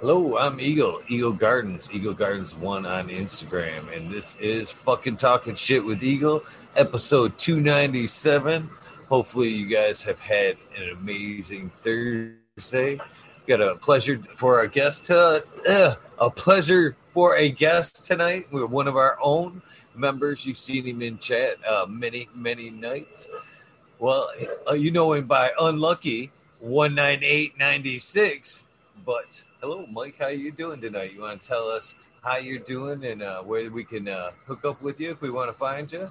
Hello, I'm Eagle, Eagle Gardens, Eagle Gardens One on Instagram, and this is fucking talking shit with Eagle, episode 297. Hopefully, you guys have had an amazing Thursday. Got a pleasure for our guest, uh, uh, a pleasure for a guest tonight. We're one of our own members. You've seen him in chat uh, many, many nights. Well, uh, you know him by Unlucky 19896, but hello, Mike. How you doing tonight? You want to tell us how you're doing and uh, where we can uh, hook up with you if we want to find you?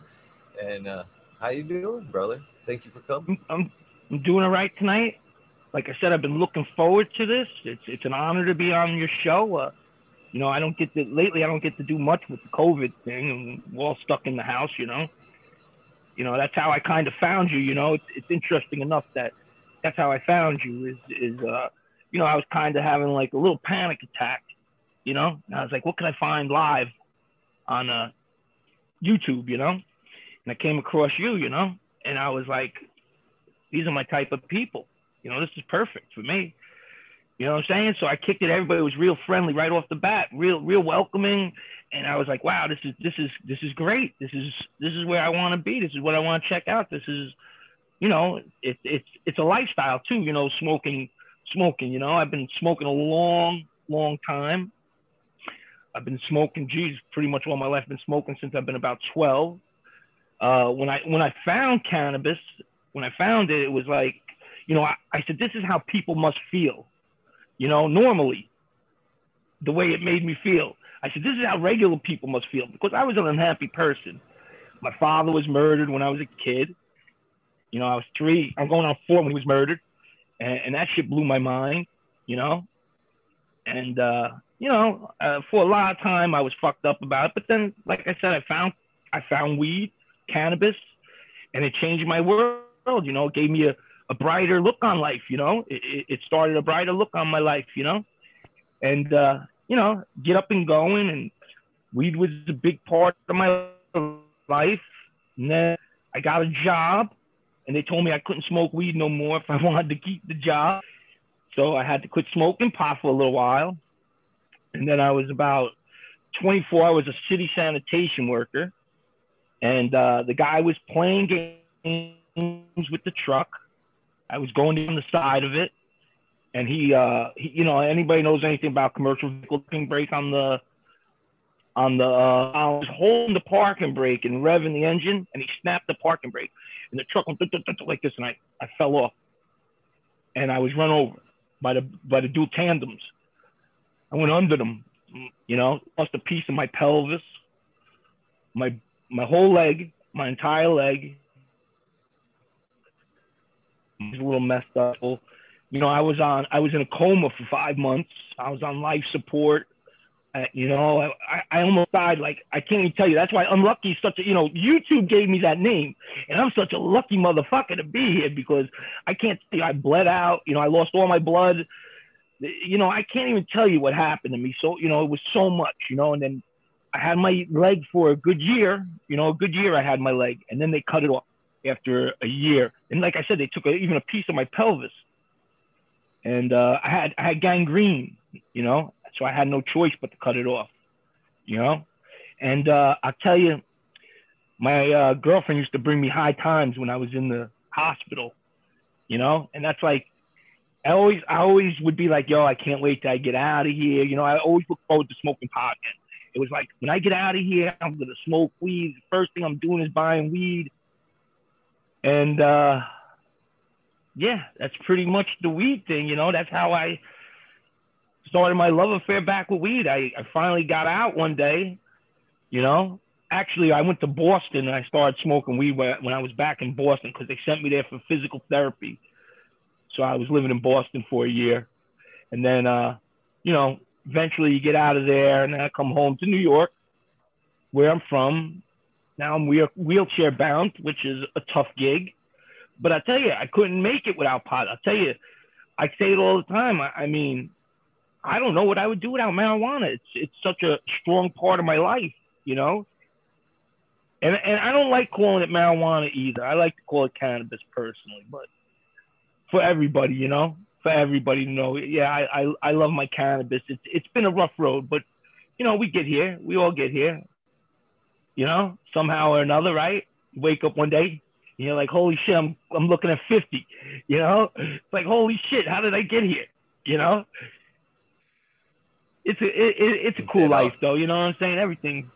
And uh, how you doing, brother? Thank you for coming. I'm, I'm doing all right tonight. Like I said, I've been looking forward to this. It's it's an honor to be on your show. Uh, you know, I don't get to lately. I don't get to do much with the COVID thing, and we're all stuck in the house. You know, you know that's how I kind of found you. You know, it's, it's interesting enough that that's how I found you. Is is uh, you know, I was kind of having like a little panic attack, you know, and I was like, what can I find live on uh, YouTube, you know? And I came across you, you know, and I was like, these are my type of people. You know, this is perfect for me. You know what I'm saying? So I kicked it. Everybody was real friendly right off the bat, real, real welcoming. And I was like, wow, this is this is this is great. This is this is where I want to be. This is what I want to check out. This is, you know, it's it's it's a lifestyle too. You know, smoking smoking. You know, I've been smoking a long, long time. I've been smoking, geez, pretty much all my life. I've been smoking since I've been about 12. Uh, when I when I found cannabis, when I found it, it was like, you know, I, I said, this is how people must feel. You know, normally, the way it made me feel. I said, this is how regular people must feel because I was an unhappy person. My father was murdered when I was a kid. You know, I was three. I'm going on four when he was murdered and, and that shit blew my mind, you know. And uh, you know, uh, for a lot of time I was fucked up about it, but then, like I said, I found I found weed, cannabis, and it changed my world. You know, it gave me a, a brighter look on life. You know, it, it started a brighter look on my life. You know, and uh, you know, get up and going, and weed was a big part of my life. And then I got a job and they told me I couldn't smoke weed no more if I wanted to keep the job. So I had to quit smoking pot for a little while. And then I was about 24. I was a city sanitation worker. And uh, the guy was playing games with the truck. I was going down the side of it. And he, uh, he you know, anybody knows anything about commercial vehicle brake on the on the uh, I was holding the parking brake and revving the engine, and he snapped the parking brake, and the truck went like this, and I, I fell off, and I was run over by the by the dual tandems. I went under them, you know, lost a piece of my pelvis, my my whole leg, my entire leg. It was a little messed up. You know, I was on I was in a coma for five months. I was on life support. You know, I, I almost died. Like I can't even tell you. That's why unlucky. Such a you know, YouTube gave me that name, and I'm such a lucky motherfucker to be here because I can't. You I bled out. You know, I lost all my blood. You know, I can't even tell you what happened to me. So you know, it was so much. You know, and then I had my leg for a good year. You know, a good year I had my leg, and then they cut it off after a year. And like I said, they took a, even a piece of my pelvis, and uh, I had I had gangrene. You know, so I had no choice but to cut it off, you know? And uh, I'll tell you, my uh, girlfriend used to bring me high times when I was in the hospital, you know? And that's like, I always, I always would be like, yo, I can't wait till I get out of here. You know, I always look forward to smoking pot. It was like, when I get out of here, I'm going to smoke weed. The first thing I'm doing is buying weed. And, uh, yeah, that's pretty much the weed thing, you know, that's how I, started my love affair back with weed. I, I finally got out one day, you know. Actually, I went to Boston and I started smoking weed when I was back in Boston because they sent me there for physical therapy. So I was living in Boston for a year. And then, uh, you know, eventually you get out of there and I come home to New York, where I'm from. Now I'm wheel- wheelchair bound, which is a tough gig. But I tell you, I couldn't make it without pot. I tell you, I say it all the time. I, I mean, I don't know what I would do without marijuana. It's it's such a strong part of my life, you know. And and I don't like calling it marijuana either. I like to call it cannabis personally, but for everybody, you know, for everybody to know. Yeah, I, I, I love my cannabis. It's it's been a rough road, but you know, we get here. We all get here. You know, somehow or another, right? You wake up one day, you're like, holy shit, I'm I'm looking at 50. You know, it's like holy shit, how did I get here? You know, it's a it, it's a cool life though. You know what I'm saying? Everything.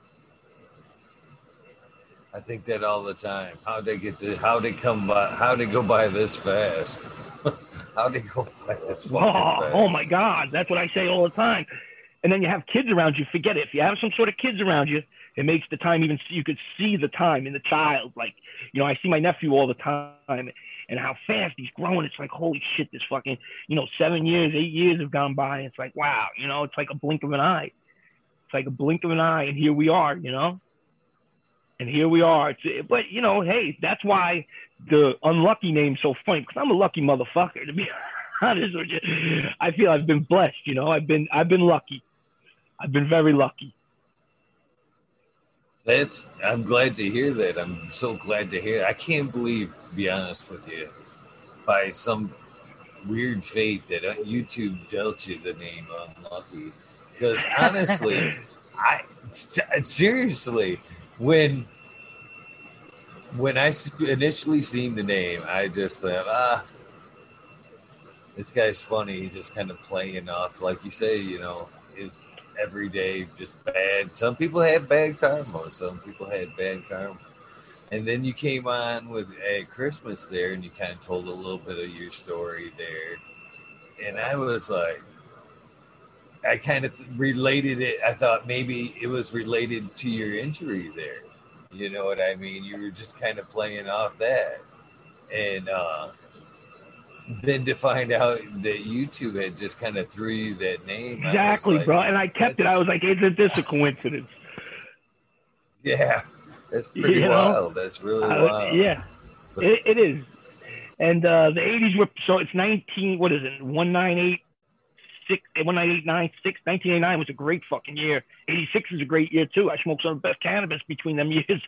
I think that all the time. How they get the how they come by how they go by this fast. how they go by this oh, fast. oh my God, that's what I say all the time. And then you have kids around you. Forget it. If you have some sort of kids around you, it makes the time even. You could see the time in the child. Like you know, I see my nephew all the time, and how fast he's growing. It's like, holy shit, this fucking, you know, seven years, eight years have gone by. It's like, wow, you know, it's like a blink of an eye. It's like a blink of an eye, and here we are, you know. And here we are. It's, but you know, hey, that's why the unlucky name's so funny because I'm a lucky motherfucker. To be honest with you, I feel I've been blessed. You know, I've been I've been lucky. I've been very lucky. That's I'm glad to hear that. I'm so glad to hear. I can't believe, to be honest with you, by some weird fate that uh, YouTube dealt you the name unlucky. Because honestly, I seriously when when I initially seen the name, I just thought, ah, this guy's funny. He's just kind of playing off, like you say, you know, his every day just bad. Some people had bad karma. Some people had bad karma. And then you came on with at Christmas there, and you kind of told a little bit of your story there. And I was like, I kind of related it. I thought maybe it was related to your injury there. You know what I mean? You were just kind of playing off that. And uh, then to find out that YouTube had just kind of threw you that name. Exactly, like, bro. And I kept it. I was like, isn't this a coincidence? Yeah, that's pretty you wild. Know? That's really uh, wild. Yeah, it, it is. And uh, the 80s were, so it's 19, what is it, 198? Six, 1986, 1989 was a great fucking year. 86 is a great year too. I smoked some of the best cannabis between them years.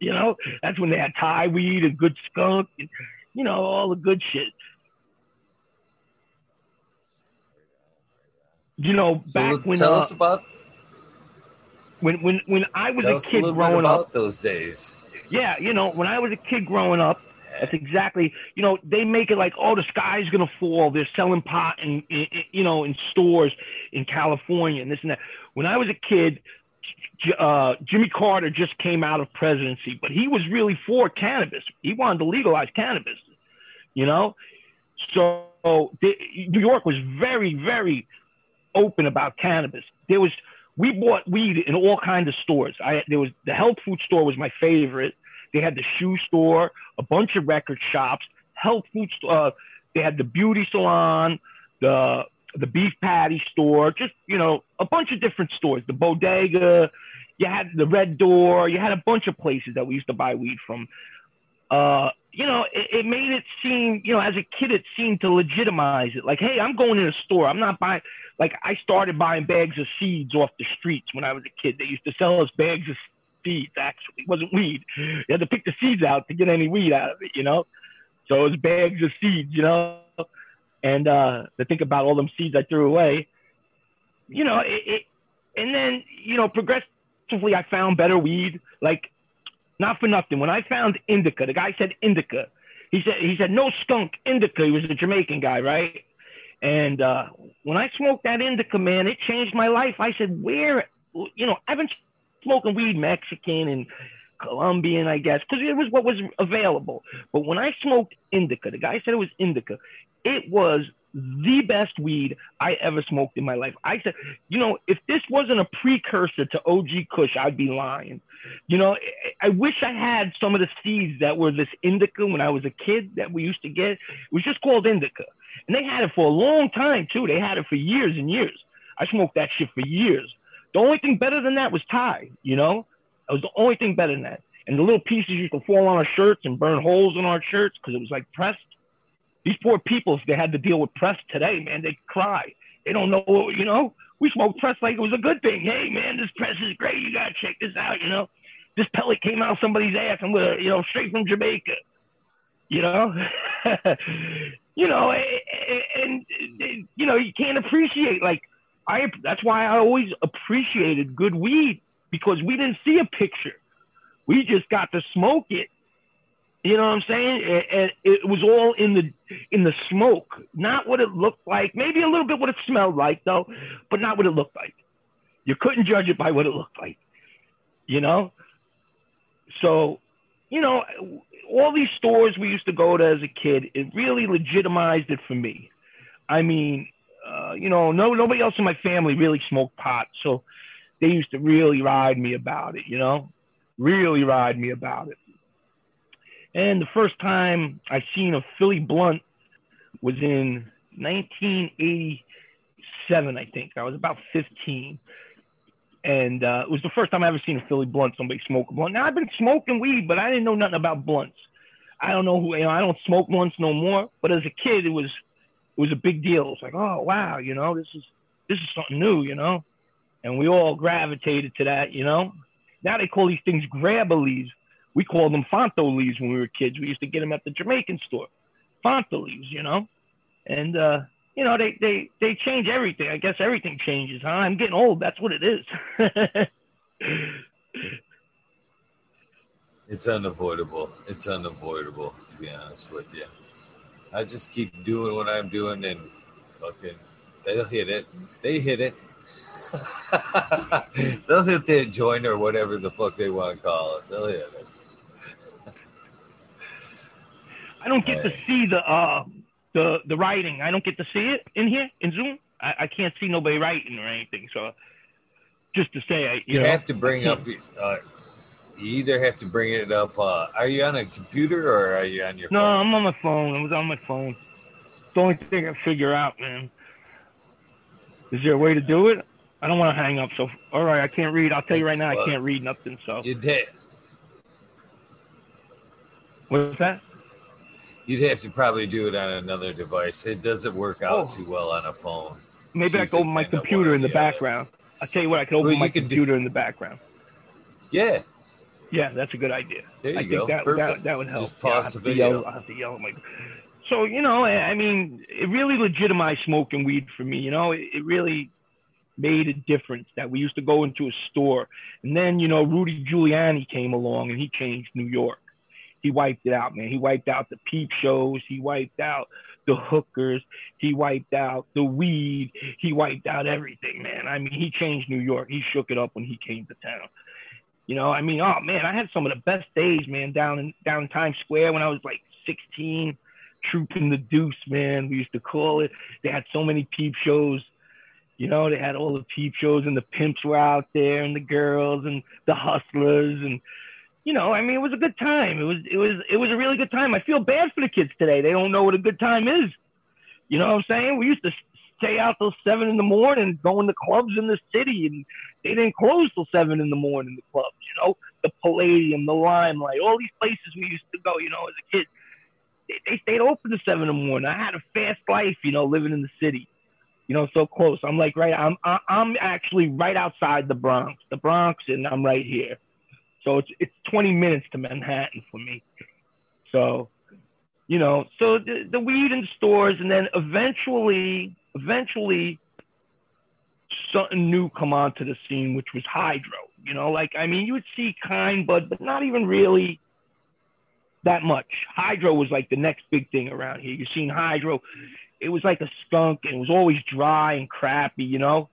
you know, that's when they had Thai weed and good skunk. And, you know, all the good shit. You know, back so when tell uh, us about when when when I was a kid a growing up. Those days. Yeah, you know, when I was a kid growing up, that's exactly. You know, they make it like, oh, the sky's gonna fall. They're selling pot in, in, you know, in stores in California and this and that. When I was a kid, uh, Jimmy Carter just came out of presidency, but he was really for cannabis. He wanted to legalize cannabis, you know. So New York was very, very open about cannabis. There was we bought weed in all kinds of stores. I there was the health food store was my favorite. They had the shoe store, a bunch of record shops, health food store. Uh, they had the beauty salon, the the beef patty store, just you know a bunch of different stores. The bodega, you had the Red Door, you had a bunch of places that we used to buy weed from. Uh, you know, it, it, made it seem, you know, as a kid, it seemed to legitimize it. Like, hey, I'm going in a store. I'm not buying. Like, I started buying bags of seeds off the streets when I was a kid. They used to sell us bags of seeds. Actually, it wasn't weed. You had to pick the seeds out to get any weed out of it. You know, so it was bags of seeds. You know, and uh, to think about all them seeds I threw away. You know, it, it and then you know, progressively I found better weed. Like, not for nothing. When I found indica, the guy said indica. He said he said no skunk indica. He was a Jamaican guy, right? And uh, when I smoked that indica, man, it changed my life. I said, where, you know, I've been smoking weed Mexican and Colombian, I guess, because it was what was available. But when I smoked indica, the guy said it was indica. It was the best weed I ever smoked in my life. I said, you know, if this wasn't a precursor to OG Kush, I'd be lying. You know, I wish I had some of the seeds that were this indica when I was a kid that we used to get. It was just called indica. And they had it for a long time too. They had it for years and years. I smoked that shit for years. The only thing better than that was Thai, you know? That was the only thing better than that. And the little pieces used to fall on our shirts and burn holes in our shirts because it was like pressed. These poor people, if they had to deal with press today, man, they cry. They don't know, you know. We smoked press like it was a good thing. Hey, man, this press is great. You gotta check this out. You know, this pellet came out of somebody's ass, and we're, you know, straight from Jamaica. You know, you know, and, and you know, you can't appreciate like I. That's why I always appreciated good weed because we didn't see a picture. We just got to smoke it. You know what I'm saying? And it was all in the in the smoke, not what it looked like. Maybe a little bit what it smelled like, though, but not what it looked like. You couldn't judge it by what it looked like. You know. So, you know, all these stores we used to go to as a kid, it really legitimized it for me. I mean, uh, you know, no nobody else in my family really smoked pot, so they used to really ride me about it. You know, really ride me about it. And the first time I seen a Philly blunt was in 1987, I think. I was about 15. And uh, it was the first time I ever seen a Philly blunt, somebody smoke a blunt. Now, I've been smoking weed, but I didn't know nothing about blunts. I don't know who, you know, I don't smoke blunts no more. But as a kid, it was, it was a big deal. It's like, oh, wow, you know, this is, this is something new, you know? And we all gravitated to that, you know? Now they call these things grabba leaves. We called them Fronto leaves when we were kids. We used to get them at the Jamaican store. Fronto leaves, you know? And, uh, you know, they, they, they change everything. I guess everything changes, huh? I'm getting old. That's what it is. it's unavoidable. It's unavoidable, to be honest with you. I just keep doing what I'm doing and fucking, they'll hit it. They hit it. They'll hit the joint or whatever the fuck they want to call it. They'll hit it. I don't get to see the uh the the writing. I don't get to see it in here in Zoom. I, I can't see nobody writing or anything. So just to say, I, you, you know, have to bring up. Uh, you either have to bring it up. Uh, are you on a computer or are you on your? Phone? No, phone? I'm on my phone. I was on my phone. It's the only thing I figure out, man. Is there a way to do it? I don't want to hang up. So, all right, I can't read. I'll tell you right now, I can't read nothing. So you did. What's that? You'd have to probably do it on another device. It doesn't work out oh. too well on a phone. Maybe I can open my computer in the, the background. I'll tell you what, I can open well, my computer do... in the background. Yeah. Yeah, that's a good idea. There you I go. think that, that, that would help. Just pause yeah, the video. Yell, I have to yell at my. So you know, I mean, it really legitimized smoking weed for me. You know, it, it really made a difference that we used to go into a store. And then, you know, Rudy Giuliani came along and he changed New York. He wiped it out, man. He wiped out the peep shows. He wiped out the hookers. He wiped out the weed. He wiped out everything, man. I mean, he changed New York. He shook it up when he came to town. You know, I mean, oh man, I had some of the best days, man, down in down in Times Square when I was like 16, trooping the deuce, man. We used to call it. They had so many peep shows you know, they had all the peep shows and the pimps were out there and the girls and the hustlers and you know, I mean, it was a good time. It was it was it was a really good time. I feel bad for the kids today. They don't know what a good time is. You know what I'm saying? We used to stay out till seven in the morning, going to clubs in the city, and they didn't close till seven in the morning. The clubs, you know, the Palladium, the Limelight, all these places we used to go. You know, as a kid, they, they stayed open to seven in the morning. I had a fast life, you know, living in the city you know, so close. I'm like right. I'm I'm actually right outside the Bronx, the Bronx, and I'm right here. So it's it's 20 minutes to Manhattan for me. So, you know, so the, the weed in stores, and then eventually, eventually, something new come onto the scene, which was hydro. You know, like I mean, you would see kind bud, but not even really that much. Hydro was like the next big thing around here. You've seen hydro it was like a skunk and it was always dry and crappy, you know.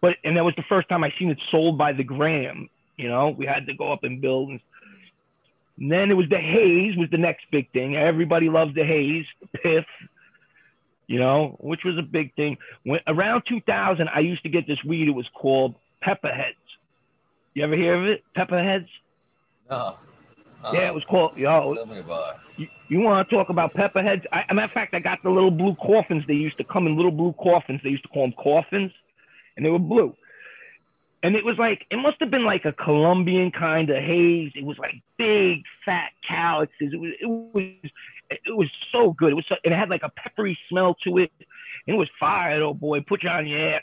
But and that was the first time I seen it sold by the gram. You know, we had to go up and build. And, and then it was the haze was the next big thing. Everybody loved the haze, the piff. You know, which was a big thing. When around 2000, I used to get this weed. It was called Pepperheads. You ever hear of it? Pepperheads? No. Uh, yeah, it was called. Yo, tell me about it. You, you want to talk about pepperheads? I, a matter of fact, I got the little blue coffins. They used to come in little blue coffins. They used to call them coffins, and they were blue. And it was like it must have been like a Colombian kind of haze. It was like big, fat calyxes. It was it was it was so good. It was so, it had like a peppery smell to it. It was fire, oh boy. Put you on your ass.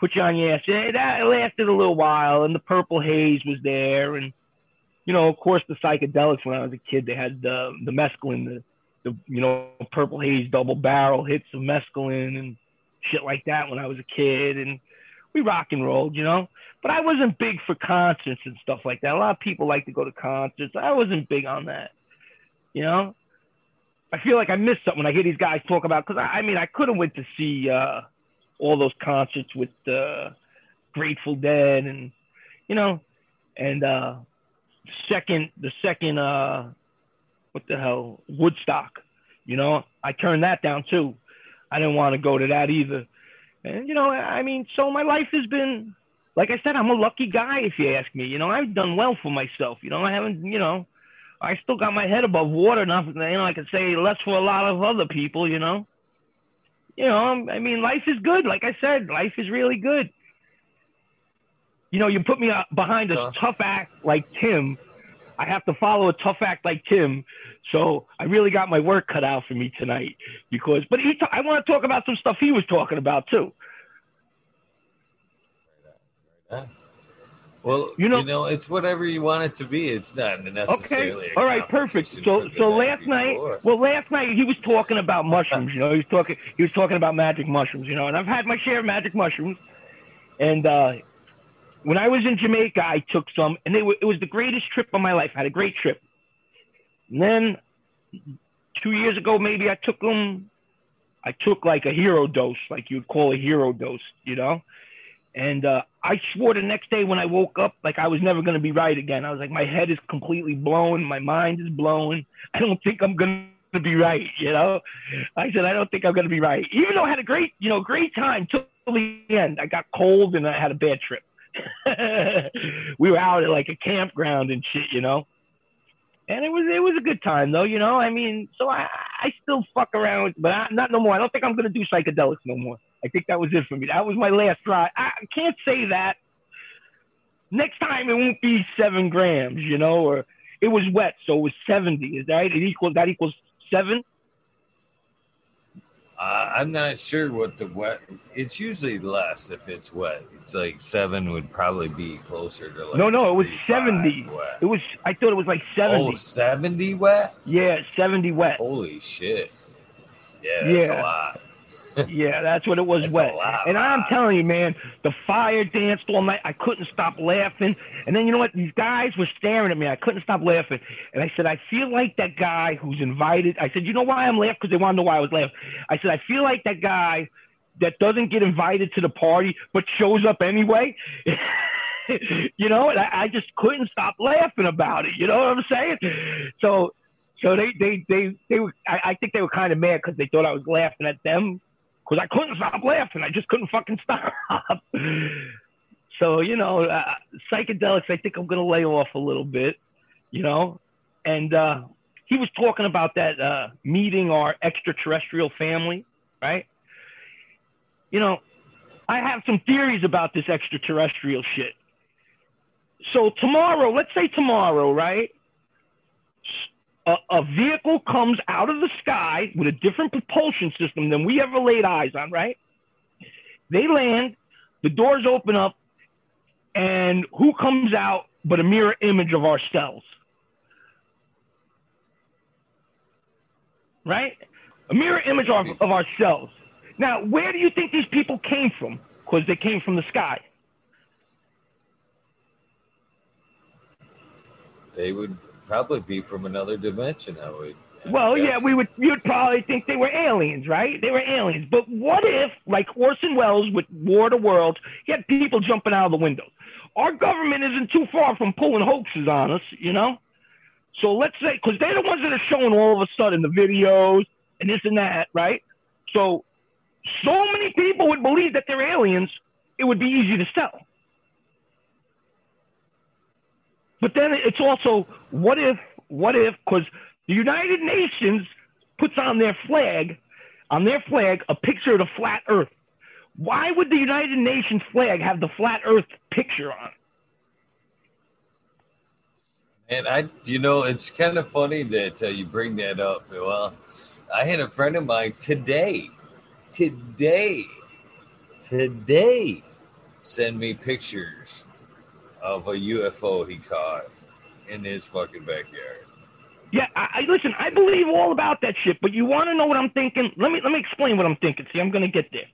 Put you on your ass. And that lasted a little while, and the purple haze was there, and you know, of course, the psychedelics when I was a kid, they had the the mescaline, the the you know Purple Haze double barrel hits of mescaline and shit like that when I was a kid, and we rock and rolled, you know. But I wasn't big for concerts and stuff like that. A lot of people like to go to concerts. I wasn't big on that, you know. I feel like I missed something when I hear these guys talk about because I, I, mean I could have went to see uh, all those concerts with uh, Grateful Dead and you know, and uh, second the second uh, what the hell Woodstock, you know, I turned that down too. I didn't want to go to that either. And you know, I mean, so my life has been, like I said, I'm a lucky guy if you ask me. You know, I've done well for myself. You know, I haven't, you know, I still got my head above water. Nothing, you know, I could say less for a lot of other people. You know, you know, I mean, life is good. Like I said, life is really good. You know, you put me uh, behind a tough act like Tim. I have to follow a tough act like Tim. So I really got my work cut out for me tonight because, but he, I want to talk about some stuff he was talking about too. Well, you know, you know, it's whatever you want it to be. It's not necessarily. Okay. All right. Perfect. So, so last night, well, last night he was talking about mushrooms. You know, he was talking, he was talking about magic mushrooms. You know, and I've had my share of magic mushrooms. And uh, when I was in Jamaica, I took some, and were, it was the greatest trip of my life. I had a great trip. And then two years ago, maybe I took them. I took like a hero dose, like you'd call a hero dose, you know. And uh, I swore the next day when I woke up, like I was never going to be right again. I was like, my head is completely blown. My mind is blown. I don't think I'm going to be right, you know? I said, I don't think I'm going to be right. Even though I had a great, you know, great time till the end. I got cold and I had a bad trip. we were out at like a campground and shit, you know? And it was it was a good time though, you know. I mean, so I I still fuck around, but I, not no more. I don't think I'm gonna do psychedelics no more. I think that was it for me. That was my last try. I can't say that. Next time it won't be seven grams, you know, or it was wet, so it was 70. Is that right? It equals that equals seven? Uh, I'm not sure what the wet. It's usually less if it's wet. It's like seven would probably be closer to like. No, no, it was seventy. Wet. It was. I thought it was like seventy. Oh, 70 wet. Yeah, seventy wet. Holy shit! Yeah, that's yeah. a lot yeah, that's what it was wet. And I'm telling you, man, the fire danced all night. I couldn't stop laughing. And then you know what? These guys were staring at me. I couldn't stop laughing. And I said, I feel like that guy who's invited. I said, you know why I'm laughing? Because they want to know why I was laughing. I said, I feel like that guy that doesn't get invited to the party but shows up anyway. you know, and I, I just couldn't stop laughing about it. You know what I'm saying? So so they they they they were. I, I think they were kind of mad because they thought I was laughing at them because I couldn't stop laughing. I just couldn't fucking stop. so you know, uh, psychedelics. I think I'm gonna lay off a little bit, you know. And uh, he was talking about that uh, meeting our extraterrestrial family, right? You know, I have some theories about this extraterrestrial shit. So tomorrow, let's say tomorrow, right? A, a, vehicle comes out of the sky with a different propulsion system than we ever laid eyes on, right? They land, the doors open up, and who comes out but a mirror image of ourselves? Right? A mirror image of, of ourselves. Now, where do you think these people came from? Because they came from the sky. They would probably be from another dimension. I would. Well, yeah, we would. You'd probably think they were aliens, right? They were aliens. But what if, like Orson Welles with War of the Worlds, he had people jumping out of the windows? Our government isn't too far from pulling hoaxes on us, you know. So let's say, because they're the ones that are showing all of a sudden the videos and this and that, right? So, so many people would believe that they're aliens. It would be easy to sell. But then it's also what if, what if, because the United Nations puts on their flag, on their flag, a picture of the flat Earth. Why would the United Nations flag have the flat Earth picture on? And I, you know, it's kind of funny that uh, you bring that up. Well, I had a friend of mine today, today, today, send me pictures of a UFO he caught in his fucking backyard. Yeah, I, I listen. I believe all about that shit. But you want to know what I'm thinking? Let me let me explain what I'm thinking. See, I'm gonna get there.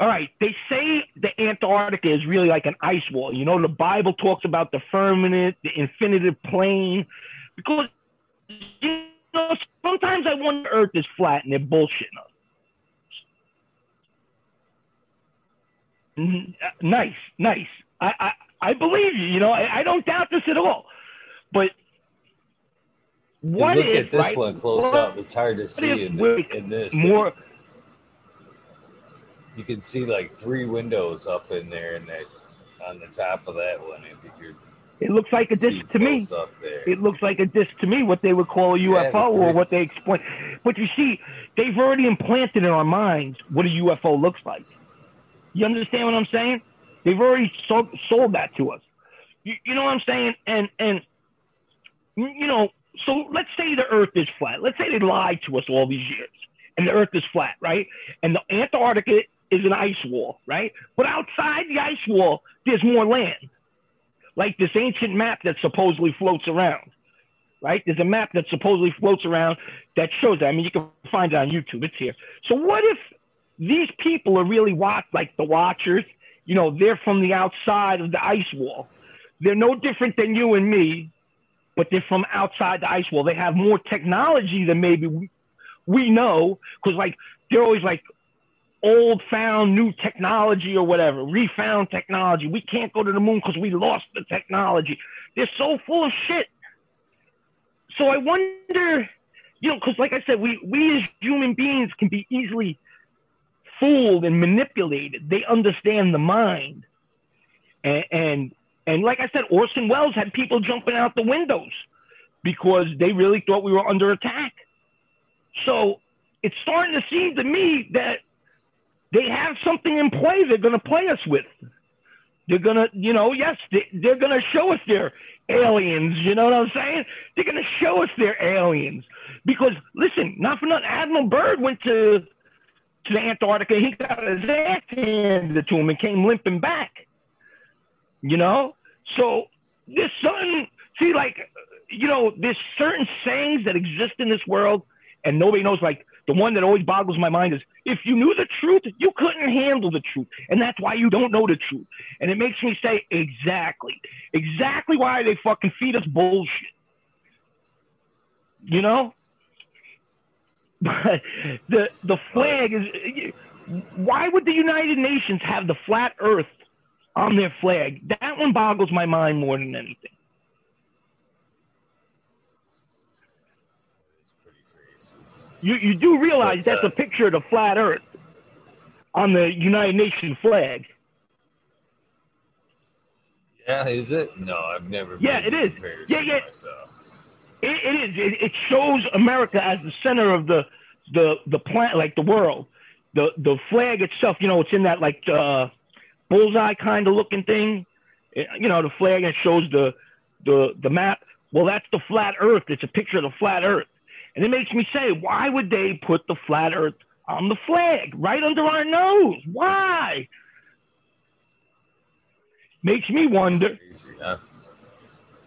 All right, they say the Antarctica is really like an ice wall. You know, the Bible talks about the firmament, the infinitive plane, because you know sometimes I wonder Earth is flat and they're bullshitting us. Uh, Nice, nice. I, I, I believe you. You know, I, I don't doubt this at all. But what look if at this right, one close what up. It's hard to see in, the, in this. more? You can see like three windows up in there, and that on the top of that one. If you could It looks like a disc to me. It looks like a disc to me, what they would call a UFO the or what they explain. But you see, they've already implanted in our minds what a UFO looks like. You understand what I'm saying? They've already sold, sold that to us. You, you know what I'm saying? And and you know, so let's say the Earth is flat. Let's say they lied to us all these years, and the Earth is flat, right? And the Antarctica is an ice wall, right? But outside the ice wall, there's more land like this ancient map that supposedly floats around, right? There's a map that supposedly floats around that shows that. I mean, you can find it on YouTube. It's here. So what if these people are really watch like the watchers? You know, they're from the outside of the ice wall. They're no different than you and me, but they're from outside the ice wall. They have more technology than maybe we, we know, because like they're always like old found new technology or whatever, refound technology. We can't go to the moon because we lost the technology. They're so full of shit. So I wonder, you know, because like I said, we we as human beings can be easily fooled and manipulated. They understand the mind, and and, and like I said, Orson Welles had people jumping out the windows because they really thought we were under attack. So it's starting to seem to me that they have something in play they're going to play us with. They're going to, you know, yes, they, they're going to show us their aliens. You know what I'm saying? They're going to show us their aliens. Because, listen, not for nothing, Admiral Byrd went to, to Antarctica. He got his ass handed to him and came limping back. You know? So there's something, see, like, you know, there's certain sayings that exist in this world and nobody knows, like, the one that always boggles my mind is if you knew the truth, you couldn't handle the truth. And that's why you don't know the truth. And it makes me say, exactly. Exactly why they fucking feed us bullshit. You know? But the the flag is why would the United Nations have the flat earth on their flag? That one boggles my mind more than anything. It's pretty crazy. You you do realize that's uh, a picture of the flat earth on the United Nations flag. Yeah, is it? No, I've never. Yeah, it the Yeah, yeah. Myself. It, it is. It, it shows America as the center of the the the planet, like the world. The the flag itself, you know, it's in that like uh, bullseye kind of looking thing. It- you know, the flag it shows the the the map. Well, that's the flat Earth. It's a picture of the flat Earth, and it makes me say, why would they put the flat Earth on the flag right under our nose? Why? Makes me wonder. Huh?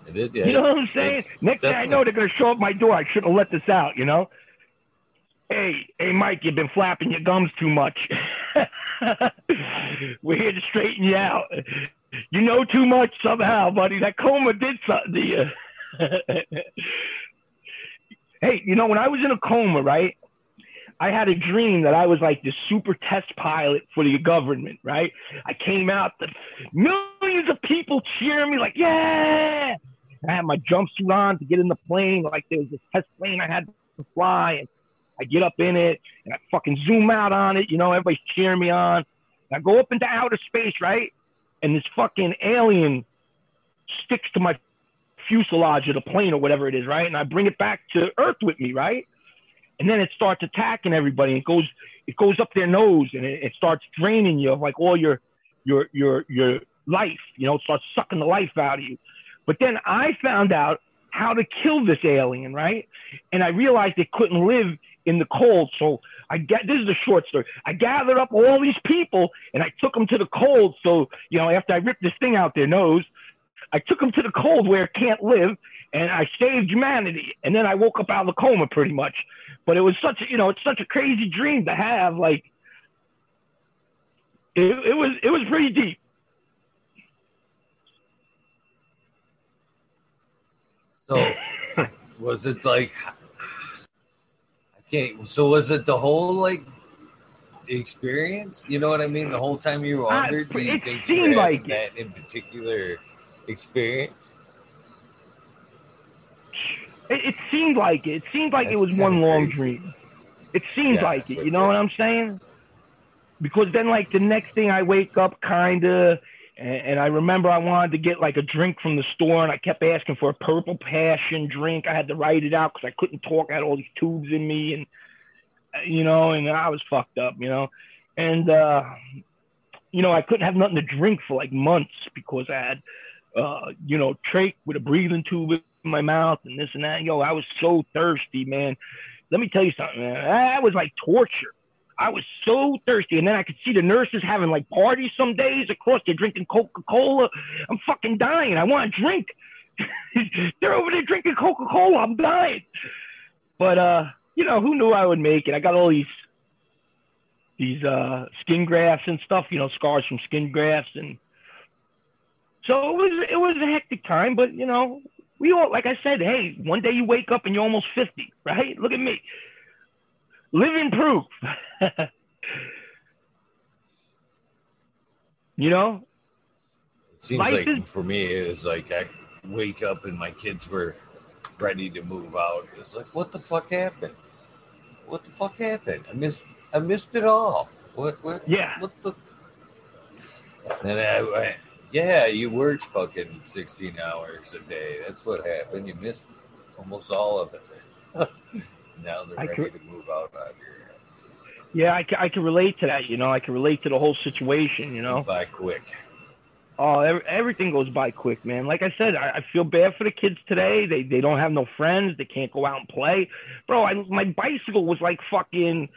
Is. Yeah, You know what I'm saying? Next thing I know, they're gonna show up my door. I shouldn't have let this out. You know? Hey, hey, Mike, you've been flapping your gums too much. We're here to straighten you out. You know too much somehow, buddy. That coma did something to you. hey, you know when I was in a coma, right? I had a dream that I was like the super test pilot for the government, right? I came out, the millions of people cheering me like, yeah. I had my jumpsuit on to get in the plane. Like there was this test plane I had to fly, and I get up in it and I fucking zoom out on it. You know, everybody's cheering me on. I go up into outer space, right? And this fucking alien sticks to my fuselage of the plane or whatever it is, right? And I bring it back to Earth with me, right? And then it starts attacking everybody. It goes, it goes up their nose, and it, it starts draining you of like all your, your, your, your life. You know, it starts sucking the life out of you. But then I found out how to kill this alien, right? And I realized it couldn't live in the cold. So I get this is a short story. I gathered up all these people and I took them to the cold. So you know, after I ripped this thing out their nose, I took them to the cold where it can't live, and I saved humanity. And then I woke up out of the coma pretty much. But it was such a, you know, it's such a crazy dream to have. Like, it, it was, it was pretty deep. So, was it like? I can't. So was it the whole like experience? You know what I mean? The whole time you were Uh, under, do you it think you seemed were like that in particular experience? It, it seemed like it. It seemed like That's it was one kinda long crazy. dream. It seemed Yeah, like it. You know what. I'm saying? Because then, like the next thing, I wake up kinda, and, and I remember I wanted to get like a drink from the store, and I kept asking for a purple passion drink. I had to write it out because I couldn't talk. I had all these tubes in me, and uh, you know, and I was fucked up. You know, and uh, you know, I couldn't have nothing to drink for like months because I had, uh, you know, trach with a breathing tube in my mouth and this and that. Yo, I was so thirsty, man. Let me tell you something, man. That was like torture. I was so thirsty, and then I could see the nurses having like parties some days across. They're drinking Coca Cola. I'm fucking dying. I want a drink. They're over there drinking Coca Cola. I'm dying. But uh, you know, who knew I would make it? I got all these these uh skin grafts and stuff. You know, scars from skin grafts, and so it was it was a hectic time. But you know, we all like I said, hey, one day you wake up and you're almost 50, right? Look at me. Living proof. you know? It seems Life like is- for me, it was like I wake up and my kids were ready to move out. It's like, what the fuck happened? What the fuck happened? I missed. I missed it all. What? What? Yeah. What the? And I, I, yeah, you worked fucking sixteen hours a day. That's what happened. You missed almost all of it. now they're I ready could- to move out on your ass. Yeah, I, ca- I can relate to that, you know? I can relate to the whole situation, you know? by quick. Oh, ev- everything goes by quick, man. Like I said, I, I feel bad for the kids today. They they don't have no friends. They can't go out and play. Bro, I, my bicycle was like fucking.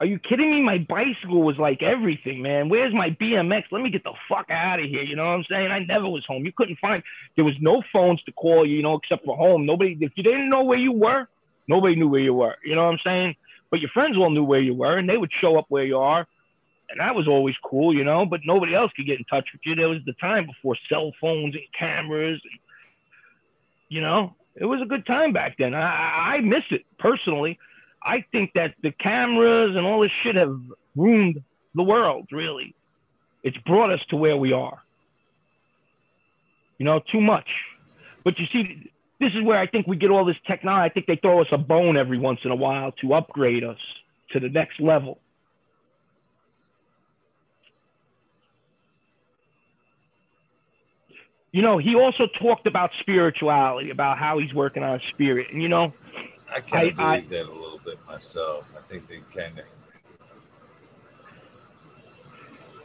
Are you kidding me? My bicycle was like everything, man. Where's my BMX? Let me get the fuck out of here. You know what I'm saying? I never was home. You couldn't find. There was no phones to call you, you know, except for home. Nobody. If you didn't know where you were, nobody knew where you were. You know what I'm saying? But your friends all knew where you were, and they would show up where you are and that was always cool, you know. But nobody else could get in touch with you. There was the time before cell phones and cameras, and you know, it was a good time back then. I, I miss it personally. I think that the cameras and all this shit have ruined the world. Really, it's brought us to where we are. You know, too much. But you see, this is where I think we get all this technology. I think they throw us a bone every once in a while to upgrade us to the next level. you know, he also talked about spirituality, about how he's working on spirit. And, you know, I kind of I- I- believe that a little bit myself. I think they kind of.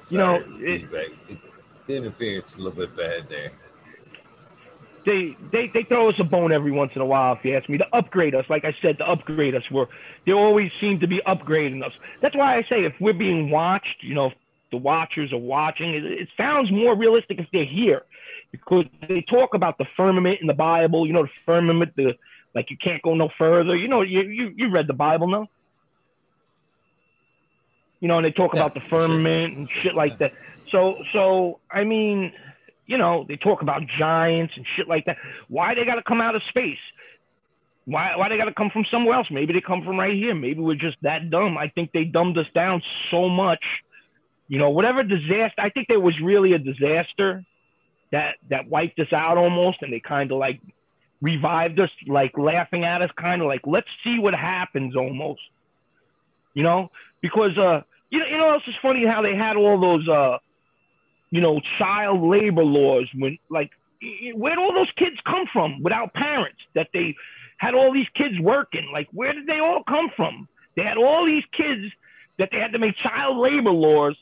You know, it, the interference a little bit bad there. They, they, they throw us a bone every once in a while, if you ask me, to upgrade us. Like I said, to upgrade us. We're, they always seem to be upgrading us. That's why I say if we're being watched, you know, the watchers are watching, it, it sounds more realistic if they're here. Because they talk about the firmament in the Bible, you know, the firmament, the like you can't go no further. You know, you you, you read the Bible, no? You know, and they talk Yeah, about the sure. firmament and shit like that. So so I mean, you know, they talk about giants and shit like that. Why they got to come out of space? Why why they got to come from somewhere else? Maybe they come from right here. Maybe we're just that dumb. I think they dumbed us down so much. You know, whatever disaster. I think there was really a disaster that that wiped us out almost, and they kind of like revived us, like laughing at us, kind of like let's see what happens almost. You know, because uh, you know, you know, it's just funny how they had all those uh, you know, child labor laws when like where'd all those kids come from without parents that they had all these kids working? Like where did they all come from? They had all these kids that they had to make child labor laws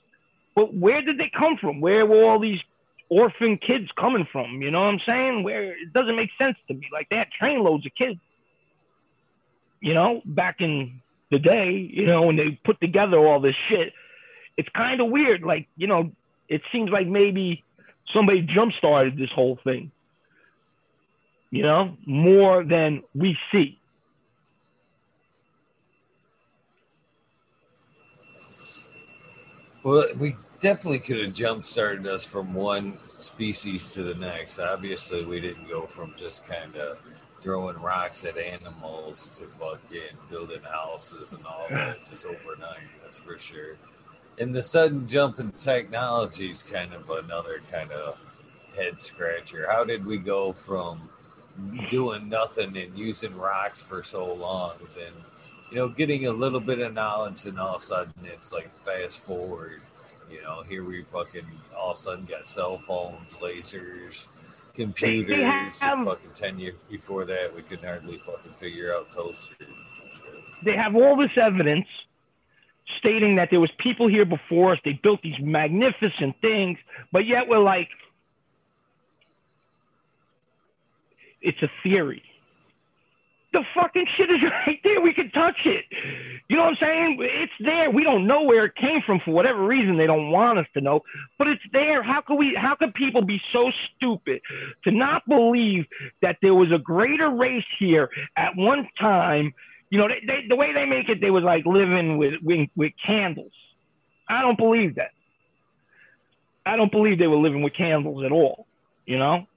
but where did they come from? Where were all these orphan kids coming from? You know what i'm saying? Where it doesn't make sense to me. Like they had trainloads of kids you know back in the day you know when they put together all this shit. It's kind of weird like you know it seems like maybe somebody jump started this whole thing. you know, more than we see. Well, we definitely could have jump started us from one species to the next. Obviously, we didn't go from just kind of throwing rocks at animals to fucking building houses and all that just overnight. That's for sure. And the sudden jump in technology is kind of another kind of head scratcher. How did we go from doing nothing and using rocks for so long, then you know, getting a little bit of knowledge, and all of a sudden it's like fast forward. You know, here we fucking all of a sudden got cell phones, lasers, computers. Have, fucking ten years before that, we could hardly fucking figure out toasters. They have all this evidence stating that there was people here before us. They built these magnificent things, but yet we're like, it's a theory. The fucking shit is right there. We can touch it. You know what I'm saying? It's there. We don't know where it came from for whatever reason. They don't want us to know, but it's there. How could we? How could people be so stupid to not believe that there was a greater race here at one time? You know, they, they, the way they make it, they was like living with, with with candles. I don't believe that. I don't believe they were living with candles at all. You know,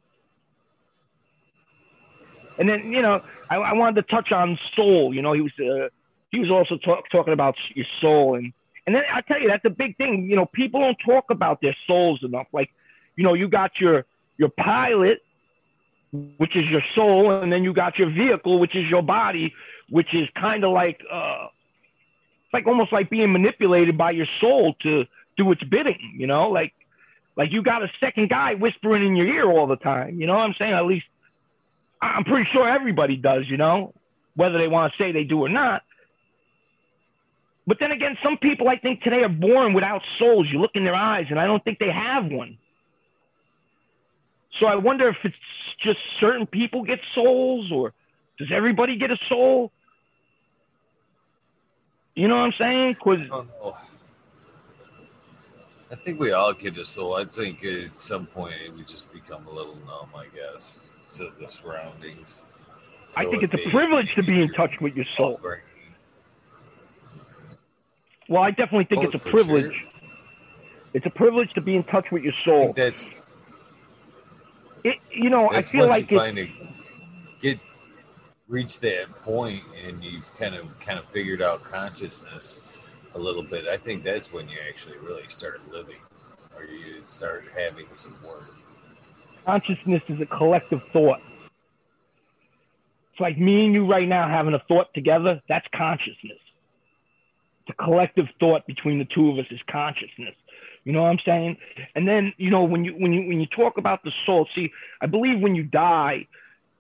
and then you know, I, I wanted to touch on soul. You know, he was uh, he was also talk, talking about your soul, and and then I tell you that's a big thing. You know, people don't talk about their souls enough. Like, you know, you got your your pilot, which is your soul, and then you got your vehicle, which is your body, which is kind of like uh, like almost like being manipulated by your soul to do its bidding. You know, like like you got a second guy whispering in your ear all the time. You know what I'm saying? At least I'm pretty sure everybody does, you know, whether they want to say they do or not. But then again, some people I think today are born without souls. You look in their eyes, and I don't think they have one. So I wonder if it's just certain people get souls, or does everybody get a soul? You know what I'm saying? Cause oh, I think we all get a soul. I think at some point we just become a little numb. I guess to the surroundings. I think it's a privilege to be in touch with your soul. Well, I definitely think oh, it's a privilege. Sure. It's a privilege to be in touch with your soul. that's it. You know, I feel like you it, get reach that point and you've kind of kind of figured out consciousness a little bit. I think that's when you actually really start living, or you start having some work. Consciousness is a collective thought. It's like me and you right now having a thought together. That's consciousness. The collective thought between the two of us is consciousness. You know what I'm saying? And then you know when you when you when you talk about the soul, see, I believe when you die,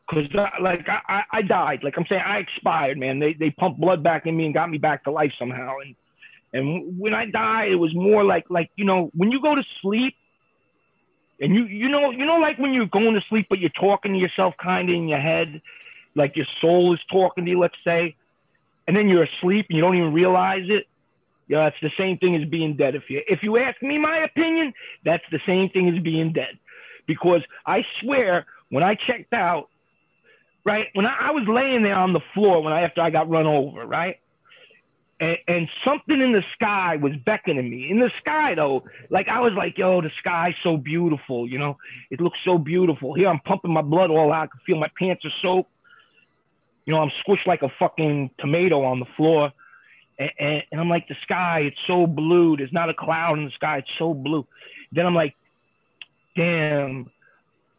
because uh, like I, I died, like I'm saying, I expired, man. They they pumped blood back in me and got me back to life somehow. And and when I died, it was more like like you know when you go to sleep, and you you know you know like when you're going to sleep but you're talking to yourself kind of in your head like your soul is talking to you let's say and then you're asleep and you don't even realize it yeah it's the same thing as being dead if you if you ask me my opinion that's the same thing as being dead because i swear when i checked out right when I, I was laying there on the floor when i after i got run over right and, and something in the sky was beckoning me. In the sky, though, like I was like, yo, the sky's so beautiful, you know, it looks so beautiful. Here I'm pumping my blood all out. I can feel my pants are soaked. You know, I'm squished like a fucking tomato on the floor. And, and, I'm like, the sky, it's so blue. There's not a cloud in the sky. It's so blue. Then I'm like, damn,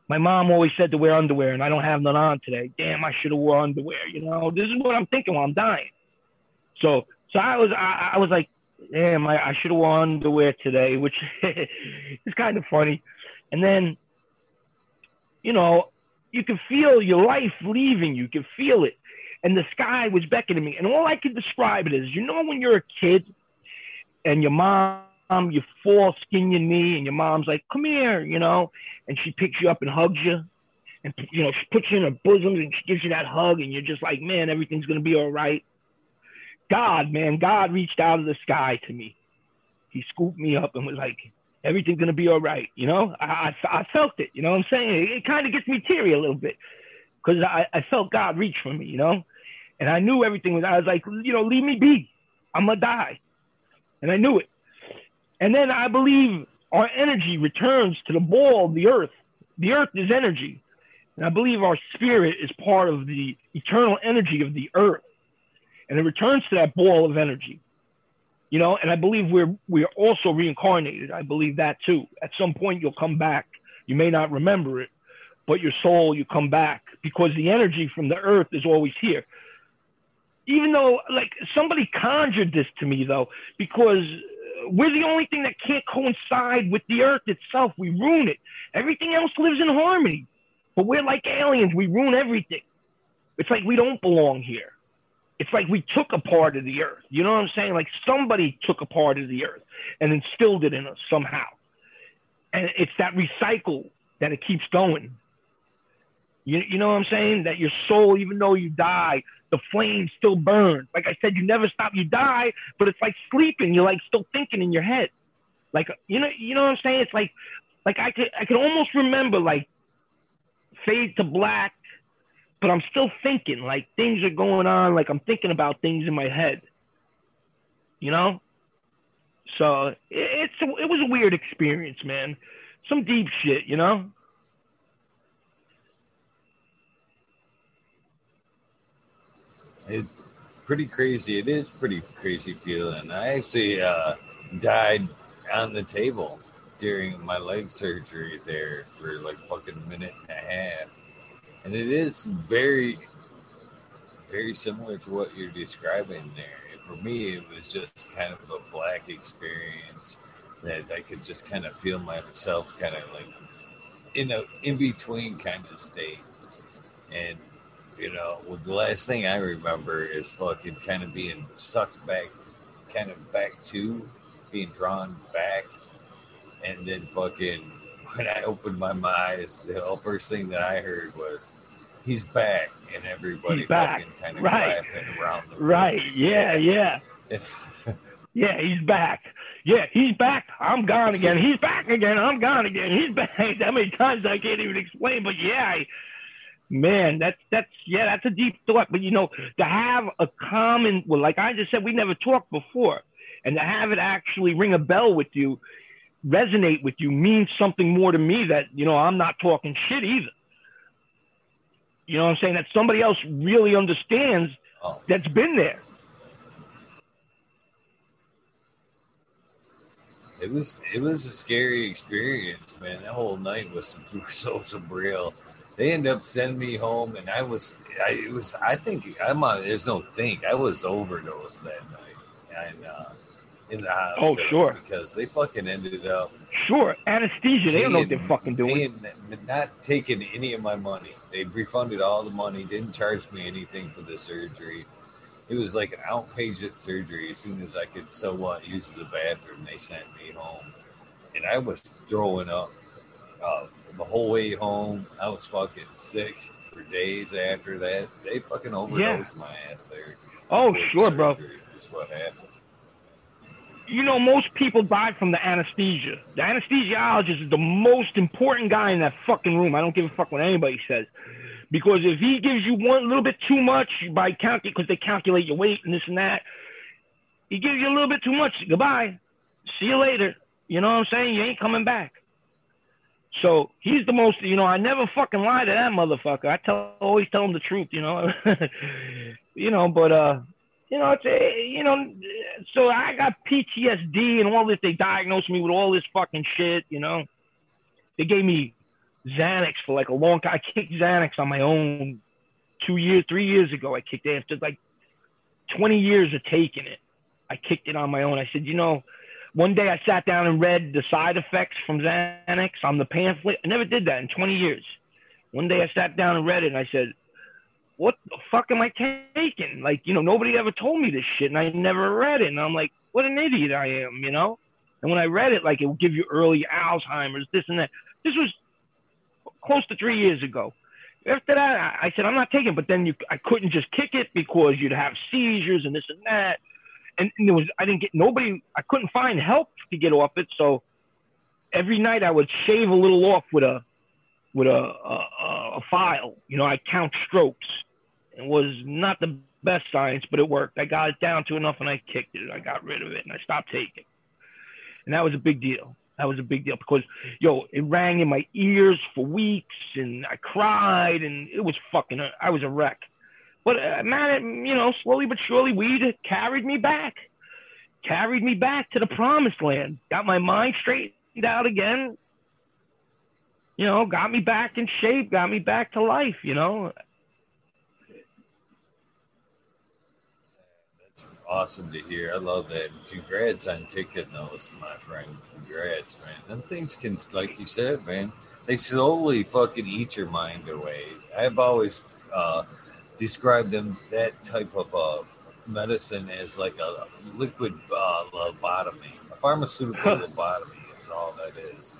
my mom always said to wear underwear, and I don't have none on today. Damn, I should have wore underwear. You know, this is what I'm thinking while I'm dying. So so I was I, I was like, damn, I, I should have worn underwear today, which is kind of funny. And then, you know, you can feel your life leaving. You can feel it. And the sky was beckoning me. And all I could describe it is, you know, when you're a kid and your mom, you fall, skin your knee, and your mom's like, come here, you know, and she picks you up and hugs you. And, you know, she puts you in her bosom and she gives you that hug, and you're just like, man, everything's going to be all right. God, man, God reached out of the sky to me. He scooped me up and was like, everything's gonna be all right. You know, I, I, I felt it. You know what I'm saying? It, it kind of gets me teary a little bit. because I, I felt God reach for me, you know, and I knew everything was. I was like, you know, leave me be. I'm gonna die, and I knew it. And then I believe our energy returns to the ball of the earth. The earth is energy, and I believe our spirit is part of the eternal energy of the earth, and it returns to that ball of energy. You know, and I believe we're we're also reincarnated. I believe that too. At some point, you'll come back. You may not remember it, but your soul, you come back because the energy from the earth is always here. Even though, like, somebody conjured this to me, though, because we're the only thing that can't coincide with the earth itself. We ruin it. Everything else lives in harmony, but we're like aliens. We ruin everything. It's like we don't belong here. It's like we took a part of the earth. You know what I'm saying? Like somebody took a part of the earth and instilled it in us somehow. And it's that recycle that it keeps going. You, you know what I'm saying? That your soul, even though you die, the flame still burns. Like I said, you never stop. You die, but it's like sleeping. You're like still thinking in your head. Like you know, you know what I'm saying? It's like, like I could, I could almost remember like fade to black, but I'm still thinking. Like things are going on. Like I'm thinking about things in my head. You know. So it's it was a weird experience, man. Some deep shit, you know. It's pretty crazy. It is pretty crazy feeling. I actually uh, died on the table during my leg surgery there for like fucking a minute and a half. And it is very, very similar to what you're describing there. For me, it was just kind of a black experience that I could just kind of feel myself kind of like in a in between kind of state. And you know, well, the last thing I remember is fucking kind of being sucked back, kind of back to, being drawn back, and then fucking when I opened my eyes, the first thing that I heard was, "He's back," and everybody he's back. kind of right. around the room. Right? Yeah, yeah. yeah, he's back. Yeah, he's back. I'm gone again. He's back again. I'm gone again. He's back. That many times I can't even explain. But yeah, I, man, that's that's yeah, that's a deep thought. But you know, to have a common well, like I just said, we never talked before, and to have it actually ring a bell with you, resonate with you, means something more to me that you know I'm not talking shit either. You know what I'm saying? That somebody else really understands Oh. that's been there. It was it was a scary experience, man. That whole night was some so surreal. They ended up sending me home, and I was I it was I think I'm on. There's no think. I was overdosed that night, and uh, in the hospital. Oh, sure. because they fucking ended up Sure, anesthesia. They don't know what they're fucking doing. paying- not taking any of my money. They refunded all the money. Didn't charge me anything for the surgery. It was like an outpatient surgery. As soon as I could, so what, use the bathroom, they sent me home, and I was throwing up uh, the whole way home. I was fucking sick for days after that. They fucking overdosed my ass there. Oh, sure, bro. Is what happened. you know, most people die from the anesthesia. The anesthesiologist is the most important guy in that fucking room. I don't give a fuck what anybody says. Because if he gives you one little bit too much by count, because they calculate your weight and this and that, he gives you a little bit too much. Goodbye. See you later. You know what I'm saying? You ain't coming back. So he's the most, you know, I never fucking lie to that motherfucker. I tell, always tell him the truth, you know. you know, but, uh, you know, it's a, you know, so I got PTSD and all this. They diagnosed me with all this fucking shit, you know. They gave me Xanax for like a long time. I kicked Xanax on my own two years, three years ago. I kicked it after like 20 years of taking it. I kicked it on my own. I said, you know, one day I sat down and read the side effects from Xanax on the pamphlet. I never did that in 20 years. One day I sat down and read it and I said, what the fuck am I taking? Like, you know, nobody ever told me this shit and I never read it. And I'm like, what an idiot I am, you know? And when I read it, like it will give you early Alzheimer's, this and that. This was close to three years ago. After that, I said, I'm not taking it. But then you, I couldn't just kick it because you'd have seizures and this and that. And, and there was, I didn't get nobody, I couldn't find help to get off it. So every night I would shave a little off with a, with a, a, a file. You know, I count strokes. It was not the best science, but it worked. I got it down to enough and I kicked it. I got rid of it and I stopped taking. And that was a big deal. That was a big deal because, yo, it rang in my ears for weeks and I cried and it was fucking, I was a wreck. But uh, man, you know, slowly but surely, weed carried me back, carried me back to the promised land, got my mind straightened out again, you know, got me back in shape, got me back to life, you know. That's awesome to hear. I love that. Congrats on kicking those, my friend. Congrats, man. Them things can, like you said, man, they slowly fucking eat your mind away. I've always uh, described them that type of uh, medicine as like a liquid uh, lobotomy, a pharmaceutical lobotomy is all that is.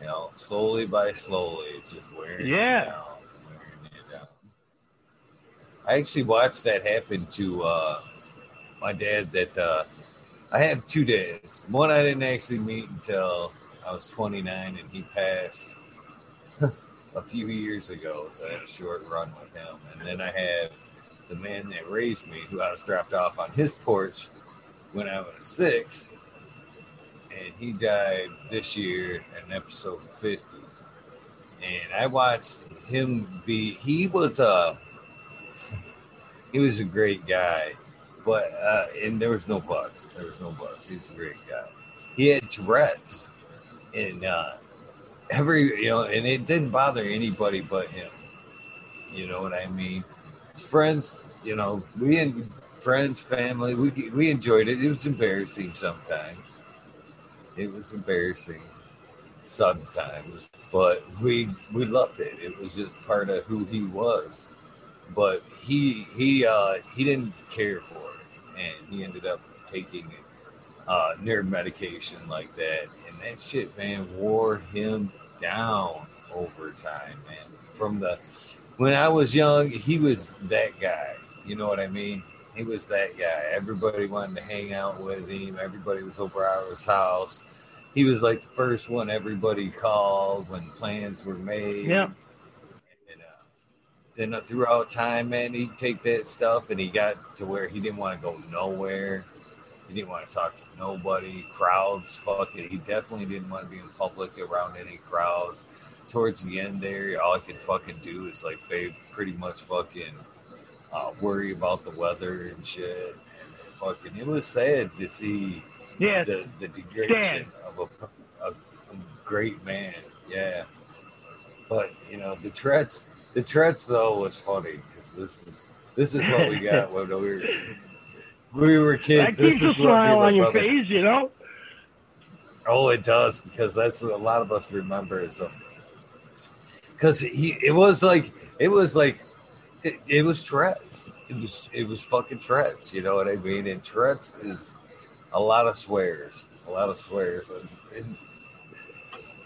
You know, slowly by slowly, it's just wearing yeah. down, wearing down. I actually watched that happen to uh, my dad that uh, I have two dads. One I didn't actually meet until I was 29, and he passed a few years ago. So I had a short run with him. And then I have the man that raised me, who I was dropped off on his porch when I was six, and he died this year in episode 50. And I watched him be. He was a. He was a great guy but uh, and there was no bugs. There was no bugs. He was a great guy. He had Tourette's, and uh, every you know, and it didn't bother anybody but him. You know what I mean? His friends, you know, we and friends, family, we we enjoyed it. It was embarrassing sometimes. It was embarrassing sometimes, but we we loved it. It was just part of who he was. But he he uh he didn't care for it, and he ended up taking uh, nerve medication like that, and that shit, man, wore him down over time, man. From the when I was young, he was that guy. You know what I mean? He was that guy. Everybody wanted to hang out with him. Everybody was over at his house. He was like the first one everybody called when plans were made. Yeah And uh, then throughout time, man, he'd take that stuff and he got to where he didn't want to go nowhere. He didn't want to talk to nobody. Crowds, fuck it. He definitely didn't want to be in public around any crowds. Towards the end there, all I could fucking do is like, babe, pretty much fucking uh, worry about the weather and shit. And fucking, it was sad to see yeah, the, the degradation of a, a, a great man. Yeah. But, you know, the Tourette's the Tourette's though was funny because this is this is what we got when we were we were kids. That keeps this is a smile on your brother, face, you know. Oh, it does because that's what a lot of us remember is because um, he it was like it was like it, it, was Tourette's. It was it was fucking Tourette's. You know what I mean? And Tourette's is a lot of swears, a lot of swears. And, and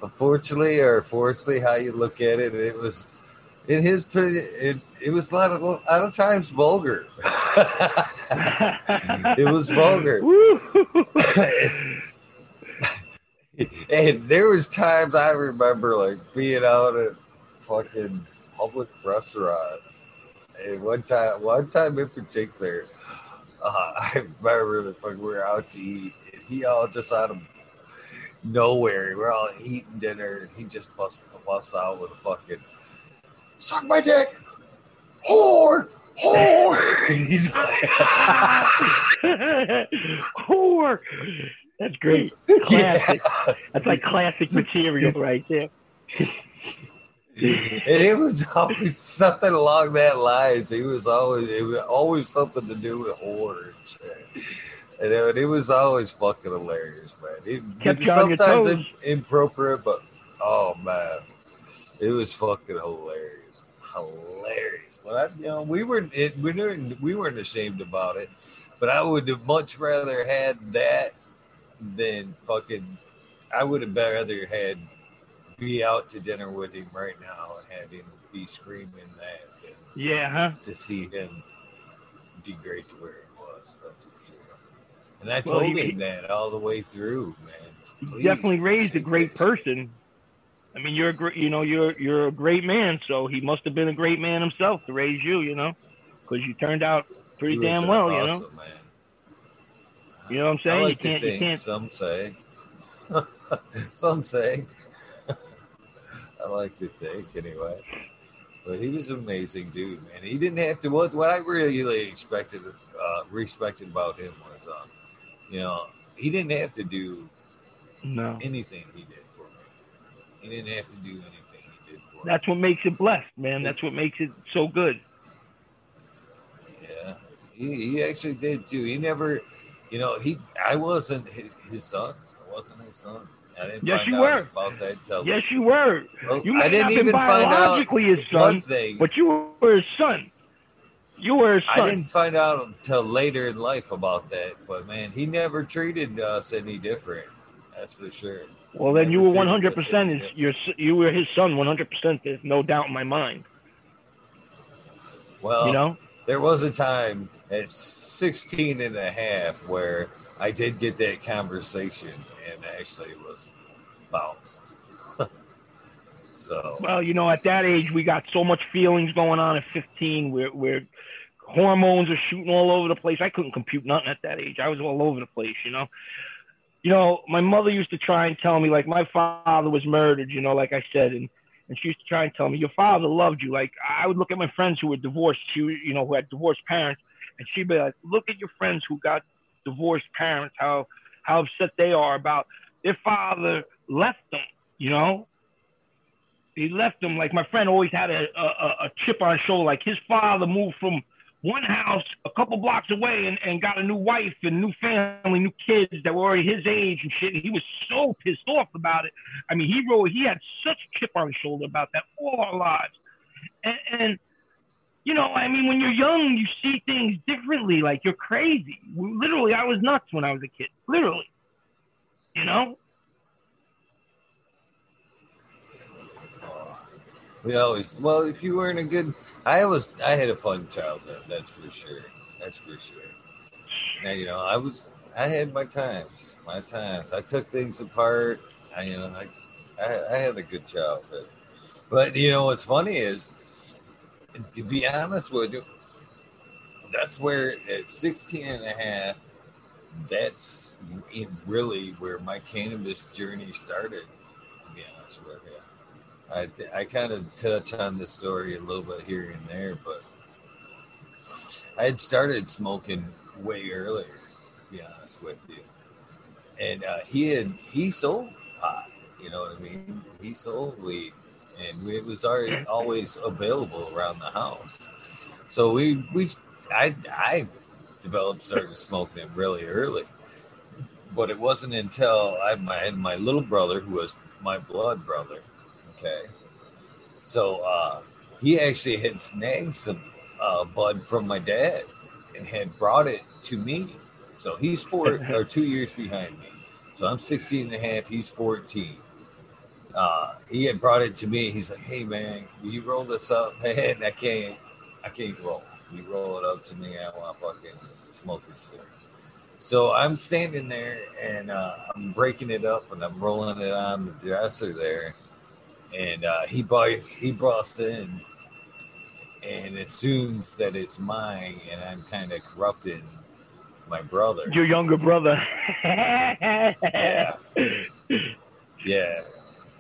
unfortunately, or fortunately, how you look at it, it was in his it, it was a lot of a lot of times vulgar. it was vulgar. and there was times I remember like being out at fucking public restaurants. And one time, one time in particular, uh, I remember the fuck we were out to eat, and he all just out of nowhere. We're all eating dinner, and he just busts busts out with a fucking suck my dick, whore, whore. he's like, whore. That's great. Classic. Yeah. That's like classic material right there. and it was always something along that lines. He was always it was always something to do with whores. And it, uh, it was always fucking hilarious, man. It, Kept it sometimes inappropriate, but oh man, it was fucking hilarious hilarious. But I, you know, we were it, we weren't we weren't ashamed about it. But I would have much rather had that than fucking. I would have rather had be out to dinner with him right now and had him be screaming that. yeah, huh? To see him degrade to where he was. That's for sure. And I well, told he, him that all the way through, man. Please, definitely raised a great person. I mean, you're a you know you're you're a great man, so he must have been a great man himself to raise you, you know, because you turned out pretty damn well, you know. Man. You know what I'm I saying? like you to can't you think, can't Some say. some say. I like to think anyway. But he was an amazing dude, man. He didn't have to. What what I really expected, uh, respected about him was, uh, you know, he didn't have to do no. anything he did. He didn't have to do anything he did for. That's what makes it blessed, man. That's what makes it so good. Yeah, he, he actually did too. He never, you know, he. I wasn't his, his son. I wasn't his son. I didn't Yes, find you were. about that until Yes, you were. Well, You I didn't not have been even find out his son, thing. but you were his son. You were his son. I didn't find out until later in life about that. But man, he never treated us any different. That's for sure. Well, then you were 100% Is your you were his son one hundred percent? There's no doubt in my mind. Well, you know. there was a time at 16 and a half where I did get that conversation and actually was bounced. so, Well, you know, at that age, we got so much feelings going on. At fifteen, where where hormones are shooting all over the place. I couldn't compute nothing at that age. I was all over the place. You know. You know, my mother used to try and tell me like my father was murdered. You know, like I said, and and she used to try and tell me your father loved you. Like I would look at my friends who were divorced, she, you know, who had divorced parents, and she'd be like, look at your friends who got divorced parents, how how upset they are about their father left them. You know, he left them. Like my friend always had a a, a chip on his shoulder. Like his father moved from one house a couple blocks away and, and got a new wife and new family, new kids that were already his age and shit. And he was so pissed off about it. I mean, he wrote, he had such a chip on his shoulder about that all our lives. And, and you know, I mean, when you're young, you see things differently. Like you're crazy. Literally, I was nuts when I was a kid. Literally, you know. We always, well, if you weren't a good, I was, I had a fun childhood. That's for sure. That's for sure. Now, you know, I was, I had my times, my times. I took things apart. I, you know, I, I, I had a good childhood. But, you know, what's funny is, to be honest with you, that's where at 16 and a half, that's really where my cannabis journey started, to be honest with you. I, I kind of touch on this story a little bit here and there, but I had started smoking way earlier, to be honest with you. And uh, he had, he sold pot, you know what I mean? He sold weed and it was already always available around the house. So we, we, I, I developed, started smoking it really early. But it wasn't until I my, my little brother, who was my blood brother, Okay. So uh, he actually had snagged some uh, bud from my dad and had brought it to me. So he's four or two years behind me. So I'm 16 and a half. He's 14. Uh, he had brought it to me. He's like, "Hey man, will you roll this up, man? I can't, I can't roll. You roll it up to me. I want to fucking smoke this shit." So I'm standing there and uh, I'm breaking it up and I'm rolling it on the dresser there and uh, he buys he busts in and assumes that it's mine and i'm kind of corrupting my brother Your younger brother. yeah yeah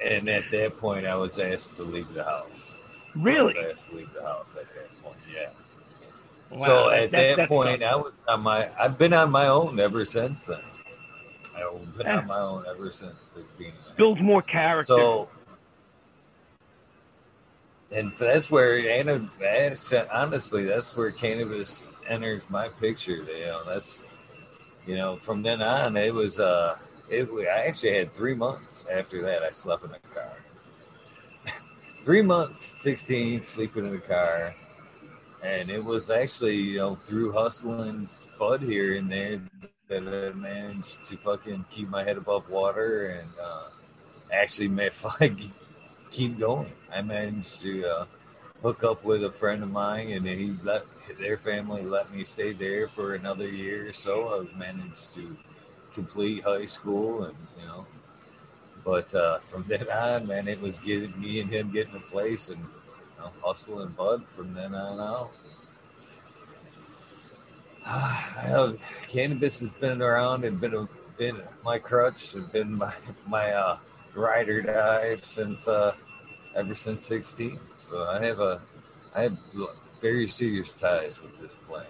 and at that point i was asked to leave the house Really? i was asked to leave the house at that point yeah Wow, so at that, that's point tough. i was on my i've been on my own ever since then i've been on my own ever since 16 builds more character. So, and that's where, Anna, honestly, that's where cannabis enters my picture. You know, that's, you know, from then on, it was, uh, it, I actually had three months after that. I slept in a car. three months, 16, sleeping in a car. And it was actually, you know, through hustling Bud here and there that I managed to fucking keep my head above water and, uh, actually met fun keep going. I managed to uh, hook up with a friend of mine, and he let their family let me stay there for another year or so. I've managed to complete high school, and you know, But uh, from then on, man, it was getting me and him getting a place and you know, hustle and bud from then on out. I know cannabis has been around and been a, been my crutch and been my my uh, ride or die since uh, ever since 16. So I have a I have very serious ties with this plant.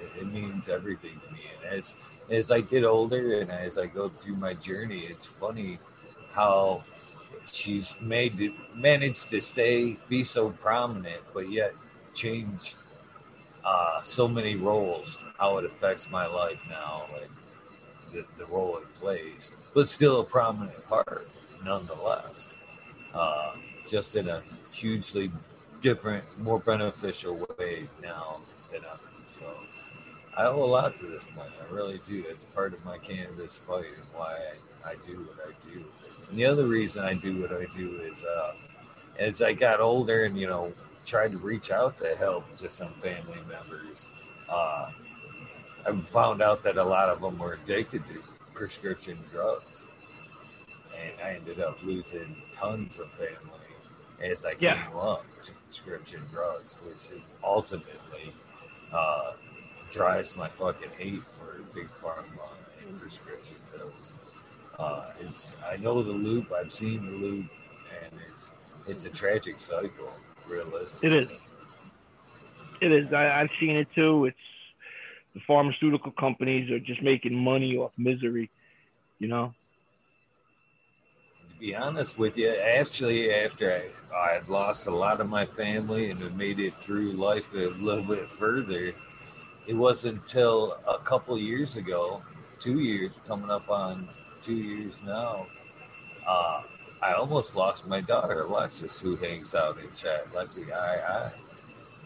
It, it means everything to me. And as as I get older and as I go through my journey, it's funny how she's made to managed to stay be so prominent, but yet change uh, so many roles, how it affects my life now, and the, the role it plays, but still a prominent part nonetheless. Uh, just in a hugely different, more beneficial way now than ever. So I owe a lot to this plant. I really do. It's part of my cannabis fight and why I, I do what I do. And the other reason I do what I do is uh, as I got older and, you know, tried to reach out to help to some family members, uh, I found out that a lot of them were addicted to prescription drugs. And I ended up losing tons of family as I Yeah. came up to prescription drugs, which ultimately uh, drives my fucking hate for big pharma and prescription pills. Uh, it's I know the loop. I've seen the loop, and it's it's a tragic cycle. Realistically, It is. It is. I, I've seen it too. It's the pharmaceutical companies are just making money off misery. You know. Be honest with you, actually, after I, I had lost a lot of my family and had made it through life a little bit further, it wasn't until a couple years ago, two years coming up on two years now, uh, I almost lost my daughter, Alexis, who hangs out in chat. Lexi, I,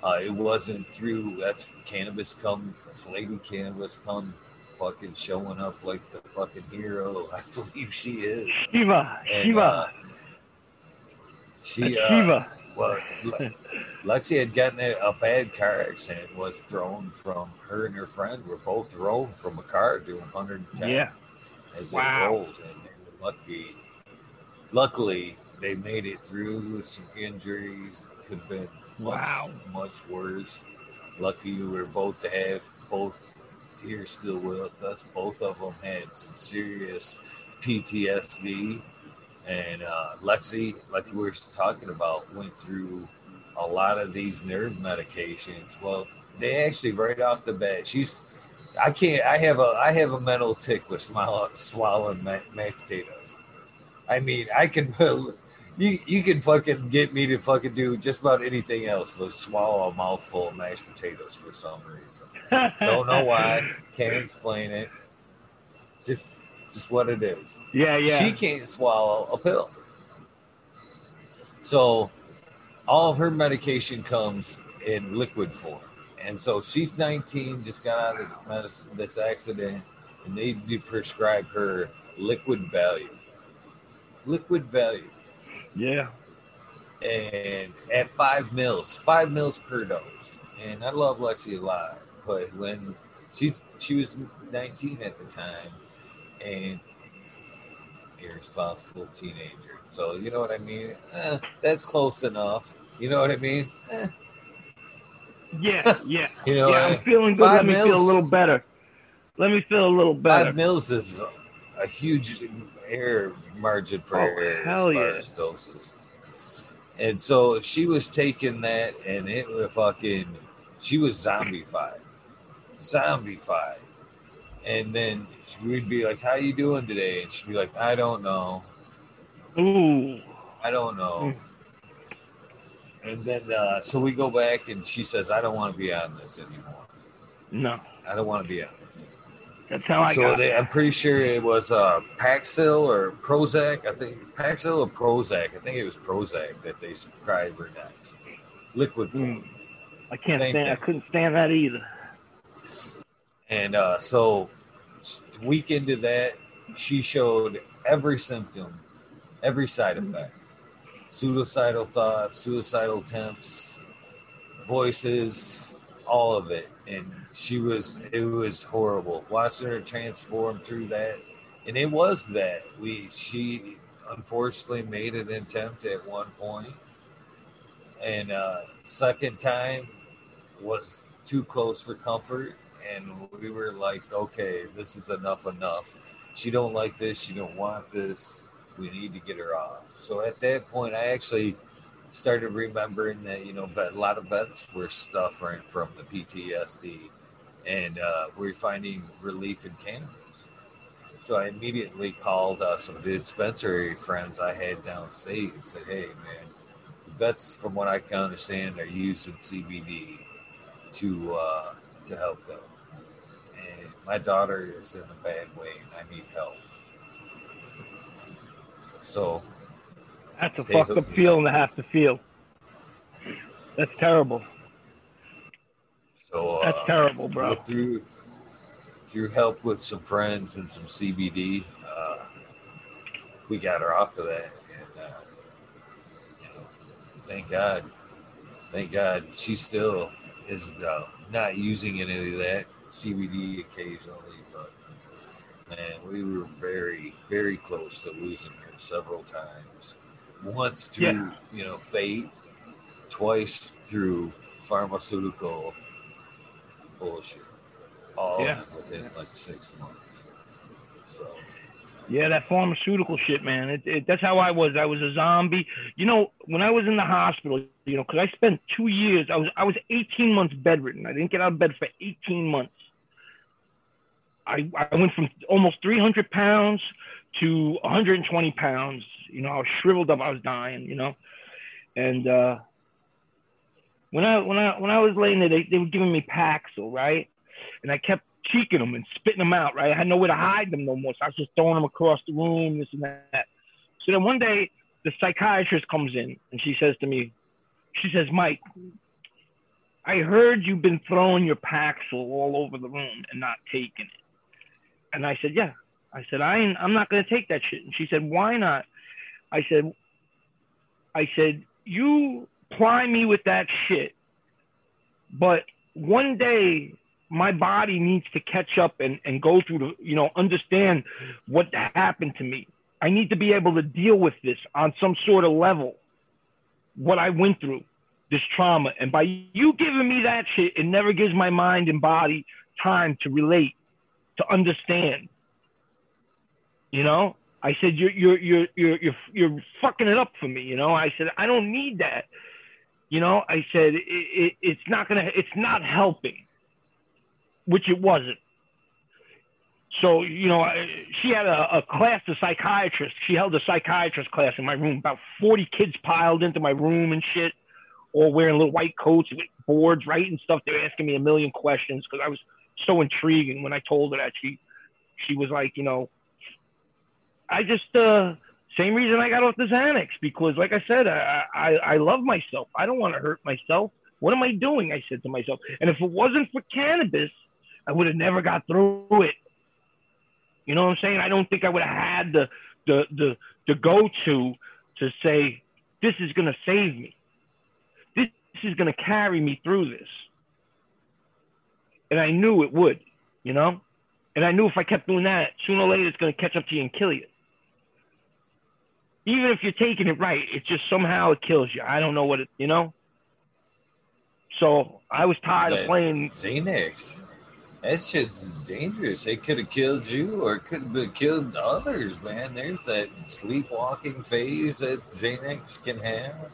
I. Uh, it wasn't through that's cannabis come, lady cannabis come, fucking showing up like the fucking hero. I believe she is. Shiva, And, Shiva, uh, she, uh, Shiva. well, Le- Lexi had gotten a, a bad car accident. Was thrown from her and her friend were both thrown from a car doing 110 Yeah. as Wow. they rolled, and they were lucky. Luckily, they made it through with some injuries. Could have been much, Wow. much worse. Lucky we were both to have both here still with us. Both of them had some serious PTSD. And uh, Lexi, like we were talking about, went through a lot of these nerve medications. Well, they actually right off the bat, she's. I can't. I have a. I have a mental tick with small, swallowing ma- mashed potatoes. I mean, I can. You you can fucking get me to fucking do just about anything else but swallow a mouthful of mashed potatoes for some reason. Don't know why. Can't explain it. Just just what it is. Yeah, yeah. She can't swallow a pill. So all of her medication comes in liquid form. And so she's 19, just got out of this medicine, this accident, and they do prescribe her liquid Valium. Liquid Valium. yeah. And at five mils, five mils per dose. And I love Lexi a lot, but when she's she was 19 at the time and irresponsible teenager. So you know what I mean? Eh, that's close enough. You know what I mean? Eh, Yeah, yeah. you know, yeah, I'm feeling good. Let me feel a little better. Let me feel a little better. five mils is a, a huge error margin for Oh, error hell as far yeah. as doses. And so if she was taking that and it was fucking, she was zombified, zombified. And then we'd be like, "How you doing today?" And she'd be like, "I don't know, Ooh. I don't know." And then uh, so we go back and she says, "I don't want to be on this anymore. No. I don't want to be on this." That's how I so got they, I'm pretty sure it was uh, Paxil or Prozac. I think Paxil or Prozac. I think it was Prozac that they prescribed her next. Liquid form. Mm. I can't Same stand I couldn't stand that either. And uh, so, week into that, she showed every symptom, every side effect. Suicidal thoughts, suicidal attempts, voices, all of it. And she was, it was horrible. Watching her transform through that. And it was that. We, she, unfortunately made an attempt at one point, and uh, second time was too close for comfort, and we were like, okay, this is enough, enough. She don't like this. She don't want this. We need to get her off. So at that point, I actually started remembering that you know a lot of vets were suffering from the PTSD, and uh, we're finding relief in cannabis. So I immediately called uh, some dispensary friends I had downstate and said, "Hey, man, vets, from what I can understand, are using CBD to uh, to help them. My daughter is in a bad way, and I need help. So that's a fucked up feeling to have to feel. That's terrible. So uh, that's terrible, bro. Through through help with some friends and some CBD, uh, we got her off of that, and uh, you know, thank God, thank God, she still is uh, not using any of that CBD occasionally, but man, we were very, very close to losing her several times. Once through, yeah. you know, fate, twice through pharmaceutical bullshit, all yeah. within like six months. Yeah, that pharmaceutical shit, man. It, it, that's how I was. I was a zombie. You know, when I was in the hospital, you know, because I spent two years. I was I was 18 months bedridden. I didn't get out of bed for 18 months. I I went from almost 300 pounds to 120 pounds. You know, I was shriveled up. I was dying. You know, and uh, when I when I when I was laying there, they, they were giving me Paxil, right? And I kept cheeking them and spitting them out, right? I had nowhere to hide them no more. So I was just throwing them across the room, this and that. So then one day, the psychiatrist comes in and she says to me, she says, Mike, I heard you've been throwing your Paxil all over the room and not taking it. And I said, yeah. I said, I ain't, I'm not going to take that shit. And she said, why not? I said, I said, you ply me with that shit, but one day my body needs to catch up and, and go through the, you know, understand what happened to me. I need to be able to deal with this on some sort of level, what I went through, this trauma. And by you giving me that shit, it never gives my mind and body time to relate, to understand. You know, I said you're you're you're you're you're, you're fucking it up for me. You know, I said I don't need that. You know, I said it, it, it's not gonna, it's not helping which it wasn't. So, you know, she had a, a class of psychiatrists. She held a psychiatrist class in my room. About 40 kids piled into my room and shit, all wearing little white coats with boards, writing stuff. They were asking me a million questions because I was so intriguing. When I told her that, she, she was like, you know, I just, uh, same reason I got off the Xanax because, like I said, I, I, I love myself. I don't want to hurt myself. What am I doing? I said to myself. And if it wasn't for cannabis, I would have never got through it. You know what I'm saying? I don't think I would have had the the the the go to to say this is going to save me. This, this is going to carry me through this. And I knew it would, you know? And I knew if I kept doing that, sooner or later it's going to catch up to you and kill you. Even if you're taking it right, it just somehow it kills you. I don't know what it, you know? So I was tired of playing Xanax. That shit's dangerous. It could have killed you or it could have killed others, man. There's that sleepwalking phase that Xanax can have,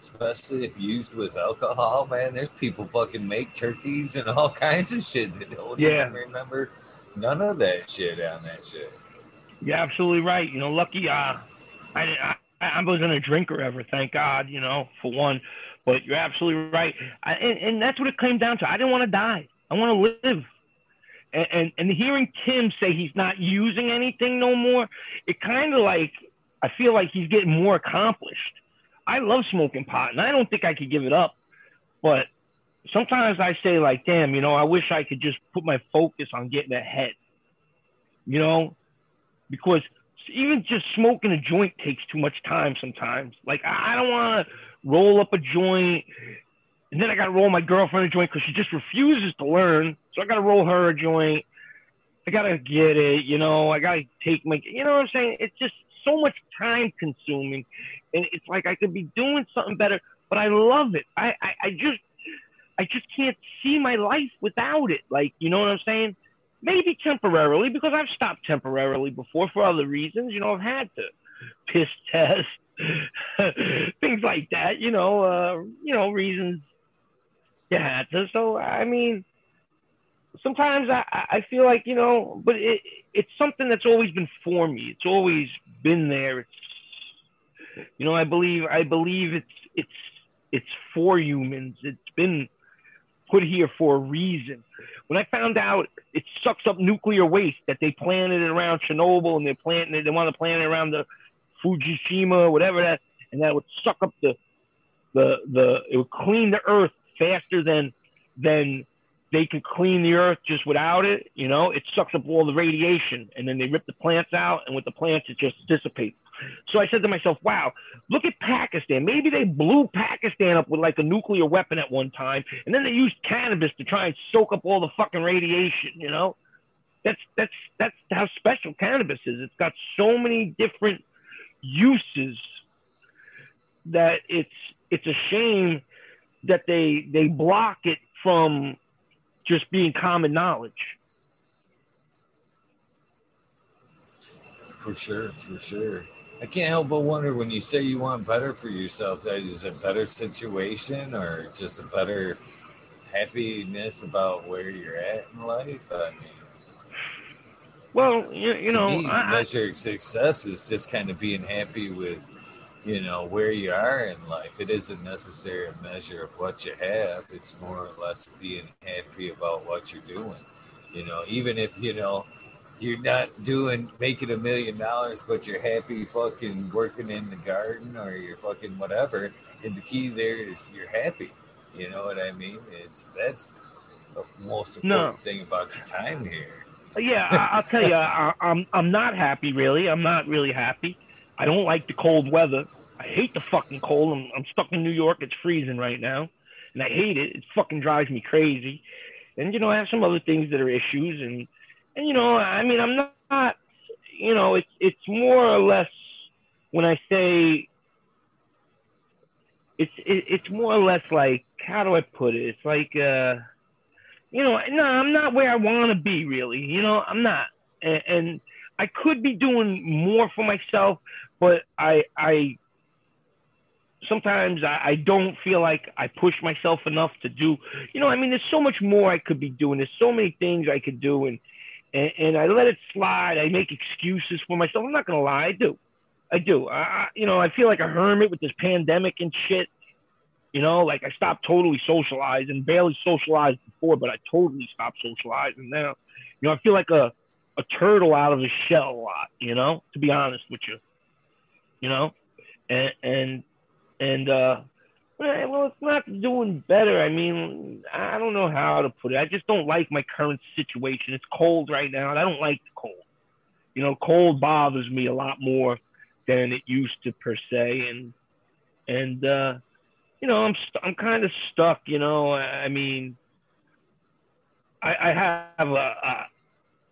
especially if used with alcohol, man. There's people fucking make turkeys and all kinds of shit that don't yeah. even remember none of that shit on that shit. You're absolutely right. You know, lucky, uh, I, I, I wasn't a drinker ever, thank God, you know, for one. But you're absolutely right. I, and, and that's what it came down to. I didn't want to die. I want to live and, and, and hearing Tim say he's not using anything no more, it kind of like I feel like he's getting more accomplished. I love smoking pot, and I don't think I could give it up. But sometimes I say like, damn, you know, I wish I could just put my focus on getting ahead. You know, because even just smoking a joint takes too much time sometimes. Like I don't want to roll up a joint and then I got to roll my girlfriend a joint because she just refuses to learn. So I got to roll her a joint. I got to get it, you know. I got to take my, you know what I'm saying? It's just so much time consuming, and it's like I could be doing something better, but I love it. I, I, I just I just can't see my life without it. Like, you know what I'm saying? Maybe temporarily because I've stopped temporarily before for other reasons. You know, I've had to piss test, things like that. You know, uh, you know, reasons to. So I mean, sometimes I, I feel like you know, but it it's something that's always been for me. It's always been there. It's you know, I believe I believe it's it's it's for humans. It's been put here for a reason. When I found out it sucks up nuclear waste that they planted it around Chernobyl and they're planting it, they want to plant it around the Fukushima, whatever that, and that would suck up the the the it would clean the earth faster than than they can clean the earth just without it. You know, it sucks up all the radiation, and then they rip the plants out, and with the plants, it just dissipates. So I said to myself, wow, look at Pakistan. Maybe they blew Pakistan up with like a nuclear weapon at one time, and then they used cannabis to try and soak up all the fucking radiation, you know? That's that's that's how special cannabis is. It's got so many different uses that it's it's a shame that they they block it from just being common knowledge. For sure, for sure. I can't help but wonder when you say you want better for yourself, that is a better situation or just a better happiness about where you're at in life? I mean, well, you, you know, me, I, measure success is just kind of being happy with, you know, where you are in life. It isn't necessarily a measure of what you have. It's more or less being happy about what you're doing. You know, even if you know you're not doing making a million dollars, but you're happy fucking working in the garden or you're fucking whatever. And the key there is you're happy. You know what I mean? It's that's the most important no. thing about your time here. Yeah, I'll tell you, I, I'm I'm not happy really. I'm not really happy. I don't like the cold weather. I hate the fucking cold. I'm, I'm stuck in New York. It's freezing right now, and I hate it. It fucking drives me crazy. And you know, I have some other things that are issues, and and you know, I mean, I'm not, you know, it's it's more or less when I say it's it, it's more or less like how do I put it? It's like uh, you know, no, I'm not where I want to be really. You know, I'm not, and, and I could be doing more for myself, but I I sometimes I, I, don't feel like I push myself enough to do. You know, I mean, there's so much more I could be doing. There's so many things I could do, and and, and I let it slide. I make excuses for myself. I'm not gonna lie, I do, I do. I, you know, I feel like a hermit with this pandemic and shit. You know, like I stopped totally socializing, barely socialized before, but I totally stopped socializing now. You know, I feel like a a turtle out of a shell a lot. You know, to be honest with you. You know, and and and uh, well, it's not doing better. I mean, I don't know how to put it. I just don't like my current situation. It's cold right now, and I don't like the cold. You know, cold bothers me a lot more than it used to per se, and and uh, you know, I'm st- I'm kind of stuck. You know, I mean, I, I have a, a,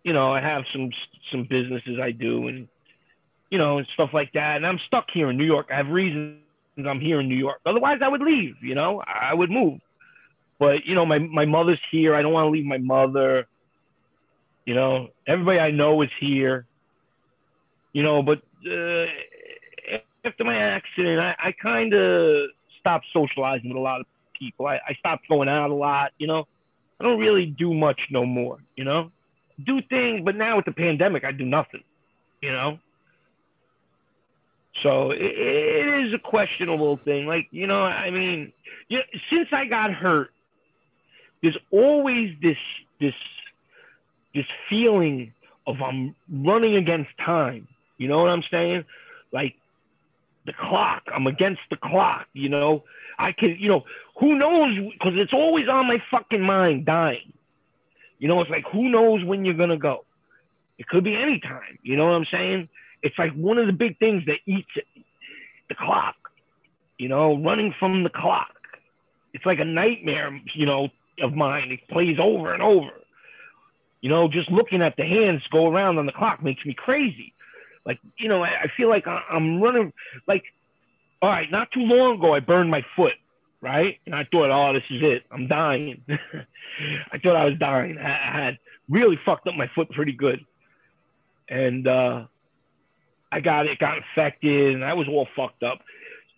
you know, I have some some businesses I do, and you know, and stuff like that, and I'm stuck here in New York. I have reasons I'm here in New York. Otherwise, I would leave. You know, I would move. But you know, my my mother's here. I don't want to leave my mother. You know, everybody I know is here. You know, but uh, after my accident, I, I kind of stopped socializing with a lot of people. I, I stopped going out a lot. You know, I don't really do much no more. You know, do things, but now with the pandemic, I do nothing. You know, so it, is a questionable thing. Like, you know, I mean, you know, since I got hurt, there's always this this this feeling of I'm running against time. You know what I'm saying? Like the clock. I'm against the clock. You know, I can. You know, who knows? Because it's always on my fucking mind, dying. You know, it's like who knows when you're gonna go. It could be any time. You know what I'm saying? It's like one of the big things that eats it, the clock. You know, running from the clock. It's like a nightmare, you know, of mine. It plays over and over. You know, just looking at the hands go around on the clock makes me crazy. Like, you know, I, feel like I'm running. Like, all right, not too long ago, I burned my foot, right? And I thought, oh, this is it. I'm dying. I thought I was dying. I, I had really fucked up my foot pretty good, and uh, I got it got infected, and I was all fucked up.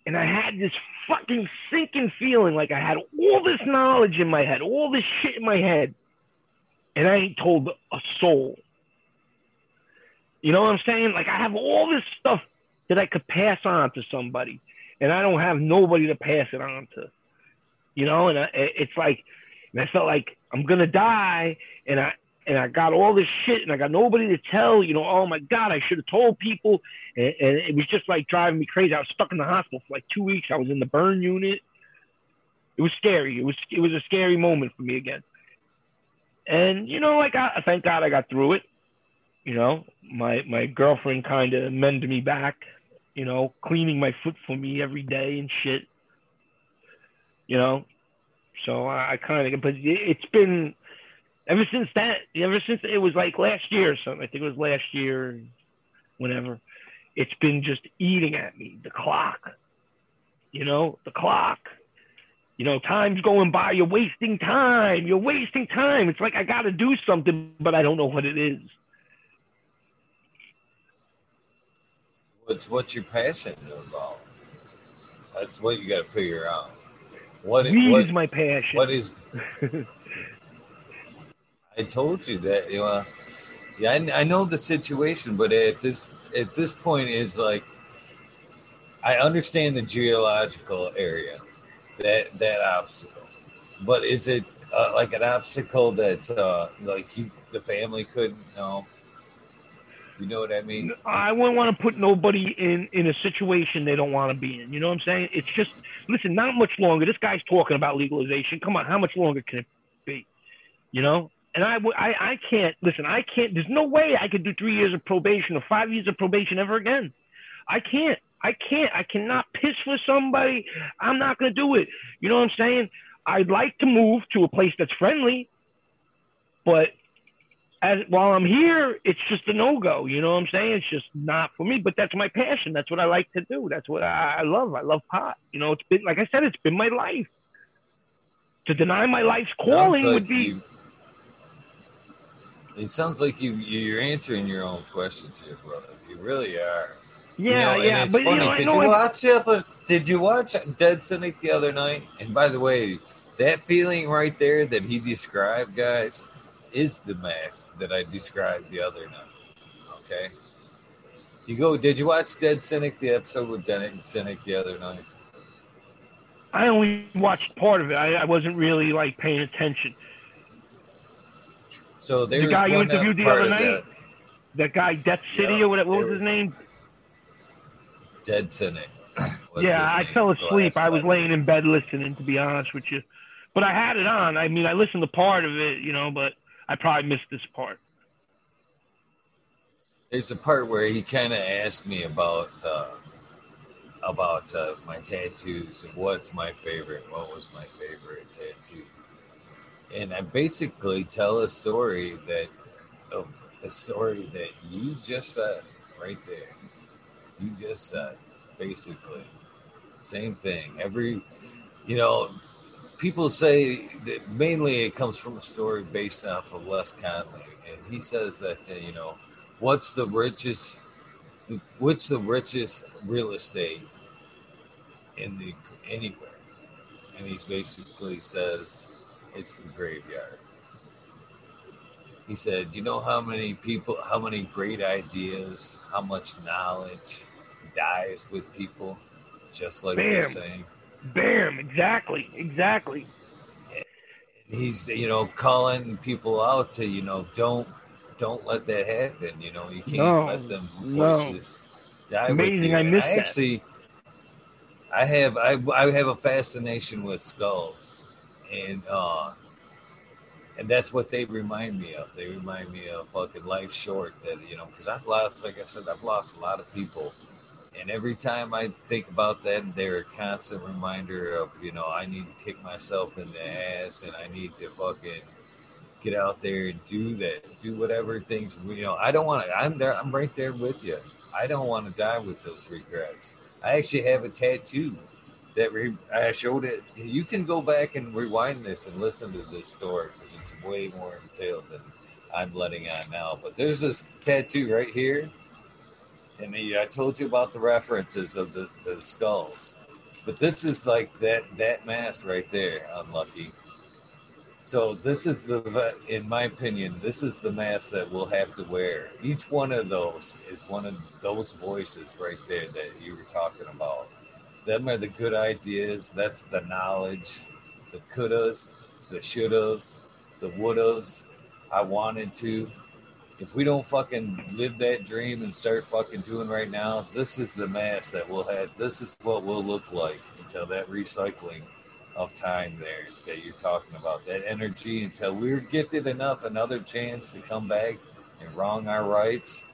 And I had this fucking sinking feeling like I had all this knowledge in my head, all this shit in my head, and I ain't told a soul. You know what I'm saying? Like I have all this stuff that I could pass on to somebody, and I don't have nobody to pass it on to. You know, and I, it's like, and I felt like I'm gonna die, and I and I got all this shit, and I got nobody to tell. You know, oh my god, I should have told people, and, and it was just like driving me crazy. I was stuck in the hospital for like two weeks. I was in the burn unit. It was scary. It was it was a scary moment for me again. And you know, I got thank God I got through it. You know, my my girlfriend kind of mended me back. You know, cleaning my foot for me every day and shit. You know, so I, I kind of, but it's been ever since that. Ever since it was like last year or something. I think it was last year, whenever. It's been just eating at me. The clock. You know, the clock. You know, time's going by. You're wasting time. You're wasting time. It's like I got to do something, but I don't know what it is. What's what's your passion about? That's what you got to figure out. What what, is my passion. What is? I told you that. You know, yeah, I, I know the situation, but at this at this point is like, I understand the geological area, that that obstacle, but is it uh, like an obstacle that uh, like you the family couldn't know? You know what I mean? I wouldn't want to put nobody in in a situation they don't want to be in. You know what I'm saying? It's just listen, not much longer. This guy's talking about legalization. Come on, how much longer can it be? You know? And I, I, I can't listen. I can't. There's no way I could do three years of probation or five years of probation ever again. I can't. I can't. I cannot piss for somebody. I'm not gonna do it. You know what I'm saying? I'd like to move to a place that's friendly, but as while I'm here, it's just a no go. You know what I'm saying? It's just not for me. But that's my passion. That's what I like to do. That's what I, I love. I love pot. You know, it's been like I said, it's been my life. To deny my life's calling like would be. You, it sounds like you you're answering your own questions here, brother. You really are. Yeah, you know, yeah. it's but funny. you know, did you watch? Did you watch Dead Cynic the other night? And by the way, that feeling right there that he described, guys is the mask that I described the other night. Okay. You go. Did you watch Dead Cynic, the episode with Dead Cynic the other night? I only watched part of it. I, I wasn't really like paying attention. So the guy you interviewed the other night, that. that guy Death City yeah, or whatever. What was his name? Dead City. yeah, I fell asleep. I was laying in bed listening, to be honest with you. But I had it on. I mean, I listened to part of it, you know, but I probably missed this part. There's a part where he kind of asked me about uh, about uh, my tattoos and what's my favorite, what was my favorite tattoo, and I basically tell a story that of the story that you just said right there. You just said basically same thing. Every you know, people say that mainly it comes from a story based off of Les Conley, and he says that uh, you know, what's the richest, what's the richest real estate in the anywhere, and he basically says it's the graveyard. He said, you know how many people, how many great ideas, how much knowledge dies with people, just like Bam. you're saying. Bam! Exactly. Exactly. He's you know calling people out to you know don't don't let that happen. You know you can't no, let them voices no. die Amazing. with you. I missed I actually, I have I I have a fascination with skulls, and uh, and that's what they remind me of. They remind me of fucking life short. That you know, because I've lost, like I said, I've lost a lot of people and every time I think about that, they're a constant reminder of, you know, I need to kick myself in the ass and I need to fucking get out there and do that, do whatever things, you know, I don't want to, I'm there, I'm right there with you. I don't want to die with those regrets. I actually have a tattoo that re- I showed it. You can go back and rewind this and listen to this story because it's way more detailed than I'm letting on now. But there's this tattoo right here, and I told you about the references of the, the skulls. But this is like that that mask right there. Unlucky. So this is the, in my opinion, this is the mask that we'll have to wear. Each one of those is one of those voices right there that you were talking about. Them are the good ideas. That's the knowledge, the couldas, the shouldas, the wouldas. I wanted to. If we don't fucking live that dream and start fucking doing right now, this is the mask that we'll have. This is what we'll look like until that recycling of time there that you're talking about, that energy until we're gifted enough another chance to come back and wrong our rights.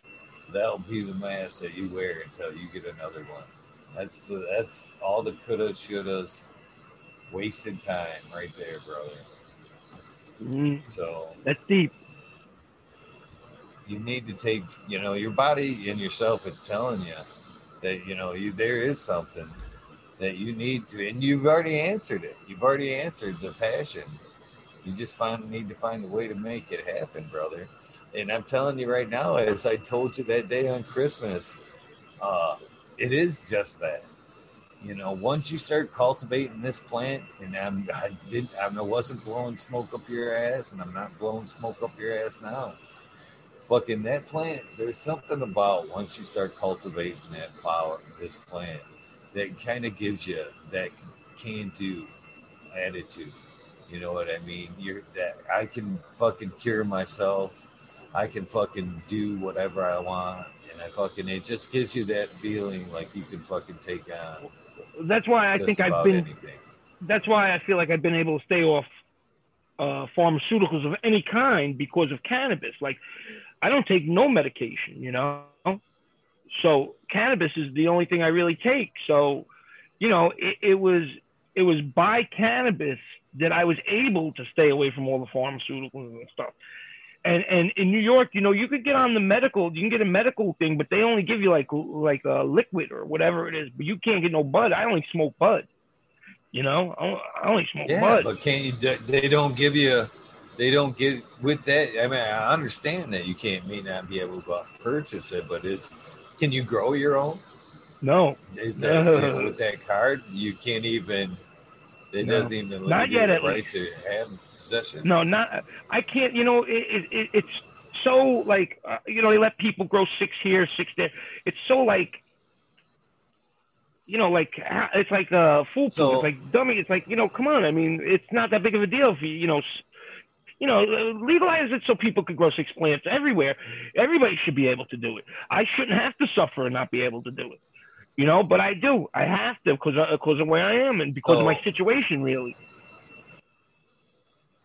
That'll be the mask that you wear until you get another one. That's the that's all the coulda shouldas, wasted time right there, brother. Mm-hmm. So that's deep. You need to take, you know, your body and yourself is telling you that you know you there is something that you need to, and you've already answered it. You've already answered the passion. You just find need to find a way to make it happen, brother. And I'm telling you right now, as I told you that day on Christmas, uh, it is just that. You know, once you start cultivating this plant, and I'm, I did, I wasn't blowing smoke up your ass, and I'm not blowing smoke up your ass now. Fucking that plant, there's something about once you start cultivating that power, this plant, that kind of gives you that can do attitude. You know what I mean? You're that I can fucking cure myself. I can fucking do whatever I want. I fucking it just gives you that feeling like you can fucking take on. That's why I think I've been anything. that's why I feel like I've been able to stay off uh, pharmaceuticals of any kind because of cannabis. Like I don't take no medication, you know. So cannabis is the only thing I really take. So, you know, it, it was it was by cannabis that I was able to stay away from all the pharmaceuticals and stuff. And and in New York, you know, you could get on the medical, you can get a medical thing, but they only give you like like a liquid or whatever it is. But you can't get no bud. I only smoke bud. You know, I only smoke yeah, bud. but can't you? They don't give you. They don't get with that. I mean, I understand that you can't may not be able to purchase it, but it's can you grow your own? No. Is that, you know, with that card, you can't even. It no. doesn't even not yet. At right to have possession. No, not. I can't. You know, it, it, it's so like uh, you know they let people grow six here, six there. It's so like. You know, like it's like uh, foolproof. So, it's like dummy. It's like you know, come on. I mean, it's not that big of a deal if you you know you know, legalize it so people could grow six plants everywhere. Everybody should be able to do it. I shouldn't have to suffer and not be able to do it. You know, but I do. I have to because because of where I am and because so, of my situation, really.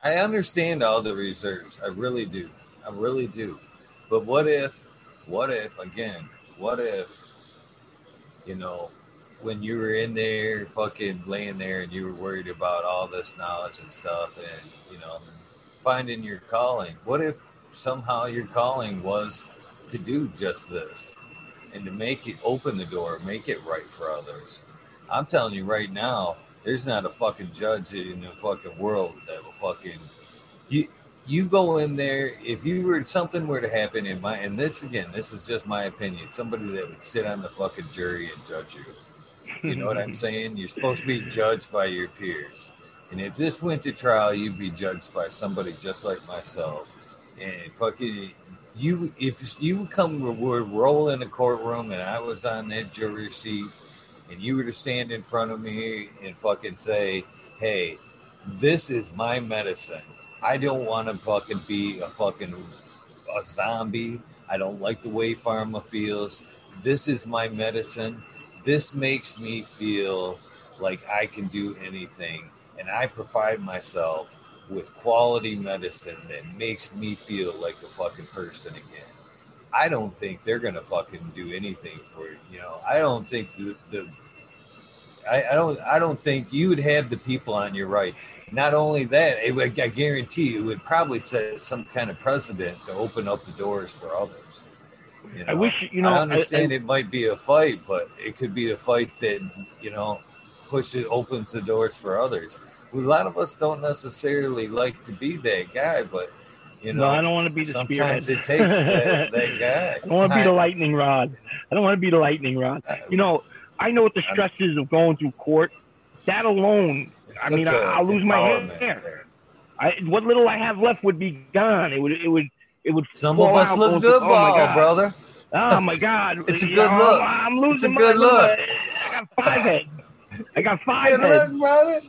I understand all the reserves. I really do. I really do. But what if, what if, again, what if, you know, when you were in there fucking laying there and you were worried about all this knowledge and stuff and, you know, finding your calling. What if somehow your calling was to do just this and to make it open the door, make it right for others? I'm telling you right now, there's not a fucking judge in the fucking world that will fucking you you go in there if you were something were to happen in my and this again this is just my opinion somebody that would sit on the fucking jury and judge you. You know what i'm saying? You're supposed to be judged by your peers. And if this went to trial, you'd be judged by somebody just like myself. And fucking you, if you would come would roll in the courtroom and I was on that jury seat, and you were to stand in front of me and fucking say, "Hey, this is my medicine. I don't want to fucking be a fucking a zombie. I don't like the way pharma feels. This is my medicine. This makes me feel like I can do anything." and I provide myself with quality medicine that makes me feel like a fucking person again. I don't think they're gonna fucking do anything for you know. I don't think the, the I, I don't I don't think you would have the people on your right. Not only that, it would, I guarantee you, it would probably set some kind of precedent to open up the doors for others. You I wish you know. I understand it might be a fight, but it could be a fight that you know pushes opens the doors for others. A lot of us don't necessarily like to be that guy, but you know, no, I don't want to be the sometimes spearhead. it takes that, that guy. I don't want to be the lightning rod. I don't want to be the lightning rod. You know, I know what the stress is of going through court. That alone, I mean, I, a I'll lose my hair. there. I, what little I have left would be gone. It would, it would, it would. Some of us look good, through- oh ball, God. brother. Oh my God! It's a good know, look. I'm, I'm losing It's a good my look. I got five heads. I got five Good heads. look, brother.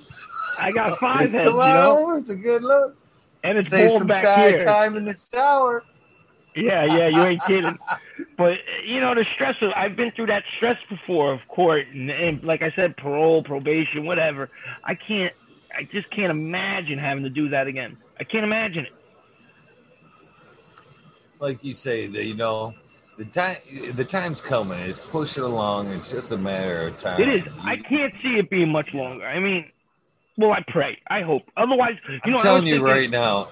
I got five heads. Come You know, over. It's a good look. And it's Save bald some back shy here. time in the shower. Yeah, yeah, you ain't kidding. But you know the stress. Of, I've been through that stress before of court, and, and like I said, parole, probation, whatever. I can't. I just can't imagine having to do that again. I can't imagine it. like you say that you know the time the time's coming it's pushing along it's just a matter of time It is. You- I can't see it being much longer. I mean, well, I pray. I hope. Otherwise, you i'm know, telling you thinking- right now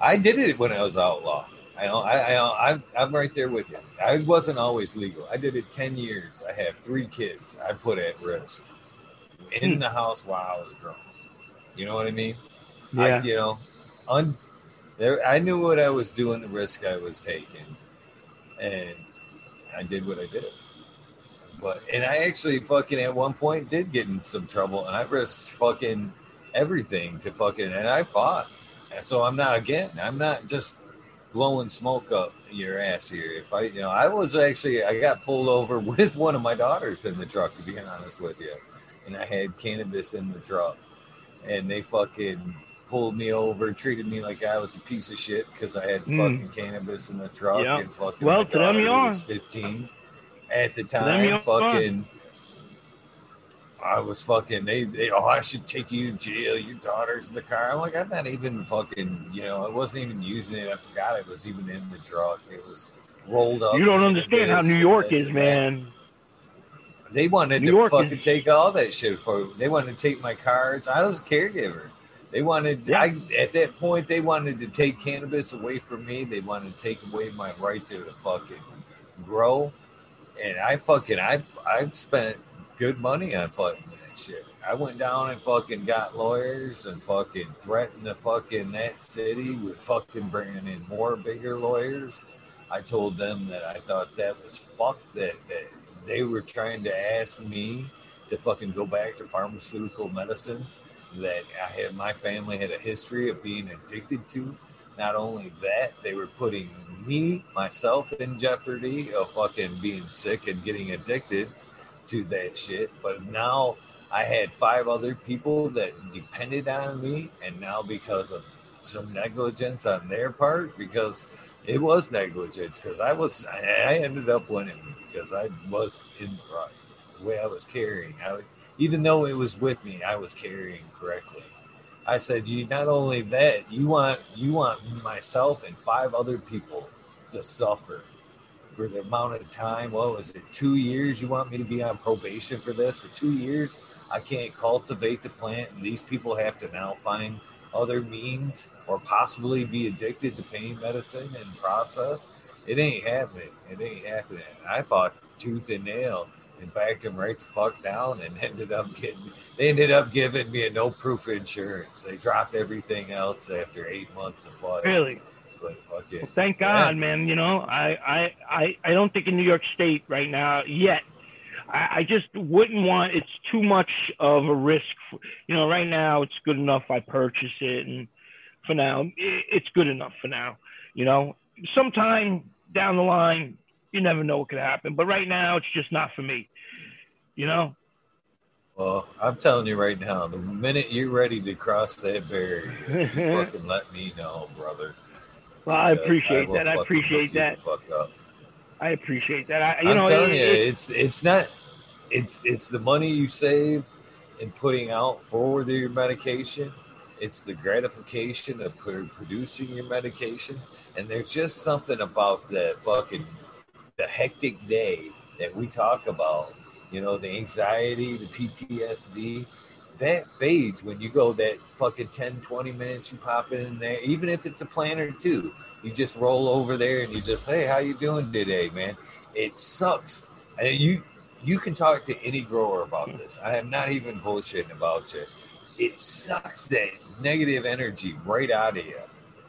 i did it when i was outlaw I, I, I, I'm- I'm right there with you. I wasn't always legal. I did it 10 years. I have three kids I put at risk in Hmm. the house while I was grown. You know what I mean? Yeah. I, you know, un, there, I knew what I was doing, the risk I was taking, and I did what I did. But and I actually fucking at one point did get in some trouble, and I risked fucking everything to fucking, and I fought. And so I'm not again. I'm not just blowing smoke up your ass here. If I, you know, I was actually I got pulled over with one of my daughters in the truck. To be honest with you, and I had cannabis in the truck, and they fucking pulled me over, treated me like I was a piece of shit because I had Mm. fucking cannabis in the truck. Yeah. And fucking Well, to them you are. was 15 at the time. Fucking, I was fucking. They, they, oh, I should take you to jail. Your daughter's in the car. I'm like, I'm not even fucking. You know, I wasn't even using it. I forgot it was even in the truck. It was rolled up. You don't understand how New York is, man. They wanted New to York fucking is- take all that shit for. They wanted to take my cards. I was a caregiver. They wanted. Yeah. I at that point they wanted to take cannabis away from me. They wanted to take away my right to fucking grow. And I fucking I I spent good money on fucking that shit. I went down and fucking got lawyers and fucking threatened the fucking that city with fucking bringing in more bigger lawyers. I told them that I thought that was fucked. That that they were trying to ask me to fucking go back to pharmaceutical medicine. That I had my family had a history of being addicted to. Not only that, they were putting me myself in jeopardy of fucking being sick and getting addicted to that shit. But now I had five other people that depended on me, and now because of some negligence on their part, because it was negligence, because I was I ended up winning because I was in the right the way I was carrying. I even though it was with me, I was carrying correctly. I said, you not only that, you want you want myself and five other people to suffer for the amount of time. What was it? Two years? You want me to be on probation for this? For two years, I can't cultivate the plant, and these people have to now find other means or possibly be addicted to pain medicine and process. It ain't happening. It ain't happening. I fought tooth and nail and backed them right the fuck down and ended up getting they ended up giving me a no proof insurance. They dropped everything else after eight months of fighting. Really. But fuck it. Well, thank Yeah. God, man. You know, I, I, I, I don't think in New York State right now yet. I, I just wouldn't want. It's too much of a risk. For, you know, right now it's good enough. I purchase it, and for now, it's good enough for now. You know, sometime down the line, you never know what could happen. But right now, it's just not for me. You know. Well, I'm telling you right now, the minute you're ready to cross that barrier, you fucking let me know, brother. Well, I appreciate will that. I appreciate that. Fuck up. I appreciate that. I, you I'm know, telling it- you, it- it's it's not it's it's the money you save in putting out for your medication. It's the gratification of producing your medication, and there's just something about that fucking the hectic day that we talk about. You know, the anxiety, the PTSD, that fades when you go that fucking 10, 20 minutes you pop in there, even if it's a plan or two. You just roll over there and you just, hey, how you doing today, man? It sucks. And you you can talk to any grower about hmm. this. I am not even bullshitting about you. It sucks that negative energy right out of you.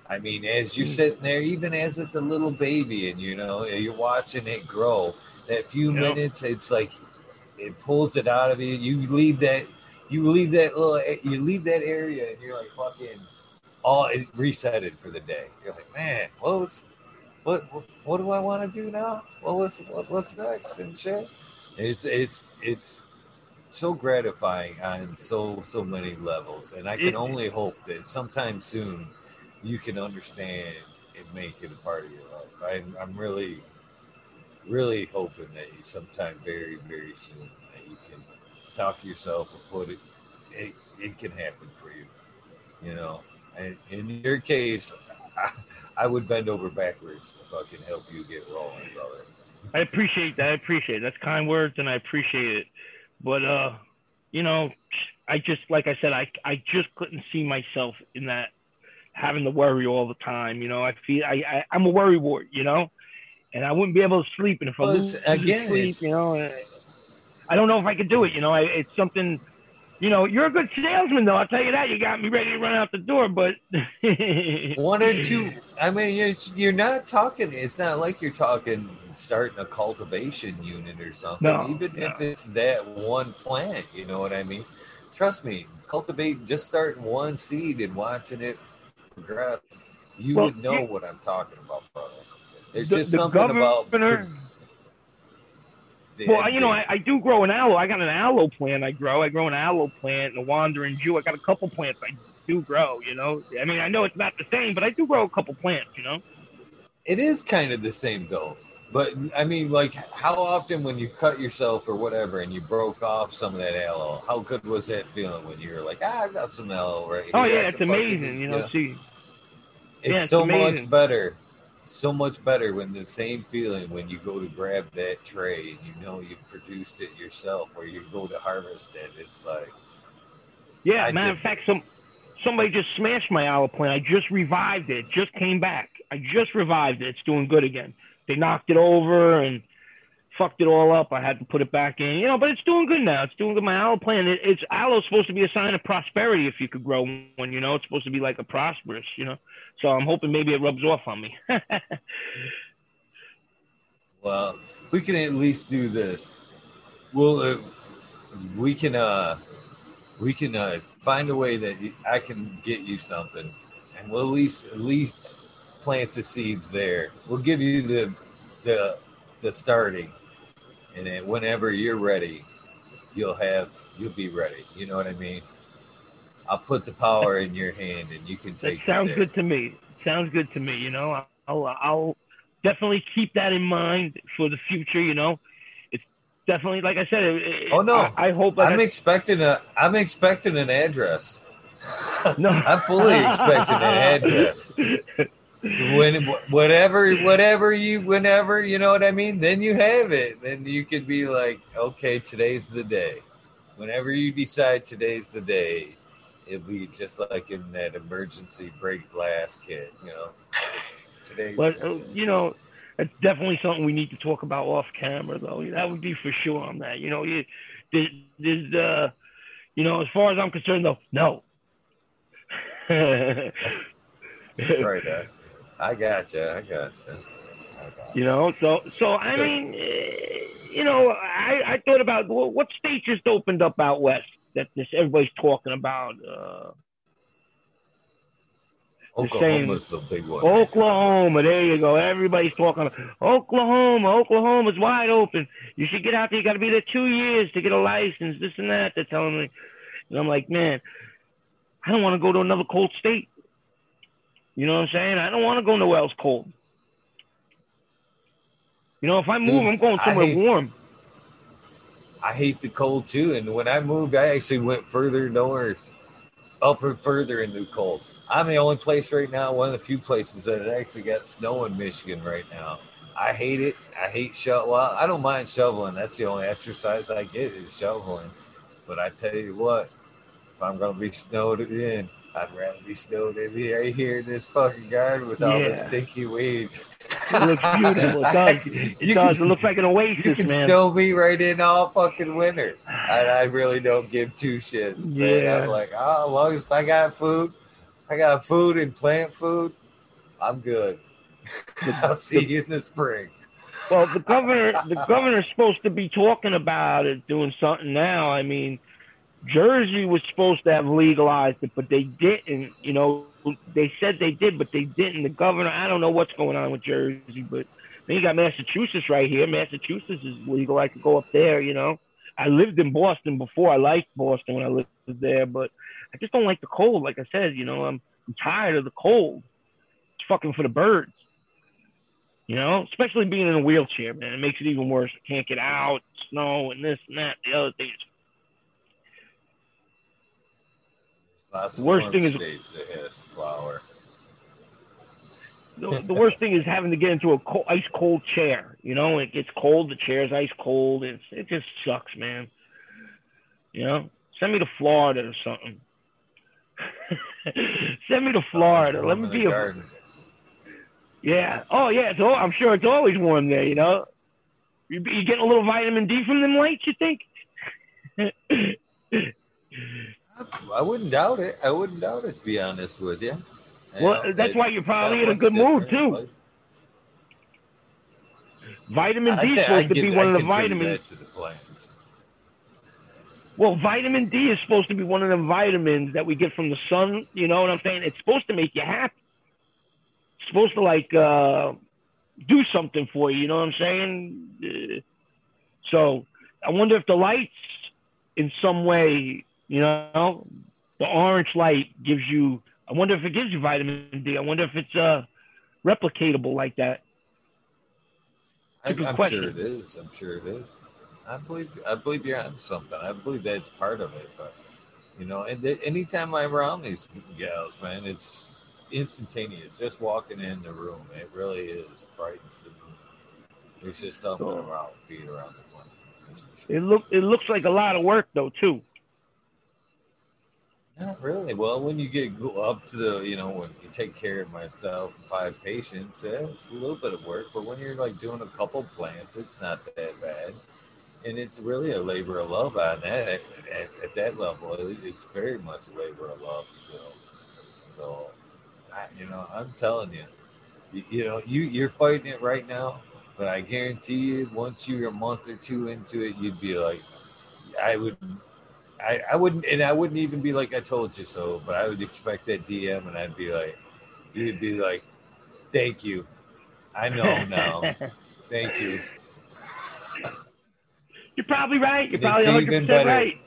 I mean, as you're hmm. sitting there, even as it's a little baby, and you know you're watching it grow, that few yep. minutes, it's like it pulls it out of you. You leave that, you leave that little, you leave that area, and you're like fucking all it resetted for the day. You're like, man, what was, what, what, what do I want to do now? What was, what, what's next and shit. It's it's it's so gratifying on so so many levels, and I can it, only hope that sometime soon you can understand and make it a part of your life. I'm I'm really really hoping that you sometime very very soon that you can talk to yourself and put it it, it can happen for you you know and in your case I, I would bend over backwards to fucking help you get rolling brother I appreciate that. I appreciate it. That's kind words, and I appreciate it. But uh, you know, I just like I said, I I just couldn't see myself in that having to worry all the time. You know, I feel I, I I'm a worry wart. You know, and I wouldn't be able to sleep. And if well, I lose again, sleep, you know, I don't know if I could do it. You know, I, it's something you know, you're a good salesman, though. I'll tell you that. You got me ready to run out the door, but one or two. I mean, you're, you're not talking. It's not like you're talking starting a cultivation unit or something. No, Even no. if it's that one plant, you know what I mean. Trust me, cultivate just starting one seed and watching it progress. You well, would know what I'm talking about, brother. There's the, just the something about well, you know, I, I, do grow an aloe. I got an aloe plant I grow. I grow an aloe plant and a wandering Jew. I got a couple plants I do grow, you know. I mean, I know it's not the same, but I do grow a couple plants, you know. It is kind of the same though. But I mean, like, how often when you've cut yourself or whatever and you broke off some of that aloe, how good was that feeling when you were like, ah, I've got some aloe right here. Oh, yeah, it's amazing. You know, yeah. see. It's, yeah, it's so amazing. much better so much better when the same feeling when you go to grab that tray and you know you've produced it yourself or you go to harvest it. It's like Yeah, I matter of fact, some somebody just smashed my aloe plant. I just revived it. Just came back. I just revived it. It's doing good again. They knocked it over and fucked it all up. I had to put it back in, you know, but it's doing good now. It's doing good. My aloe plant, it, it's aloe supposed to be a sign of prosperity if you could grow one, you know, it's supposed to be like a prosperous, you know. So I'm hoping maybe it rubs off on me. well, we can at least do this. Well, uh, we can, uh, we can uh, find a way that I can get you something, and we'll at least at least plant the seeds there. We'll give you the the the starting, and then whenever you're ready, you'll have you'll be ready. You know what I mean? I'll put the power in your hand, and you can take. That sounds good to me. Sounds good to me. You know, I'll I'll definitely keep that in mind for the future. You know, it's definitely like I said. It, oh no! I, I hope. I'm I, expecting a. I'm expecting an address. No, I'm fully expecting an address. When whatever whatever you whenever you know what I mean, then you have it. Then you could be like, okay, today's the day. Whenever you decide today's the day, it'll be just like in that emergency break glass kit, you know. Today's but uh, you know, it's definitely something we need to talk about off camera, though. That would be for sure on that. You know, there's, there's uh, you know, as far as I'm concerned, though, no. right. Uh, I got you. I got you. You know, so so I mean, eh, you know, I I thought about what state just opened up out west that this everybody's talking about. Uh, Oklahoma's the big one. Oklahoma, there you go. Everybody's talking. About Oklahoma, Oklahoma's wide open. You should get out there. You got to be there two years to get a license. This and that. They're telling me, and I'm like, man, I don't want to go to another cold state. You know what I'm saying? I don't want to go nowhere else cold. You know, if I move, Dude, I'm going somewhere hate, warm. I hate the cold too. And when I moved, I actually went further north, up and further into the cold. I'm the only place right now, one of the few places that actually got snow in Michigan right now. I hate it. I hate shovel. Well, I don't mind shoveling. That's the only exercise I get is shoveling. But I tell you what, if I'm going to be snowed in, I'd rather be snowed in here, right here in this fucking garden with all the stinky weed. It looks beautiful. It does. It you does. Can, it looks like an oasis, you can man. snow me right in all fucking winter. And I really don't give two shits. Man. Yeah. I'm like, oh, as long as I got food, I got food and plant food, I'm good. I'll see you in the spring. Well, the governor, the governor's supposed to be talking about it, doing something now. I mean, Jersey was supposed to have legalized it, but they didn't. You know, they said they did, but they didn't. The governor, I don't know what's going on with Jersey, but then you got Massachusetts right here. Massachusetts is legal. I could go up there. You know, I lived in Boston before. I liked Boston when I lived there, but I just don't like the cold. Like I said, you know, I'm, I'm tired of the cold. It's fucking for the birds. You know, especially being in a wheelchair, man, it makes it even worse. I can't get out, snow, and this and that, the other things. Lots of Worst thing is- states that has flower. The, the worst thing is having to get into a co- ice cold chair. You know, it gets cold, the chair's ice cold. It's, it just sucks, man. You know, send me to Florida or something. send me to Florida. Let me be a garden. yeah. Oh yeah, all, I'm sure it's always warm there. You know, you, you getting a little vitamin D from them lights? You think? I wouldn't doubt it. I wouldn't doubt it, to be honest with you. Well, You that's why you're probably in a good mood, too. Vitamin D is supposed to be one I of the vitamins. to the plants. Well, vitamin D is supposed to be one of the vitamins that we get from the sun. You know what I'm saying? It's supposed to make you happy. It's supposed to like uh, do something for you. You know what I'm saying? Uh, so I wonder if the lights, in some way, you know, the orange light gives you. I wonder if it gives you vitamin D. I wonder if it's uh, replicatable like that. I, It's a good I'm question. sure it is. I'm sure it is. I believe. I believe you're on something. I believe that's part of it. But you know, and th- anytime I'm around these gals, man, it's, it's instantaneous. Just walking in the room, it really is brightens the mood. There's just something around being around the corner. Sure. It look it looks like a lot of work though too. Not really. Well, when you get up to the, you know, when you take care of myself, five patients, yeah, it's a little bit of work. But when you're like doing a couple plants, it's not that bad. And it's really a labor of love on that. At, at, at that level, it's very much a labor of love still. So, I, you know, I'm telling you, you, you know, you you're fighting it right now, but I guarantee you, once you're a month or two into it, you'd be like, I would I, I wouldn't, and I wouldn't even be like I told you so, but I would expect that DM, and I'd be like, you'd be like, thank you, I know now, thank you. You're probably right. You're probably even 100 percent better. right.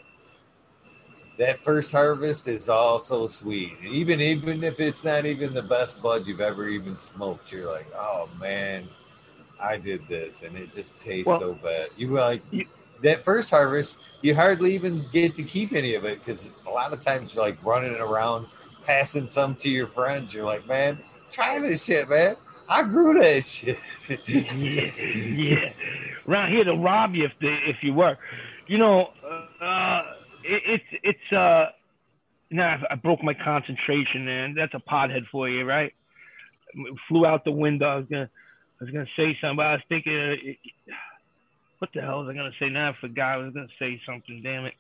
That first harvest is all so sweet, even even if it's not even the best bud you've ever even smoked, you're like, oh man, I did this, and it just tastes Well, so bad. You were like. you- that first harvest, you hardly even get to keep any of it because a lot of times you're like running around, passing some to your friends. You're like, man, try this shit, man. I grew that shit. yeah, yeah. Around here to rob you if they, if you were, you know, uh, it, it's it's uh, now I broke my concentration, man. That's a pothead for you, right? Flew out the window. I was gonna I was gonna say something, but I was thinking, uh, it, what the hell was I gonna say? Now I forgot. I was gonna say something. Damn it!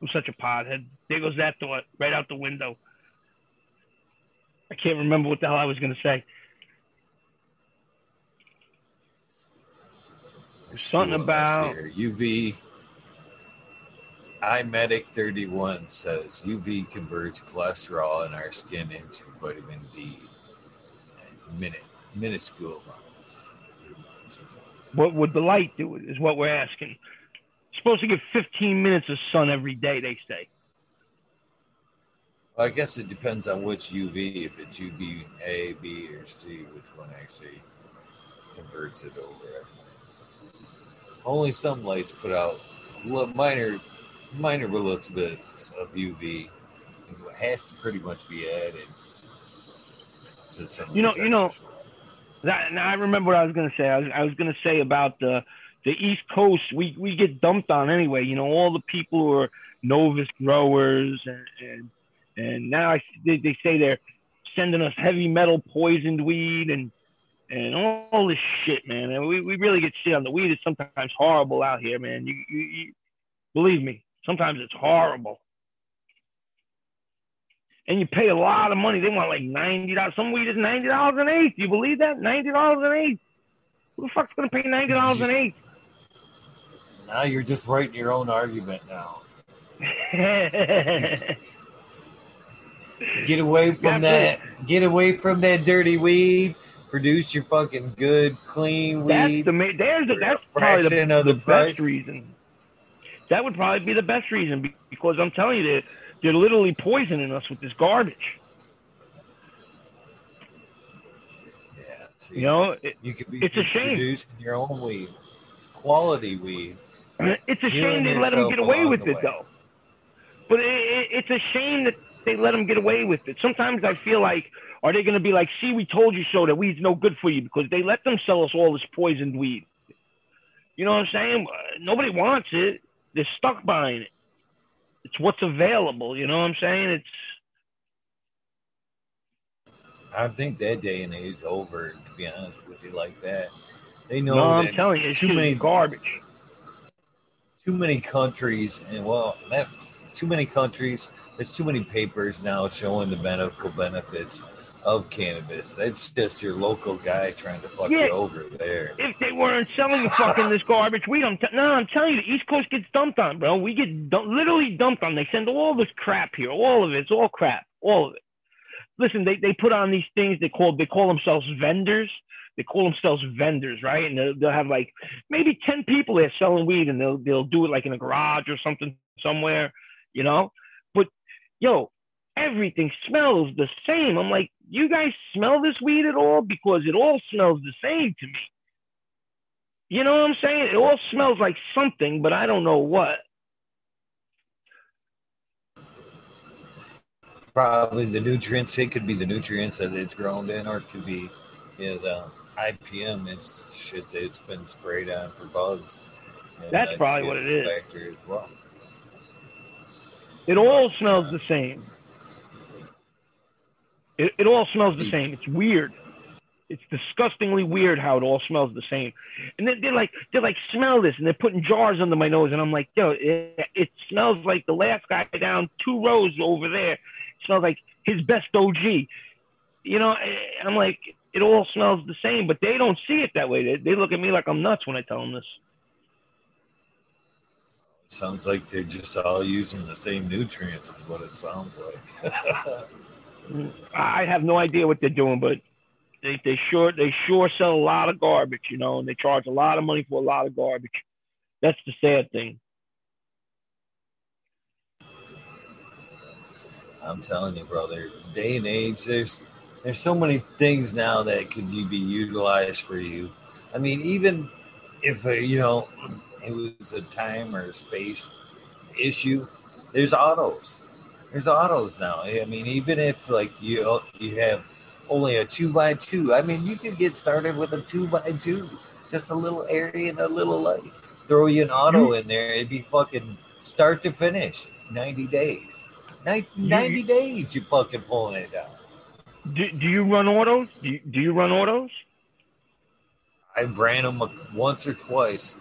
I'm such a pothead. There goes that thought right out the window. I can't remember what the hell I was gonna say. There's Something about-. UV. iMedic 31 says UV converts cholesterol in our skin into vitamin D. Minute, minuscule amounts. What would the light do? Is what we're asking. Supposed to get 15 minutes of sun every day, they say. Well, I guess it depends on which UV. If it's UV A, B, or C, which one actually converts it over. Only some lights put out minor, minor little bits of UV. It has to pretty much be added. to some You know- you know-. That, now I remember what I was going to say. I was, I was going to say about the the East Coast. We we get dumped on anyway. You know, all the people who are novice growers and, and And now I, they, they say they're sending us heavy metal poisoned weed and and all this shit, man. And we, we really get shit on the weed. is sometimes horrible out here, man. You, you, you believe me, sometimes it's horrible. And you pay a lot of money. They want like ninety dollars. Some weed is ninety dollars an eighth. You believe that? Ninety dollars an eighth. Who the fuck's gonna pay ninety dollars an eighth? Now you're just writing your own argument now. Get away from That's that. Get away from that dirty weed. Produce your fucking good, clean That's weed. the ma- there's the, that's probably the, the the best reason. That would probably be the best reason because I'm telling you, they're, they're literally poisoning us with this garbage. yeah, see, You know, it, you could be it's a shame. producing your own weed, quality weed. it's a You shame they let them get away with it way. though. But it, it, it's a shame that they let them get away with it. Sometimes I feel like, are they going to be like, "See, we told you so that weed's no good for you," because they let them sell us all this poisoned weed. You know what I'm saying? Nobody wants it. They're stuck buying it. It's what's available. You know what I'm saying? It's I think that day and age is over. To be honest with you, like that, they know no, I'm telling you, it's too too many- garbage. too many countries, and well, that's too many countries. There's too many papers now showing the medical benefits of cannabis. That's just your local guy trying to fuck Yeah. you over there. If they weren't selling the fucking this garbage we don't. t- no, I'm telling you, the East Coast gets dumped on, bro. We get literally dumped on. They send all this crap here, all of it. It's all crap, all of it. Listen, they, they put on these things. They call they call themselves vendors. They call themselves vendors, right? And they'll, they'll have like maybe ten people there selling weed, and they'll they'll do it like in a garage or something somewhere, you know. But yo, everything smells the same. I'm like, you guys smell this weed at all? Because it all smells the same to me. You know what I'm saying? It all smells like something, but I don't know what. Probably the nutrients. It could be the nutrients that it's grown in, or it could be, you know, the IPM. It's shit that's been sprayed on for bugs. That's that probably what it is. Well. It all smells the same. It, it all smells the same. It's weird. It's disgustingly weird how it all smells the same. And then they're like, they're like, smell this, and they're putting jars under my nose, and I'm like, yo, it, it smells like the last guy down two rows over there. It smells like his best OG. You know, I'm like, it all smells the same, but they don't see it that way. They, they look at me like I'm nuts when I tell them this. Sounds like they're just all using the same nutrients, is what it sounds like. I have no idea what they're doing, but they, they sure they sure sell a lot of garbage, you know, and they charge a lot of money for a lot of garbage. That's the sad thing. I'm telling you, brother, day and age, there's there's so many things now that could be utilized for you. I mean, even if uh, you know it was a time or a space issue, there's autos. There's autos now. I mean, even if like you you have only a two by two, I mean, you could get started with a two by two, just a little area and a little light. Throw you an auto in there, it'd be fucking start to finish, ninety days. Nin- You- 90 days you fucking pulling it down. Do, do you run autos? Do you, do you run autos? I ran them once or twice,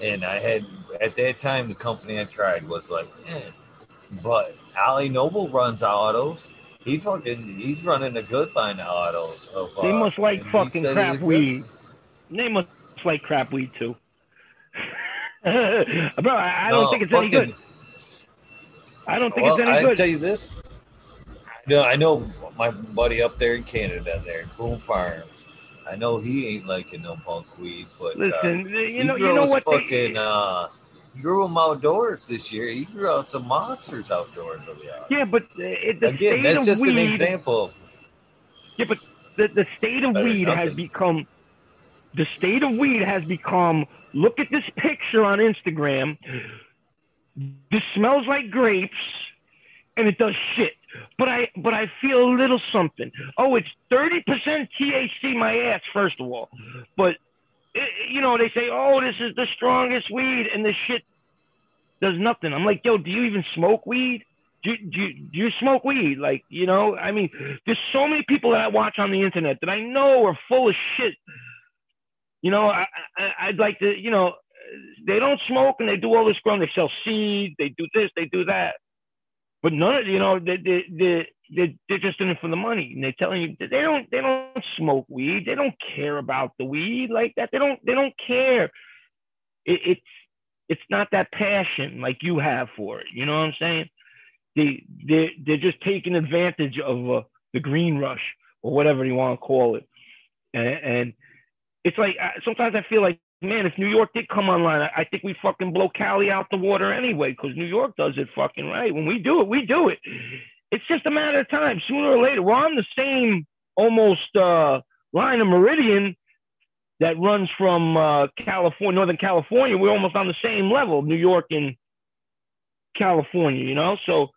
and I had at that time the company I tried was like, eh. but Ali Noble runs autos. He fucking he's running a good line of autos. Of, They uh, must like fucking crap weed. They must like crap weed too. Bro, I, I don't think it's any good. I don't think well, it's any I good. tell you this. No, I know my buddy up there in Canada, there Boom Farms. I know he ain't liking no punk weed, but uh, Listen, he you know, you know what? they- Fucking, uh, he grew them outdoors this year. He grew out some monsters outdoors of the yeah, but uh, it, the Again, state that's of just weed. an example. Yeah, but the, the state of Better weed than has become the state of weed has become look at this picture on Instagram. This smells like grapes and it does shit. But I but I feel a little something. Oh, it's 30% THC my ass first of all. But you know, they say, "Oh, this is the strongest weed," and this shit does nothing. I'm like, "Yo, do you even smoke weed? do, do, do you smoke weed? Like, you know, I mean, there's so many people that I watch on the internet that I know are full of shit. You know, I, I, would like to, you know, they don't smoke and they do all this growing. They sell seed, they do this, they do that. But none of, you know, they, they, they, they, they're just in it for the money. And they're telling you they don't, they don't smoke weed. They don't care about the weed like that. They don't, they don't care. It, it's, it's not that passion like you have for it. You know what I'm saying? they they they're just taking advantage of uh, the green rush or whatever you want to call it, and, and it's like sometimes I feel like man, if New York did come online, I, I think we fucking blow Cali out the water anyway because New York does it fucking right. When we do it, we do it. It's just a matter of time. Sooner or later, we're on the same almost uh, line of meridian that runs from uh, California, Northern California. We're almost on the same level, New York and California, you know. So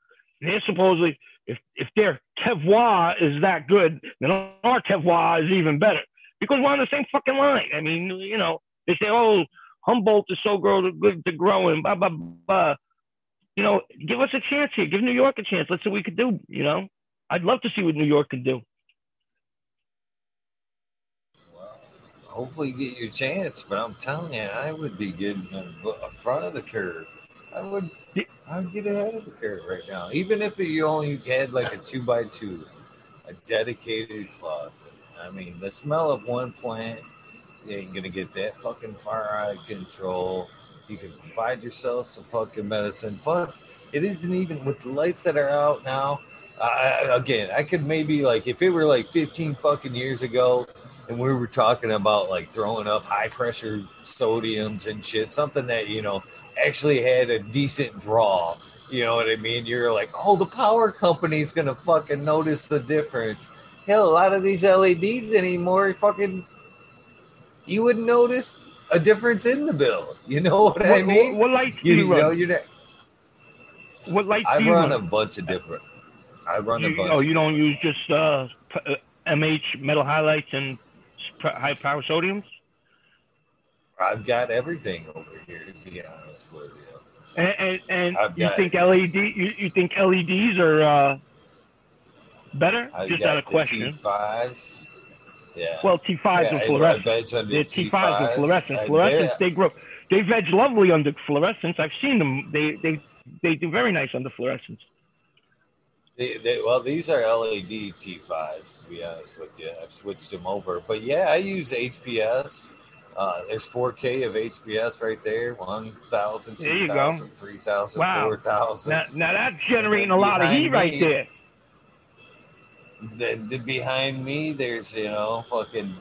they're supposedly if if their terroir is that good, then our terroir is even better because we're on the same fucking line. I mean, you know, they say, oh, Humboldt is so good to grow and blah blah blah. You know, give us a chance here. Give New York a chance. Let's see what we could do. You know, I'd love to see what New York could do. Well, hopefully, you get your chance. But I'm telling you, I would be getting in front of the curve. I would I would get ahead of the curve right now. Even if you only had like a two by two, a dedicated closet. I mean, the smell of one plant ain't gonna get that fucking far out of control. You can provide yourself some fucking medicine, but it isn't even with the lights that are out now. I, again, I could maybe like if it were like 15 fucking years ago, and we were talking about like throwing up high pressure sodiums and shit, something that you know actually had a decent draw. You know what I mean? You're like, oh, the power company's gonna fucking notice the difference. Hell, a lot of these LEDs anymore, fucking, you wouldn't notice a difference in the bill. You know what, what I mean? What, what lights do you, you run? Know, you're not, what lights I do run, run a bunch of different. I run you, a bunch. Oh, you don't use just uh, MH metal halides and high power sodiums? I've got everything over here, to be honest with you. And, and, and you think LED? You, you think LEDs are uh, better? I've Just out of question. T5s. Yeah. Well, T5s yeah, and fluorescence. They're T5s, T5s and fluorescence. Fluorescence, they grow. They veg lovely under fluorescence. I've seen them. They they they do very nice under fluorescence. They, they, well, these are LED T5s, to be honest with you. I've switched them over. But yeah, I use HPS. Uh, there's 4K of HPS right there 1,000, 2,000, 3,000, wow. 4,000. Now, now that's generating a lot of heat me, right there. The, the, behind me, there's, you know, fucking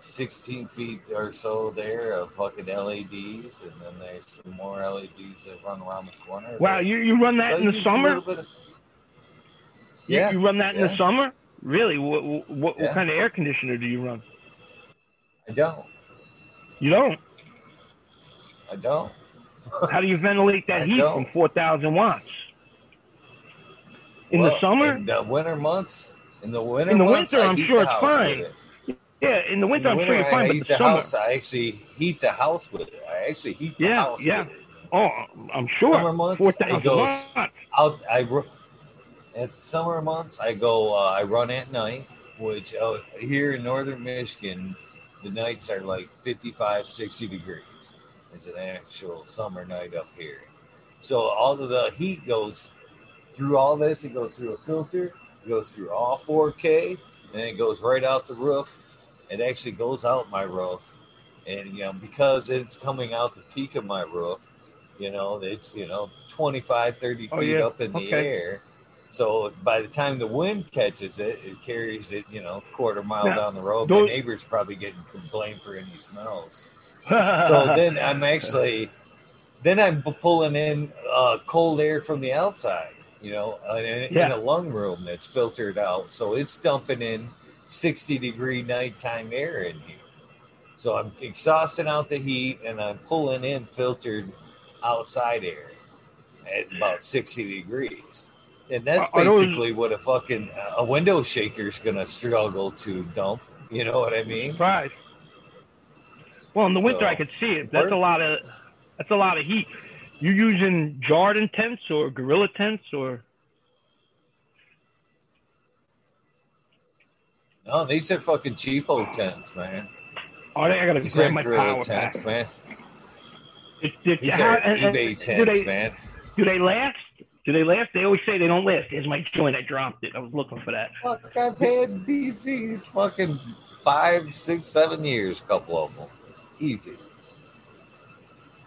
16 feet or so there of fucking LEDs. And then there's some more LEDs that run around the corner. Wow, you, you run that so in the summer? Of, yeah. You, you run that yeah. in the summer? Really? What, what, yeah. what kind of air conditioner do you run? I don't. You don't? I don't. How do you ventilate that heat don't. from 4,000 watts? In well, the summer? In the winter months? In the winter In the months, winter, I'm sure it's fine. It. Yeah, in the winter, in the I'm winter, sure you're fine. I but the, the summer, house, I actually heat the house with it. I actually heat the yeah, house yeah. with it. Oh, I'm sure. Summer months, it goes out. I at summer months, I go. Uh, I run at night, which uh, here in northern Michigan, the nights are like 55, 60 degrees. It's an actual summer night up here. So all of the heat goes through all this. It goes through a filter. It goes through all 4K, and it goes right out the roof. It actually goes out my roof, and you know because it's coming out the peak of my roof, you know it's you know 25, 30 feet oh, yeah. up in the air so by the time the wind catches it, it carries it, you know, quarter mile now, down the road. Those... My neighbor's probably getting complained for any smells. so then I'm actually, then I'm pulling in uh, cold air from the outside, you know, in, yeah. in a lung room that's filtered out. So it's dumping in 60 degree nighttime air in here. So I'm exhausting out the heat and I'm pulling in filtered outside air at about 60 degrees. And that's basically what a fucking a window shaker is gonna struggle to dump. You know what I mean? Right. Well, in the winter, I could see it. That's a lot of that's a lot of heat. You using Jordan tents or Gorilla tents or? No, these are fucking cheap old tents, man. Oh, I gotta these grab my power tents, back. man. It, it, these how, are and, eBay and, tents, do they, man. Do they last? Do they last? They always say they don't last. Here's my joint. I dropped it. I was looking for that. Fuck, I've had these these fucking five, six, seven years. Couple of them, easy.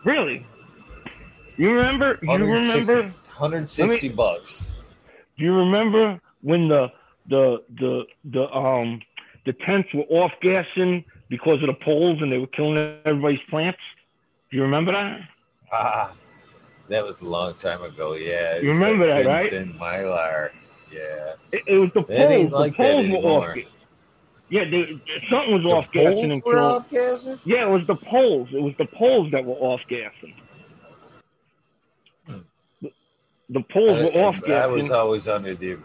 Really? You remember? You 160 remember? 160 bucks. Do you remember when the the the the um the tents were off gassing because of the poles and they were killing everybody's plants? Do you remember that? Ah, that was a long time ago. Yeah. You remember that, thin, right? Thin mylar. Yeah. It, it was the poles. like the poles were off. Yeah, they, something was off gassing poles and were off gassing? Yeah, it was the poles. It was the poles that were off gassing. The, the were I, off I was always under the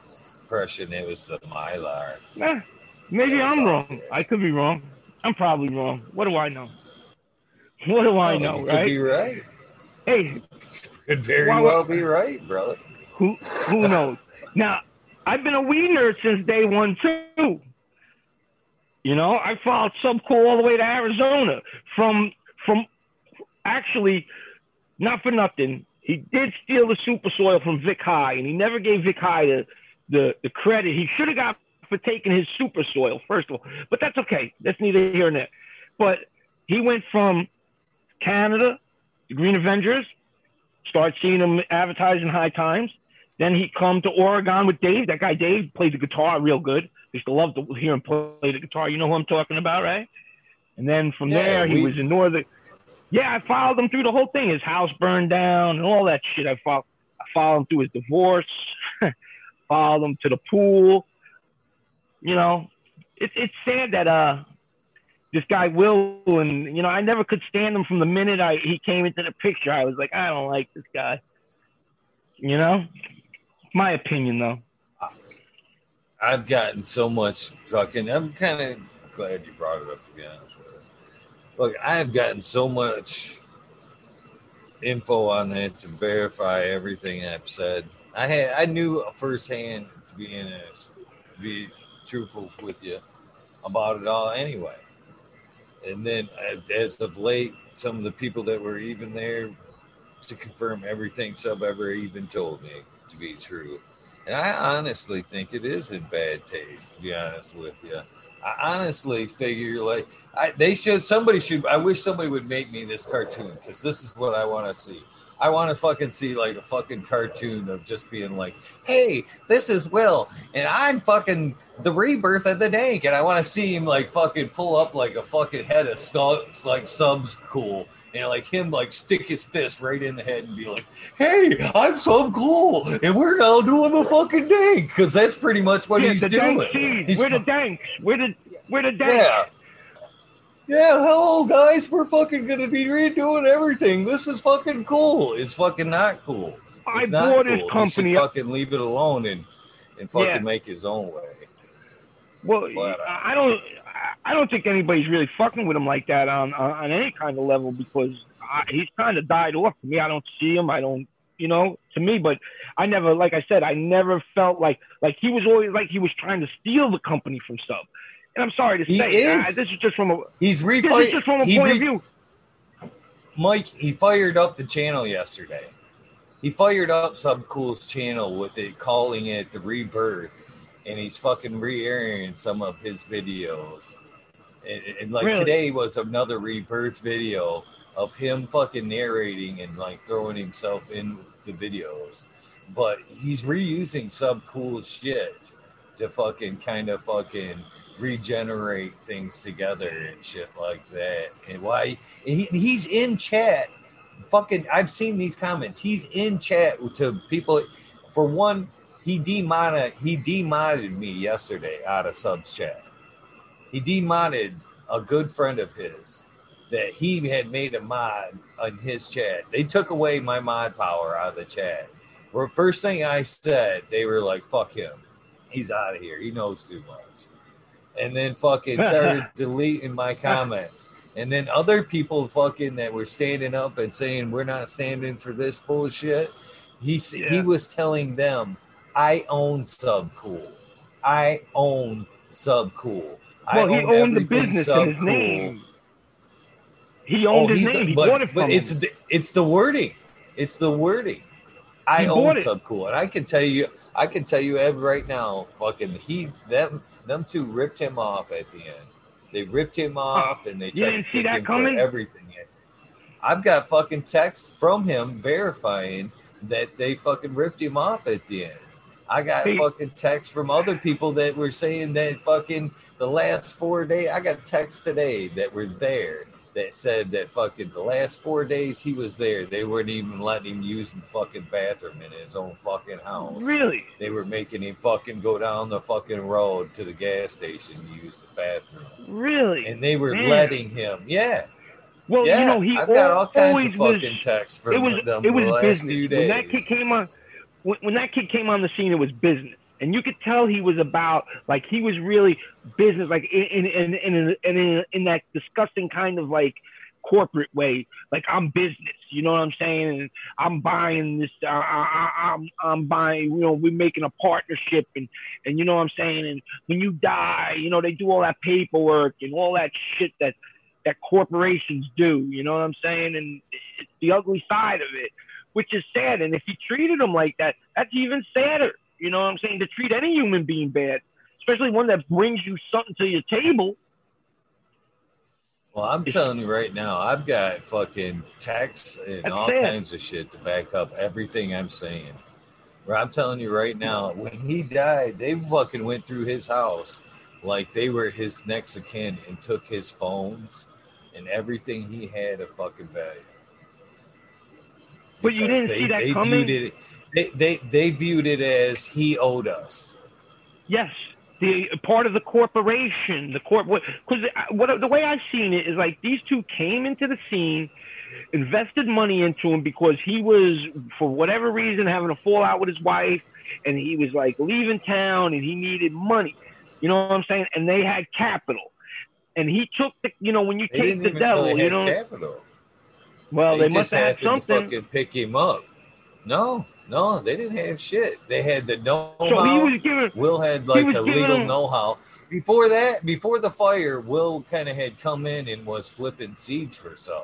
impression it was the mylar. Eh, maybe I'm wrong. I could be wrong. I'm probably wrong. What do I know? What do I know, you right? Could be right. Hey, Could very Why- well be right, brother. who who knows? Now, I've been a weed nerd since day one too. You know, I followed Subcool all the way to Arizona from from actually not for nothing. He did steal the super soil from Vic High, and he never gave Vic High the the, the credit he should have got for taking his super soil, first of all. But that's okay. That's neither here nor there. But he went from Canada, the Green Avengers, start seeing him advertising High Times. Then he come to Oregon with Dave. That guy Dave played the guitar real good. Used to love to hear him play the guitar. You know who I'm talking about, right? And then from Yeah, there, he was in Northern. Yeah, I followed him through the whole thing. His house burned down and all that shit. I followed. I followed him through his divorce. followed him to the pool. You know, it's it's sad that uh this guy Will and you know I never could stand him from the minute I he came into the picture. I was like, I don't like this guy. You know, my opinion though. I've gotten so much fucking. I'm kind of glad you brought it up. To be honest with look, I've gotten so much info on that to verify everything I've said. I had, I knew firsthand, to be honest, to be truthful with you about it all anyway. And then, uh, as of late, some of the people that were even there to confirm everything Sub ever even told me to be true. And I honestly think it is in bad taste, to be honest with you. I honestly figure like I, they should somebody should I wish somebody would make me this cartoon because this is what I want to see. I want to fucking see like a fucking cartoon of just being like, hey, this is Will, and I'm fucking the rebirth of the dank, and I want to see him like fucking pull up like a fucking head of skull, like subs cool, and like him like stick his fist right in the head and be like, hey, I'm so cool, and we're now doing the fucking dank because that's pretty much what Yeah, he's doing. He's We're the danks. We're the we're the danks. yeah. Yeah, hello guys. We're fucking gonna be redoing everything. This is fucking cool. It's fucking not cool. I It's not bought cool. his He company. should fucking leave it alone and and fucking Yeah. make his own way. Well, But, uh, I don't. I don't think anybody's really fucking with him like that on on, any kind of level because I, he's kind of died off to me. I don't see him. I don't, you know, to me. But I never, like I said, I never felt like like he was always like he was trying to steal the company from Sub. And I'm sorry to He say, is. uh, this is just from a He's this is just from a point re- of view. Mike, he fired up the channel yesterday. He fired up Subcool's channel with it, calling it the rebirth, and he's fucking re-airing some of his videos. And, and like Really? today was another rebirth video of him fucking narrating and like throwing himself in the videos. But he's reusing some cool shit to fucking kind of fucking regenerate things together and shit like that. And why he, he's in chat. Fucking, I've seen these comments. He's in chat to people. For one, he demodded he demodded me yesterday out of subs chat. He demodded a good friend of his that he had made a mod on his chat. They took away my mod power out of the chat. Where first thing I said, they were like, "Fuck him, he's out of here. He knows too much." And then fucking started deleting my comments. And then other people fucking that were standing up and saying we're not standing for this bullshit. He s he was telling them, "I own Subcool. I own Sub Cool. Well, he owned the business in his name. He oh, owned oh, his name. He but, bought it from but it's the, it's the wording. It's the wording. I he own Subcool, and I can tell you, I can tell you Ed right now, fucking he them them two ripped him off at the end. They ripped him off, and they tried to take him coming? for everything. I've got fucking texts from him verifying that they fucking ripped him off at the end. I got fucking texts from other people that were saying that fucking the last four days. I got texts today that were there that said that fucking the last four days he was there, they weren't even letting him use the fucking bathroom in his own fucking house. Really? They were making him fucking go down the fucking road to the gas station to use the bathroom. Really? And they were Man. letting him. Yeah. Well, yeah, you know, he I've got all kinds of fucking was, texts from it was, them it was the last business. few days. When that kid came on, when, when that kid came on the scene, it was business. And you could tell he was about like he was really business like in in in in in, in that disgusting kind of like corporate way. Like i'm business you know what i'm saying? And i'm buying this uh, I, i'm i'm buying you know we're making a partnership and and you know what i'm saying? And when you die you know they do all that paperwork and all that shit that that corporations do you know what i'm saying? And it's the ugly side of it which is sad and if you treated them like that that's even sadder you know what I'm saying? To treat any human being bad, especially one that brings you something to your table. Well, I'm telling you right now, I've got fucking texts and That's all sad. kinds of shit to back up everything I'm saying. Where I'm telling you right now, when he died, they fucking went through his house like they were his next of kin and took his phones and everything he had of fucking value. But you didn't they, see that coming. Viewed It, they, they they viewed it as he owed us. Yes, the part of the corporation, the corp. Because uh, what the way I've seen it is like these two came into the scene, invested money into him because he was for whatever reason having a fallout with his wife, and he was like leaving town and he needed money. You know what I'm saying? And they had capital, and he took the. You know when you they take the devil, really you know. Capital. Well, they, they must have something. To fucking pick him up. No, no, they didn't have shit. They had the. So he was giving. Will had like the legal know-how. Before that, before the fire, Will kind of had come in and was flipping seeds for some.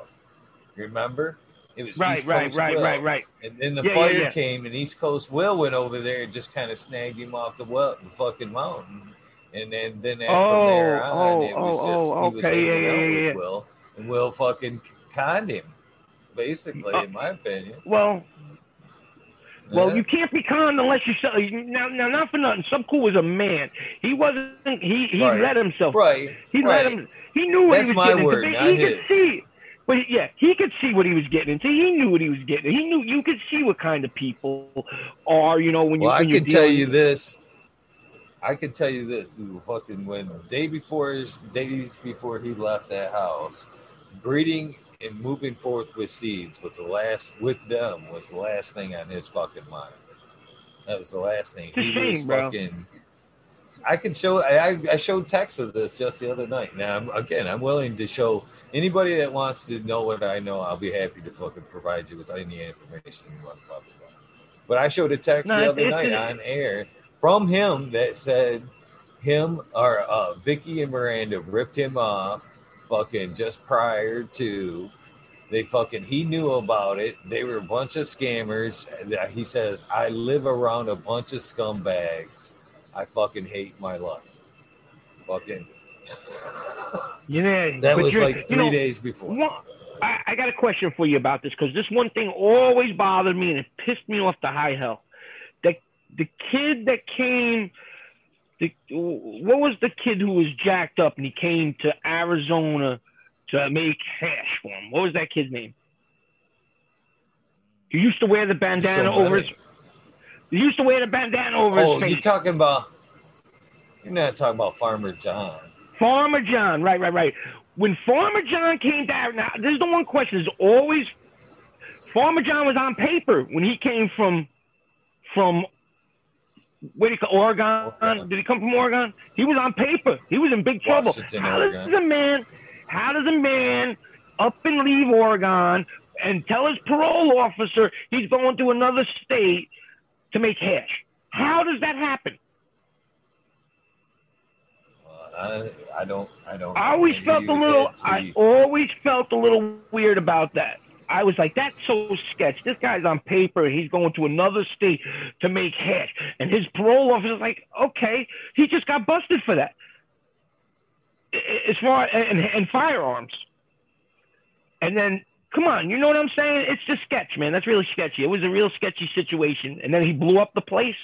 Remember? It was right, East right, Coast right, Will. right, right. And then the Yeah, fire yeah, yeah. came, and East Coast Will went over there and just kind of snagged him off the well, the fucking mountain. And then, then after Oh, from there oh, on, oh, it was oh, just oh, he was okay, yeah, yeah, with yeah. Will, and Will fucking conned him, basically, Uh, in my opinion. Well, well, Yeah. you can't be con unless you sell. Now, now, not for nothing. Subcool was a man. He wasn't. He he Right. let himself. Right. He right. let him. He knew what That's he was my getting word, into. not he his. could see. But yeah, he could see what he was getting into. He knew what he was getting. He knew you could see what kind of people are. You know when you. Well, I when you're can tell you this. I can tell you this. Fucking when the day before his days before he left that house, breeding and moving forth with seeds was the last with them was the last thing on his fucking mind. That was the last thing. He was fucking. I can show. I I showed text of this just the other night. Now I'm, again, I'm willing to show anybody that wants to know what I know. I'll be happy to fucking provide you with any information you want to talk about. But I showed a text No, the other night on air from him that said him or uh, Vicky and Miranda ripped him off fucking just prior to they fucking he knew about it. They were a bunch of scammers. That He says, I live around a bunch of scumbags. I fucking hate my life. Fucking You know, that was like you three know, days before. One, I, I got a question for you about this because this one thing always bothered me and it pissed me off to high hell. The the kid that came, the what was the kid who was jacked up and he came to Arizona to make hash for him? What was that kid's name? He used to wear the bandana So over his. He used to wear the bandana over Oh, his face. you're talking about you're not talking about Farmer John. Farmer John, right, right, right. When Farmer John came down, now there's the one question: is always Farmer John was on paper when he came from from where did he come? Oregon? Oregon. Did he come from Oregon? He was on paper. He was in big trouble. Washington, how Oregon. does a man? How does a man up and leave Oregon and tell his parole officer he's going to another state to make hash? How does that happen? Uh, I, I don't. I don't. I always felt a little. I always felt a little weird about that. I was like, that's so sketch. This guy's on paper. He's going to another state to make hash, and his parole officer's like, okay, he just got busted for that. As far and, and firearms, and then come on, you know what I'm saying? It's just sketch, man. That's really sketchy. It was a real sketchy situation, and then he blew up the place.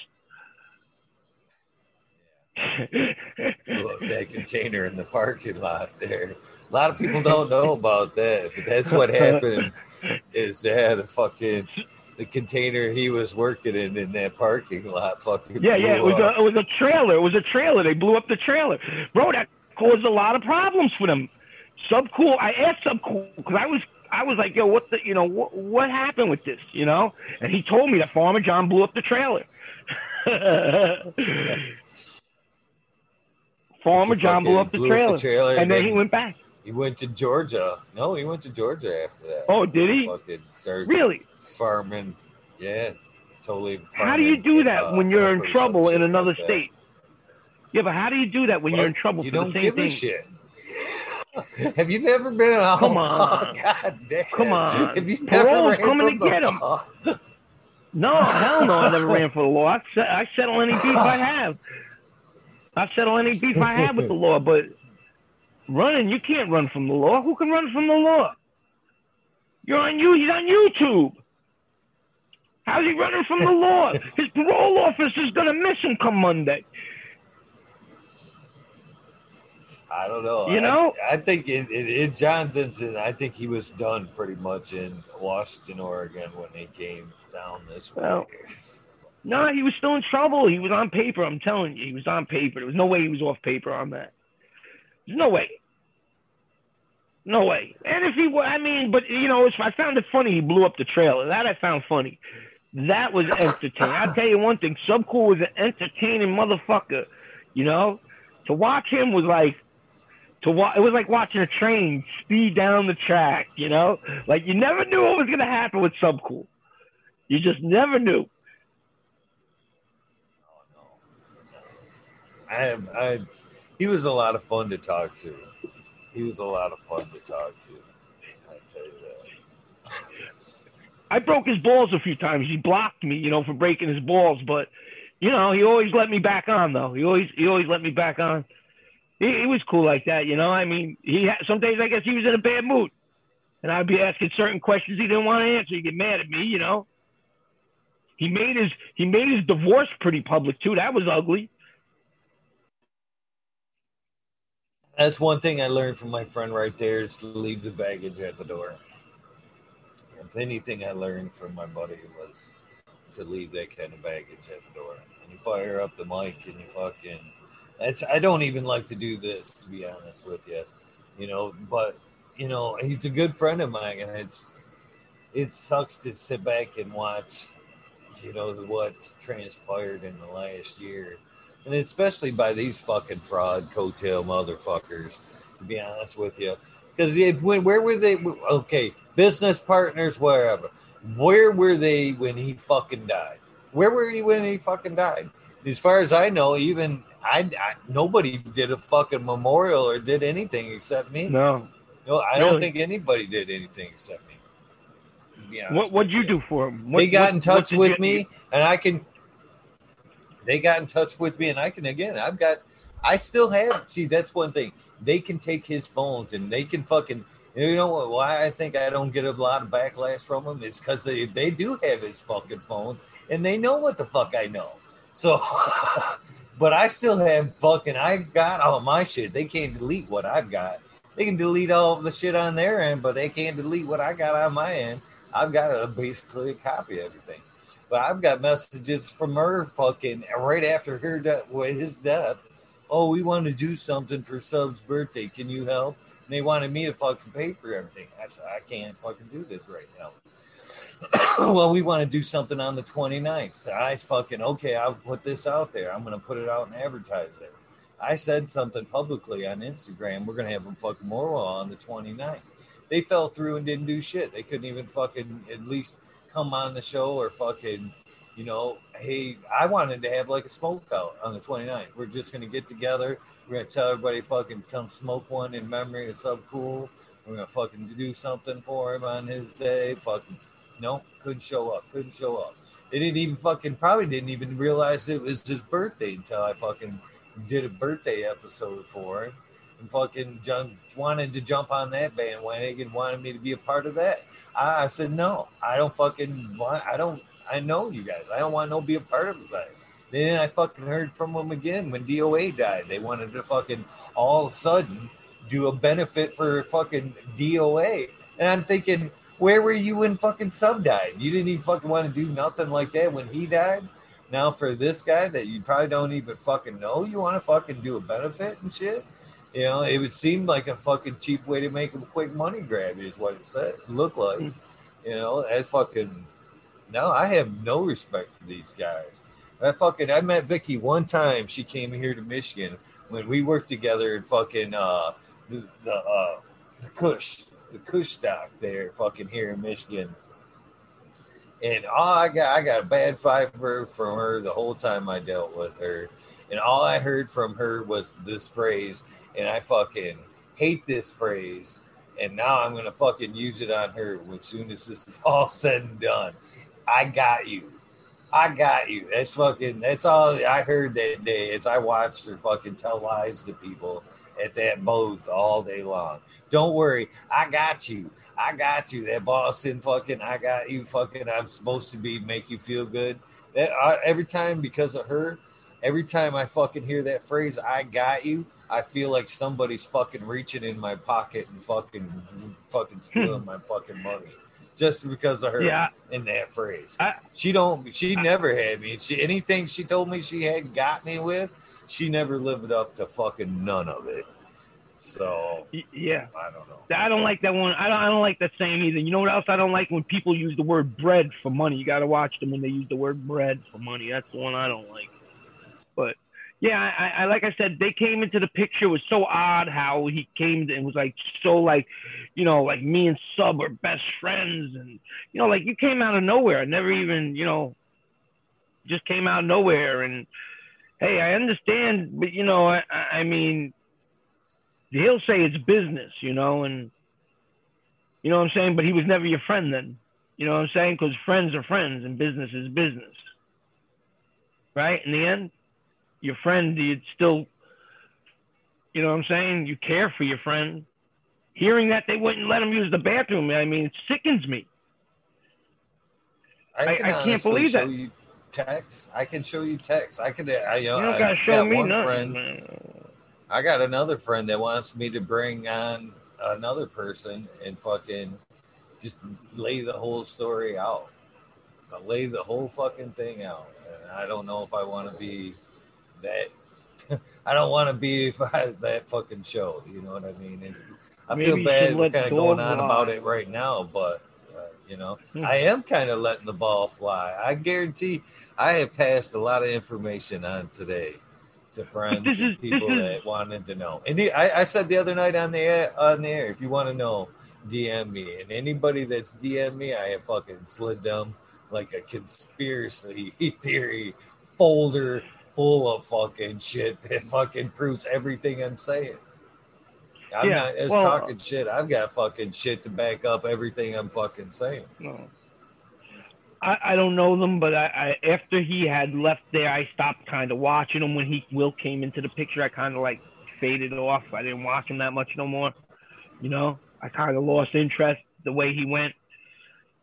that container in the parking lot there. A lot of people don't know about that, but that's what happened. Is yeah, the fucking the container he was working in in that parking lot fucking Yeah, yeah. It was up. a it was a trailer. It was a trailer. They blew up the trailer, bro. That caused a lot of problems for them. Subcool. I asked Subcool because I was I was like, yo, what the you know what what happened with this, you know? And he told me that Farmer John blew up the trailer. Farmer John blew up the blew trailer, trailer, and then he went back. He went to Georgia. No, he went to Georgia after that. Oh, did he? Fucking started Really? farming. Yeah, totally. How do you do that uh, when you're in trouble in another like state? Yeah, but how do you do that when Well, you're in trouble You for don't the same give thing? a shit. Have you never been? Oh, Come on. God damn. Come on. Have you Parole's coming to get him. No, hell no, I never ran for the law. I, se- I settle any beef I have. I settle any beef I have with the law, but running, you can't run from the law. Who can run from the law? You're on you. He's on YouTube. How's he running from the law? His parole officer's gonna miss him come Monday. I don't know. You know? I, think in, in, in John's instance, I think he was done pretty much in Washington, Oregon when they came down this way. Well, No, he was still in trouble. He was on paper. I'm telling you, he was on paper. There was no way he was off paper on that. There's no way. No way. And if he, wa- I mean, but you know, I found it funny. He blew up the trailer. That I found funny. That was entertaining. I'll tell you one thing. Subcool was an entertaining motherfucker. You know, to watch him was like to watch. It was like watching a train speed down the track. You know, like you never knew what was gonna happen with Subcool. You just never knew. I. I. He was a lot of fun to talk to. He was a lot of fun to talk to. I tell you that. I broke his balls a few times. He blocked me, you know, for breaking his balls, but you know, he always let me back on though. He always he always let me back on. He, he was cool like that, you know. I mean, he had, some days I guess he was in a bad mood, and I'd be asking certain questions he didn't want to answer. He'd get mad at me, you know. He made his he made his divorce pretty public too. That was ugly. That's one thing I learned from my friend right there is to leave the baggage at the door. If anything I learned from my buddy was to leave that kind of baggage at the door. And you fire up the mic and you fucking that's I don't even like to do this to be honest with you. You know, but you know, he's a good friend of mine and it's it sucks to sit back and watch, you know, what's transpired in the last year and especially by these fucking fraud coattail motherfuckers. To be honest with you, because when where were they? Okay, business partners, wherever. Where were they when he fucking died? Where were he when he fucking died? As far as I know, even I, I nobody did a fucking memorial or did anything except me. No. No, I don't think anybody did anything except me. to be honest What what'd you do for him? What, they got what- in touch with you- me and i can they got in touch with me and i can again i've got i still have see that's one thing. They can take his phones and they can fucking you know what why i think i don't get a lot of backlash from them is because they they do have his fucking phones and they know what the fuck i know. So but i still have fucking i got all my shit. They can't delete what i've got. They can delete all the shit on their end but they can't delete what i got on my end. I've got a basically a copy of everything. But I've got messages from her fucking right after her death, with his death. Oh, we want to do something for Sub's birthday. Can you help? And they wanted me to fucking pay for everything. I said, I can't fucking do this right now. well, we want to do something on the 29th. So I fucking, okay, I'll put this out there. I'm going to put it out and advertise it. I said something publicly on Instagram. We're going to have a fucking moral on the 29th they fell through and didn't do shit. They couldn't even fucking at least come on the show or fucking you know, hey, I wanted to have like a smoke out on the 29th. We're just gonna get together. We're gonna tell everybody fucking come smoke one in memory of some cool. We're gonna fucking do something for him on his day. Fucking no, couldn't show up. Couldn't show up. They didn't even fucking probably didn't even realize it was his birthday until I fucking did a birthday episode for him and fucking John wanted to jump on that bandwagon, wanted me to be a part of that. I, I said no, I don't fucking want. I don't. I know you guys. I don't want to be a part of that. Then I fucking heard from them again when DOA died. They wanted to fucking all of a sudden do a benefit for fucking DOA, and I'm thinking, where were you when fucking sub died? You didn't even fucking want to do nothing like that when he died. Now for this guy that you probably don't even fucking know, you want to fucking do a benefit and shit. You know, it would seem like a fucking cheap way to make a quick money grab, is what it said. Look like, mm. you know, that's fucking. No, I have no respect for these guys. I fucking I met Vicky one time. She came here to Michigan when we worked together in fucking uh the the uh the Kush the Kush stock there, fucking here in Michigan. And all I got I got a bad for from her the whole time I dealt with her. And all I heard from her was this phrase, and I fucking hate this phrase. And now I'm gonna fucking use it on her as soon as this is all said and done. I got you. I got you. That's fucking. That's all I heard that day as I watched her fucking tell lies to people at that booth all day long. Don't worry, I got you. I got you. That Boston fucking. I got you. Fucking. I'm supposed to be make you feel good. That uh, every time because of her, every time I fucking hear that phrase, I got you. I feel like somebody's fucking reaching in my pocket and fucking fucking stealing hmm. my fucking money just because of her yeah. in that phrase. I, she don't she I, never had me. She anything she told me she had got me with, she never lived up to fucking none of it. So yeah, I don't know. I don't like that one. I don't. I don't like that saying either. You know what else I don't like when people use the word bread for money. You got to watch them when they use the word bread for money. That's the one I don't like. But yeah, I, I like I said, they came into the picture. It was so odd how he came and was like so like, you know, like me and Sub are best friends, and you know, like you came out of nowhere. I never even, you know, just came out of nowhere. And hey, I understand, but you know, I, I mean, he'll say it's business, you know, and you know what I'm saying. But he was never your friend then. You know what I'm saying? Because friends are friends and business is business, right? In the end your friend, you still, you know what I'm saying? You care for your friend. Hearing that they wouldn't let him use the bathroom, I mean, it sickens me. I, can I, can't believe that. You text. I can show you text. I can. I, you, know, you don't gotta show me nothing. Friend, man. I got another friend that wants me to bring on another person and fucking just lay the whole story out. I lay the whole fucking thing out. And I don't know if I want to be that I don't want to be that fucking show. You know what I mean? It's, I Maybe feel bad kind of going on about it right now, but uh, you know, hmm. I am kind of letting the ball fly. I guarantee I have passed a lot of information on today to friends and people that wanted to know. And I, I, said the other night on the air, on the air, if you want to know, DM me. And anybody that's DM me, I have fucking slid them like a conspiracy theory folder full of fucking shit that fucking proves everything I'm saying. I'm yeah, not as well, talking shit. I've got fucking shit to back up everything I'm fucking saying. No. I, I don't know them, but I, I after he had left there, I stopped kind of watching him. When he Will came into the picture, I kind of like faded off. I didn't watch him that much no more. You know, I kind of lost interest the way he went.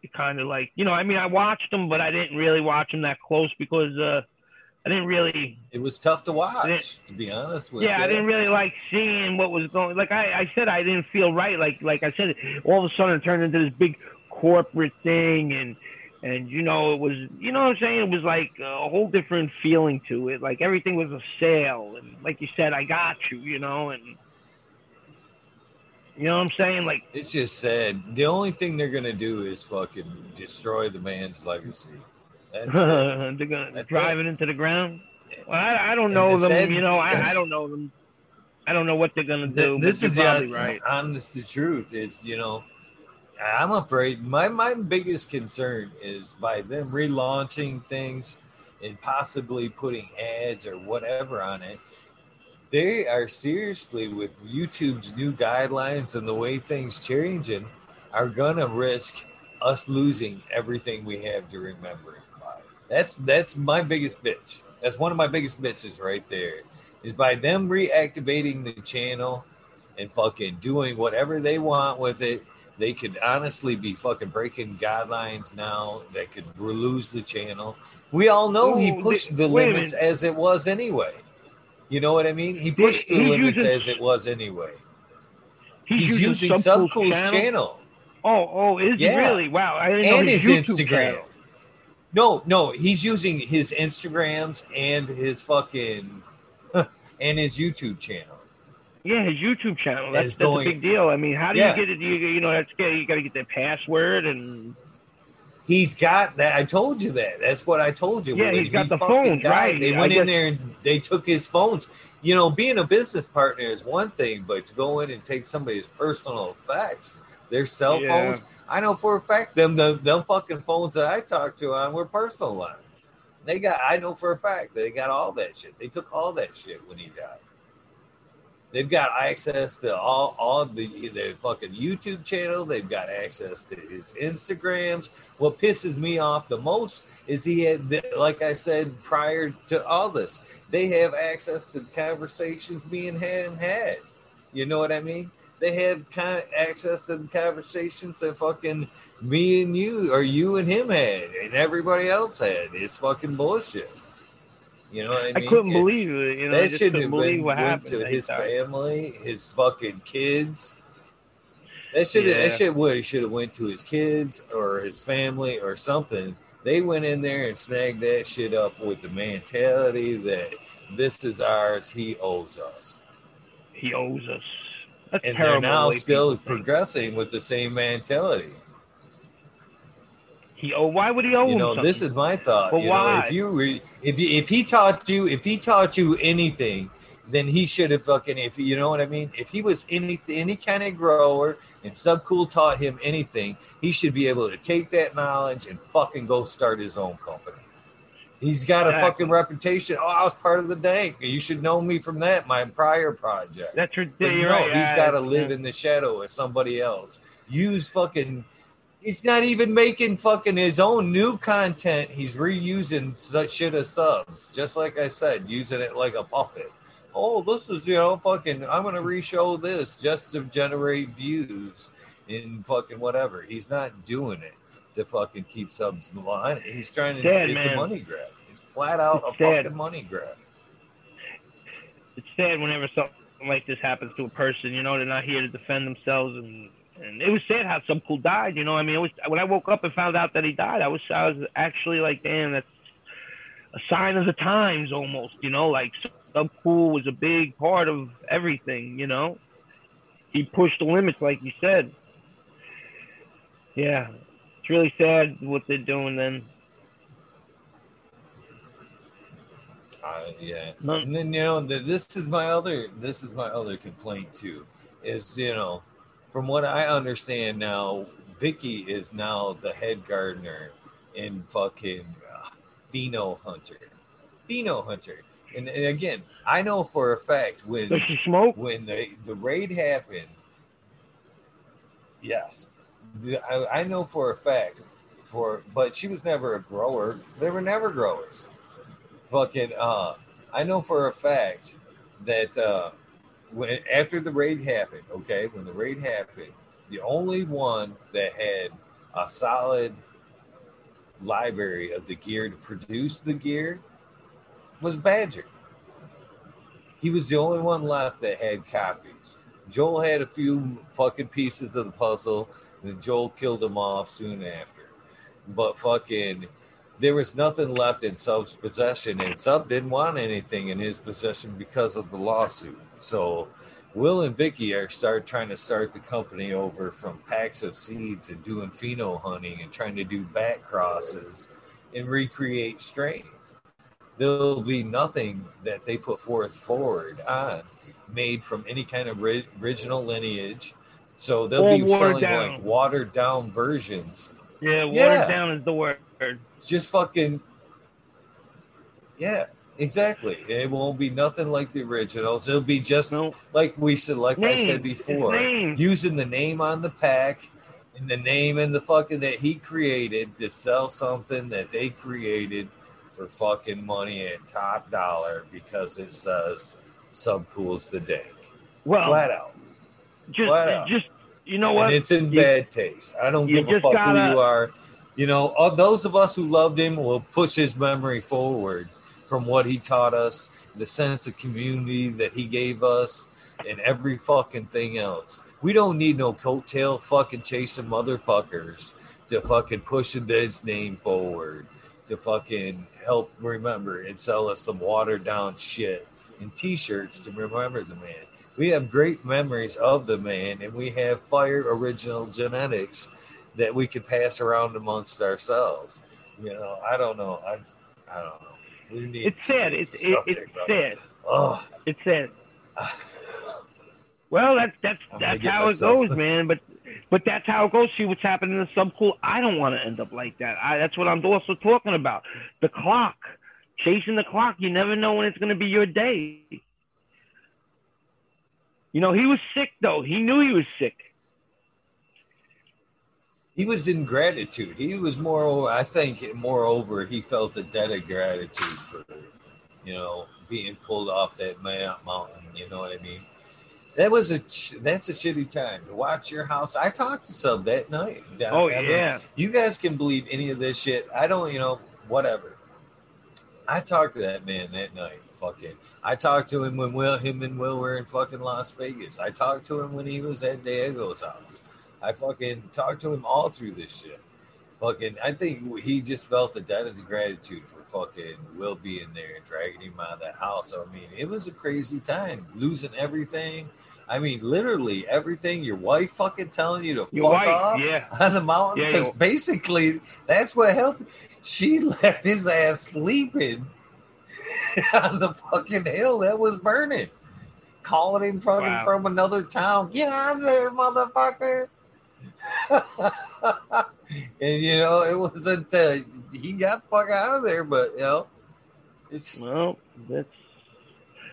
It kind of like, you know, I mean, I watched him, but I didn't really watch him that close because uh, I didn't really. It was tough to watch, to be honest with yeah, you. Yeah, I didn't really like seeing what was going. Like I, I said, I didn't feel right. Like like I said, all of a sudden it turned into this big corporate thing, and and you know it was, you know what I'm saying? It was like a whole different feeling to it. Like everything was a sale, and like you said, I got you, you know, and. You know what I'm saying? Like it's just sad. The only thing they're gonna do is fucking destroy the man's legacy. They're gonna That's drive it into the ground. Well, I, I don't know them. Said, you know, I, I don't know them. I don't know what they're gonna do. This is the right. honest the truth. Is you know, I'm afraid my my biggest concern is by them relaunching things and possibly putting ads or whatever on it. They are seriously with YouTube's new guidelines and the way things changing are gonna risk us losing everything we have to remember. That's that's my biggest bitch. That's one of my biggest bitches right there. Is by them reactivating the channel and fucking doing whatever they want with it. They could honestly be fucking breaking guidelines now that could lose the channel. We all know Ooh, he pushed the limits as it was anyway. You know what I mean? He pushed the limits using, as it was anyway. He's, he's using, using Subcool's channel? channel. Oh, oh, is yeah. he really? Wow, I didn't and know his, his Instagram. Channel. No, no, he's using his Instagrams and his fucking and his YouTube channel. Yeah, his YouTube channel. That's, that's going, a big deal. I mean, how do yeah. you get it? You, you know, that's you got to get the password and. He's got that. I told you that. That's what I told you. Yeah, he's he got the phones, died, right? They went in there and they took his phones. You know, being a business partner is one thing, but to go in and take somebody's personal effects, their cell yeah. phones. I know for a fact them, them them fucking phones that I talked to on were personal lines. They got. I know for a fact they got all that shit. They took all that shit when he died. They've got access to all all the the fucking YouTube channel. They've got access to his Instagrams. What pisses me off the most is he had, like I said prior to all this, they have access to the conversations being had and had. You know what I mean? They have kind of access to the conversations that fucking me and you or you and him had and everybody else had. It's fucking bullshit. You know what I mean? I couldn't it's, believe it. You know, that shouldn't have been what happened to his family, his fucking kids. That should yeah. that shit would he should have went to his kids or his family or something. They went in there and snagged that shit up with the mentality that this is ours, he owes us. He owes us. That's and they're now still progressing with the same mentality. He oh, why would he owe? You know, something? this is my thought. But you why? Know, if you re, if you, if he taught you if he taught you anything, then he should have fucking if you know what I mean. If he was any any kind of grower and Subcool taught him anything, he should be able to take that knowledge and fucking go start his own company. He's got exactly. a fucking reputation. Oh, I was part of the dank. You should know me from that, my prior project. That's ridiculous. No, right. he's got to live in the shadow of somebody else. Use fucking He's not even making fucking his own new content. He's reusing that shit of subs, just like I said, using it like a puppet. Oh, this is you know fucking. I'm gonna re-show this just to generate views in fucking whatever. He's not doing it to fucking keep subs line. He's trying to. Sad, it's man. a money grab. It's flat out it's a sad. fucking money grab. It's sad whenever something like this happens to a person. You know, they're not here to defend themselves and and it was sad how Subcool died. You know, I mean, it was when I woke up and found out that he died. I was I was actually like, damn, that's a sign of the times almost. You know, like Subcool was a big part of everything. You know, he pushed the limits, like you said. Yeah, it's really sad what they're doing then. Uh, yeah, and then you know, this is my other this is my other complaint too, is you know from what I understand now, Vicky is now the head gardener in fucking uh, Pheno Hunter. Pheno Hunter. And, and, again, I know for a fact when smoke? when the, the raid happened, yes. I, I know for a fact for but she was never a grower. They were never growers. Fucking uh I know for a fact that uh when after the raid happened, okay, when the raid happened, the only one that had a solid library of the gear to produce the gear was Badger. He was the only one left that had copies. Joel had a few fucking pieces of the puzzle, and Joel killed him off soon after. But fucking, there was nothing left in Sub's possession, and Sub didn't want anything in his possession because of the lawsuit. So Will and Vicky are start trying to start the company over from packs of seeds and doing pheno hunting and trying to do back crosses and recreate strains. There'll be nothing that they put forth forward on made from any kind of ri- original lineage So they'll All be selling down. like watered down versions. Yeah, watered Yeah. down is the word. Just fucking Yeah, exactly. It won't be nothing like the originals. It'll be just No like we said like I said before. Using the name on the pack and the name and the fucking that he created to sell something that they created for fucking money at top dollar because it says Subcool's the dank. well, Flat out. Just just you know and what? it's in You- bad taste. I don't give a fuck gotta- who you are. You know, all those of us who loved him will push his memory forward from what he taught us, the sense of community that he gave us, and every fucking thing else. We don't need no coattail fucking chasing motherfuckers to fucking push his name forward to fucking help remember and sell us some watered down shit and t-shirts to remember the man. We have great memories of the man and we have fire original genetics that we could pass around amongst ourselves. You know, I don't know. I I don't know. We need It's sad. It's it, it's sad. Oh, It's sad. Well, that's that's I'm that's how myself- it goes, man. But but that's how it goes. See what's happening in the Subcool. I don't want to end up like that. I, that's what I'm also talking about. The clock, chasing the clock. You never know when it's going to be your day. You know, he was sick though. He knew he was sick. he was in gratitude. He was more, I think, moreover, he felt a debt of gratitude for, you know, being pulled off that mountain. You know what I mean? That was a that's a shitty time to watch your house. I talked to Sub that night. down- Oh mean, yeah. you guys can believe any of this shit. I don't, you know, whatever. I talked to that man that night. Fucking, I talked to him when Will, him and Will were in fucking Las Vegas. I talked to him when he was at Diego's house. I fucking talked to him all through this shit. Fucking, I think he just felt a debt of gratitude for fucking Will being there and dragging him out of that house. I mean, it was a crazy time, losing everything. I mean, literally everything. Your wife fucking telling you to Your fuck wife, off yeah. on the mountain because you- basically that's what helped. She left his ass sleeping on the fucking hill that was burning, calling him fucking Wow. from another town. Get out of there, motherfucker! and you know it wasn't. Uh, he got the fuck out of there, but you know it's Well, that's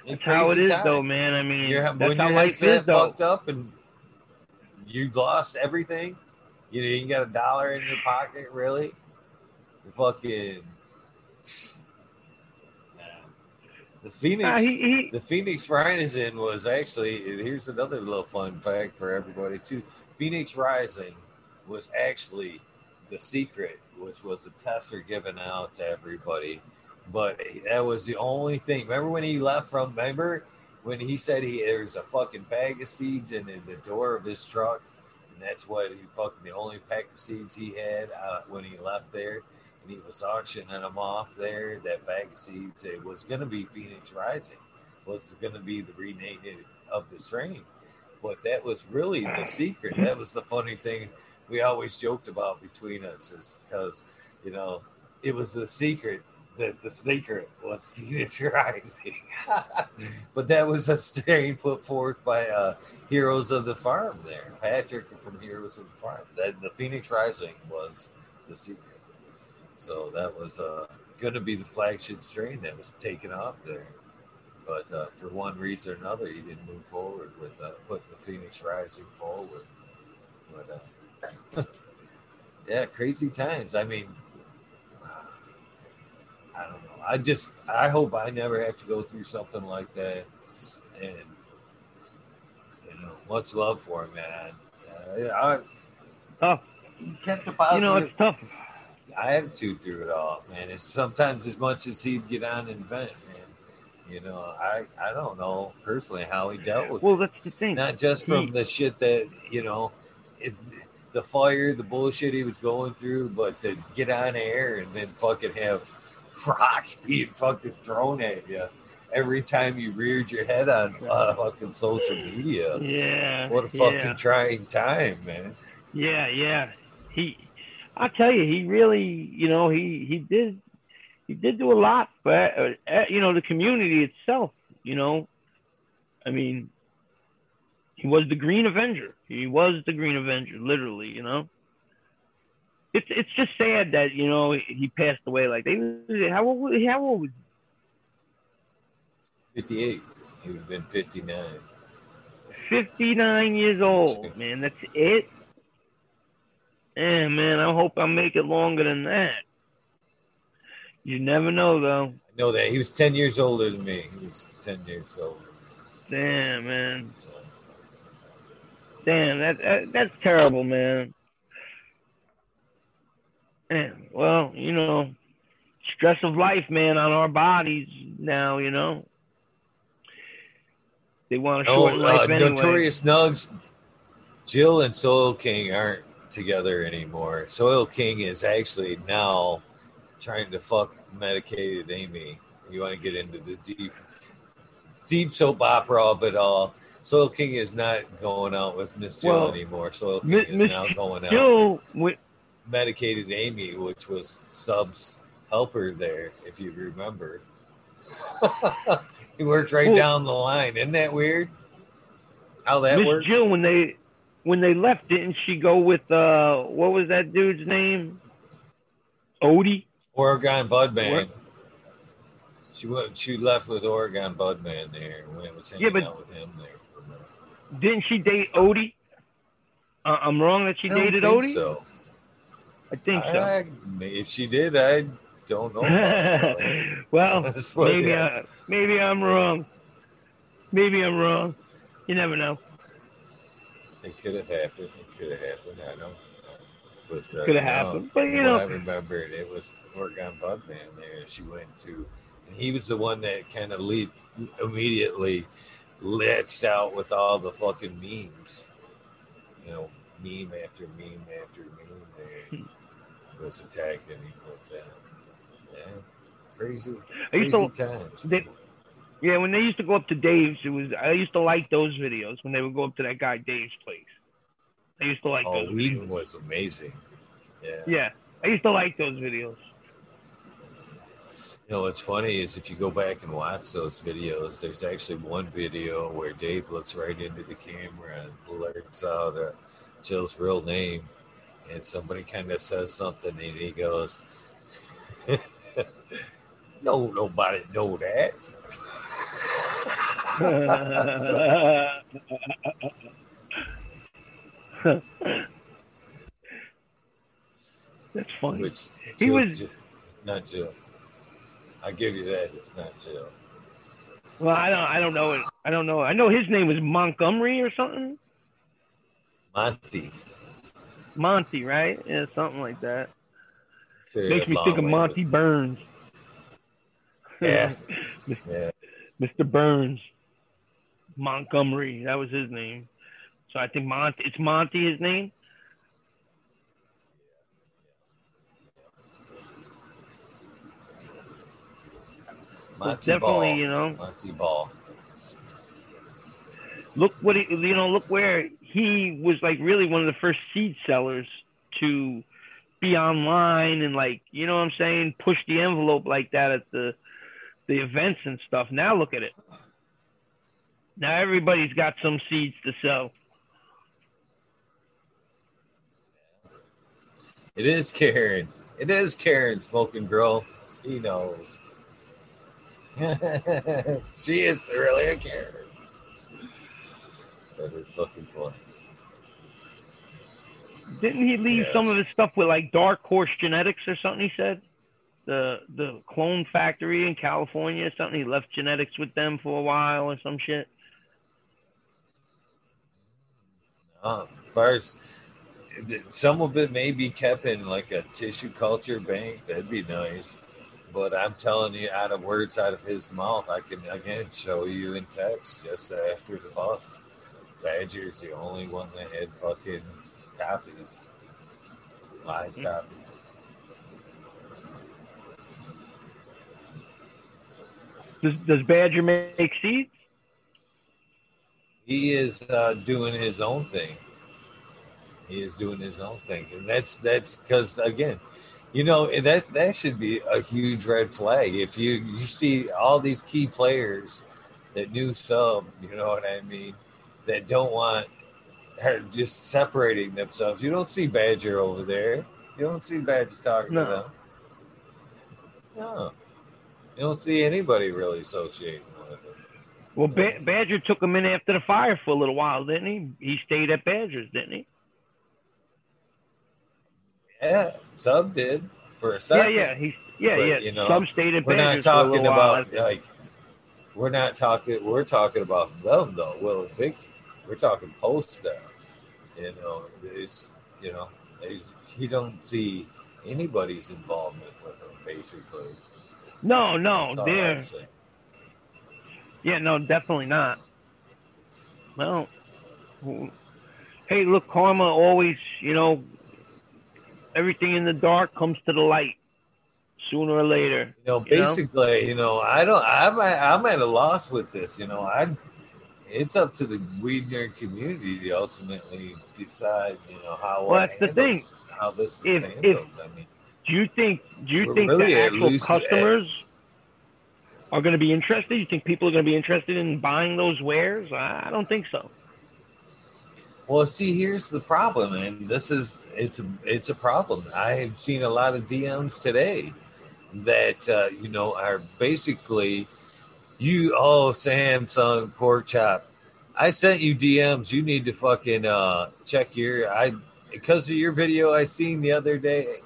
that's how it crazy time. though, man. I mean, You're, that's when how your life is, though. fucked up and you lost everything, you know, you got a dollar in your pocket, really? You fucking. The Phoenix, Uh, he, he, the Phoenix Rising was actually. Here's another little fun fact for everybody too. Phoenix Rising was actually the secret, which was a tester given out to everybody. But that was the only thing. Remember when he left from? Remember when he said he there was a fucking bag of seeds in, in the door of his truck, and that's what he fucking the only pack of seeds he had uh, when he left there, and he was auctioning them off there. That bag of seeds it was going to be Phoenix Rising, was going to be the renaming of the strain, but that was really the secret. That was the funny thing we always joked about between us, is because you know it was the secret that the secret was Phoenix Rising. but that was a strain put forth by uh, Heroes of the Farm there. Patrick from Heroes of the Farm. That the Phoenix Rising was the secret. So that was uh, going to be the flagship strain that was taken off there. But uh, for one reason or another, he didn't move forward with uh, putting the Phoenix Rising forward. But uh, yeah, crazy times. I mean, I don't know. I just I hope I never have to go through something like that. And you know, much love for him, man. Uh, I, Oh. he kept a you know, it's tough. Attitude through it all, man. It's sometimes as much as he'd get on and vent, man. You know, I I don't know personally how he dealt with it. Well, that's the thing. Not just from He- the shit that you know, it, the fire, the bullshit he was going through, but to get on air and then fucking have rocks being fucking thrown at you every time you reared your head on uh, fucking social media. Yeah. What a fucking yeah. trying time, man. Yeah, yeah. He, I tell you, he really, you know, he he did, he did do a lot for, uh, you know, the community itself. You know, I mean, He was the Green Avenger. He was the Green Avenger, literally. You know. It's it's just sad that you know he passed away. Like they, how old? How old was? he? Fifty-eight. He would have been fifty-nine. Fifty-nine years old, man. That's it. Yeah, man. I hope I make it longer than that. You never know, though. I know that he was ten years older than me. He was ten years older. Damn, man. Damn, that, that that's terrible, man. Man, well, you know, stress of life, man, on our bodies now. You know, they want to no, shorten uh, life anyway. Notorious Nugs, Jill and Soil King aren't together anymore. Soil King is actually now trying to fuck medicated Amy. You want to get into the deep, deep soap opera of it all. Soil King is not going out with Miss Jill Well, anymore. Soil King is Miss now going out Jill, wi- with medicated Amy, which was Sub's helper there, if you remember. he worked right Well- down the line. Isn't that weird? How that Miss works? Jill, when they when they left, didn't she go with uh what was that dude's name? Odie. Oregon Budman. What? She went. She left with Oregon Budman there, and went was hanging Yeah, but- out with him there. For a minute. Didn't she date Odie? Uh, I'm wrong that she dated think Odie. So I think so. I- if she did, I don't know. well, maybe. I, maybe I'm wrong. Maybe I'm wrong. You never know. It could have happened. It could have happened. I don't. know. But uh, Could have no, happened. But, you know- I remember it was Oregon Budman there. She went to, and he was the one that kind of lead immediately latched out with all the fucking memes. You know, meme after meme after meme. There was attacking him with that. Yeah, crazy, I used crazy to- times. they- Yeah, when they used to go up to Dave's, it was I used to like those videos when they would go up to that guy Dave's place. I used to like oh, those. Whedon videos. was amazing. Yeah. Yeah, I used to like those videos. You know what's funny is if you go back and watch those videos, there's actually one video where Dave looks right into the camera and blurts out uh, Jill's real name, and somebody kind of says something, and he goes, "No, nobody know that." That's funny. Which He was- Jill- not Jill. I give you that. It's not Jill. Well, I don't. I don't know it. I don't know. I know his name was Montgomery or something. Monty. Monty, right? Yeah, something like that. Sure, Makes me think of Monty Burns. Yeah. yeah. Mr. Burns. Montgomery. That was his name. So I think Monty. It's Monty. His name. Monty definitely, Ball. you know. Monty Ball. look what he, you know look where he was like really one of the first seed sellers to be online and like you know what i'm saying push the envelope like that at the the events and stuff now look at it now everybody's got some seeds to sell It is Karen. It is Karen Smoking Girl. He knows. she is really a Karen. That is fucking funny. didn't he leave Yes. some of his stuff with like dark horse genetics or something he said the the clone factory in california or something he left genetics with them for a while or some shit Uh, far as some of it may be kept in like a tissue culture bank, that'd be nice. But I'm telling you, out of words out of his mouth, I can again show you in text just after the bust. Badger's the only one that had fucking copies, live Mhm. copies. does, does badger make seeds he is uh, doing his own thing. He is doing his own thing, and that's that's because again, you know that that should be a huge red flag. If you you see all these key players that new sub, you know what I mean, that don't want are just separating themselves. You don't see Badger over there. You don't see Badger talking No. to them. No. You don't see anybody really associating. Well, ba- Badger took him in after the fire for a little while, didn't he? He stayed at Badger's, didn't he? Yeah, Sub did for a second. yeah, yeah, he, yeah, But, yeah. you know, Some stayed at We're not Badger's for a talking about like we're not talking we're talking about them though, Will and Vicky. We're talking post stuff. You know, it's you know, you don't see anybody's involvement with them basically. no, no, they're. Yeah, no, definitely not. Well, hey, look, karma always, you know, everything in the dark comes to the light sooner or later. You know, You know? basically, you know, I don't. I'm at, I'm at a loss with this. You know, I. It's up to the weed nerd community to ultimately decide. You know how. Well, that's the thing. How this is If- handled. I mean, Do you think? Do you think really the actual customers are going to be interested? You think people are going to be interested in buying those wares? I don't think so. well, see, here's the problem, and this is it's a it's a problem. I have seen a lot of DMs today that uh, you know are basically you. Oh, Samsung pork chop. I sent you DMs. You need to fucking uh, check your I because of your video I seen the other day.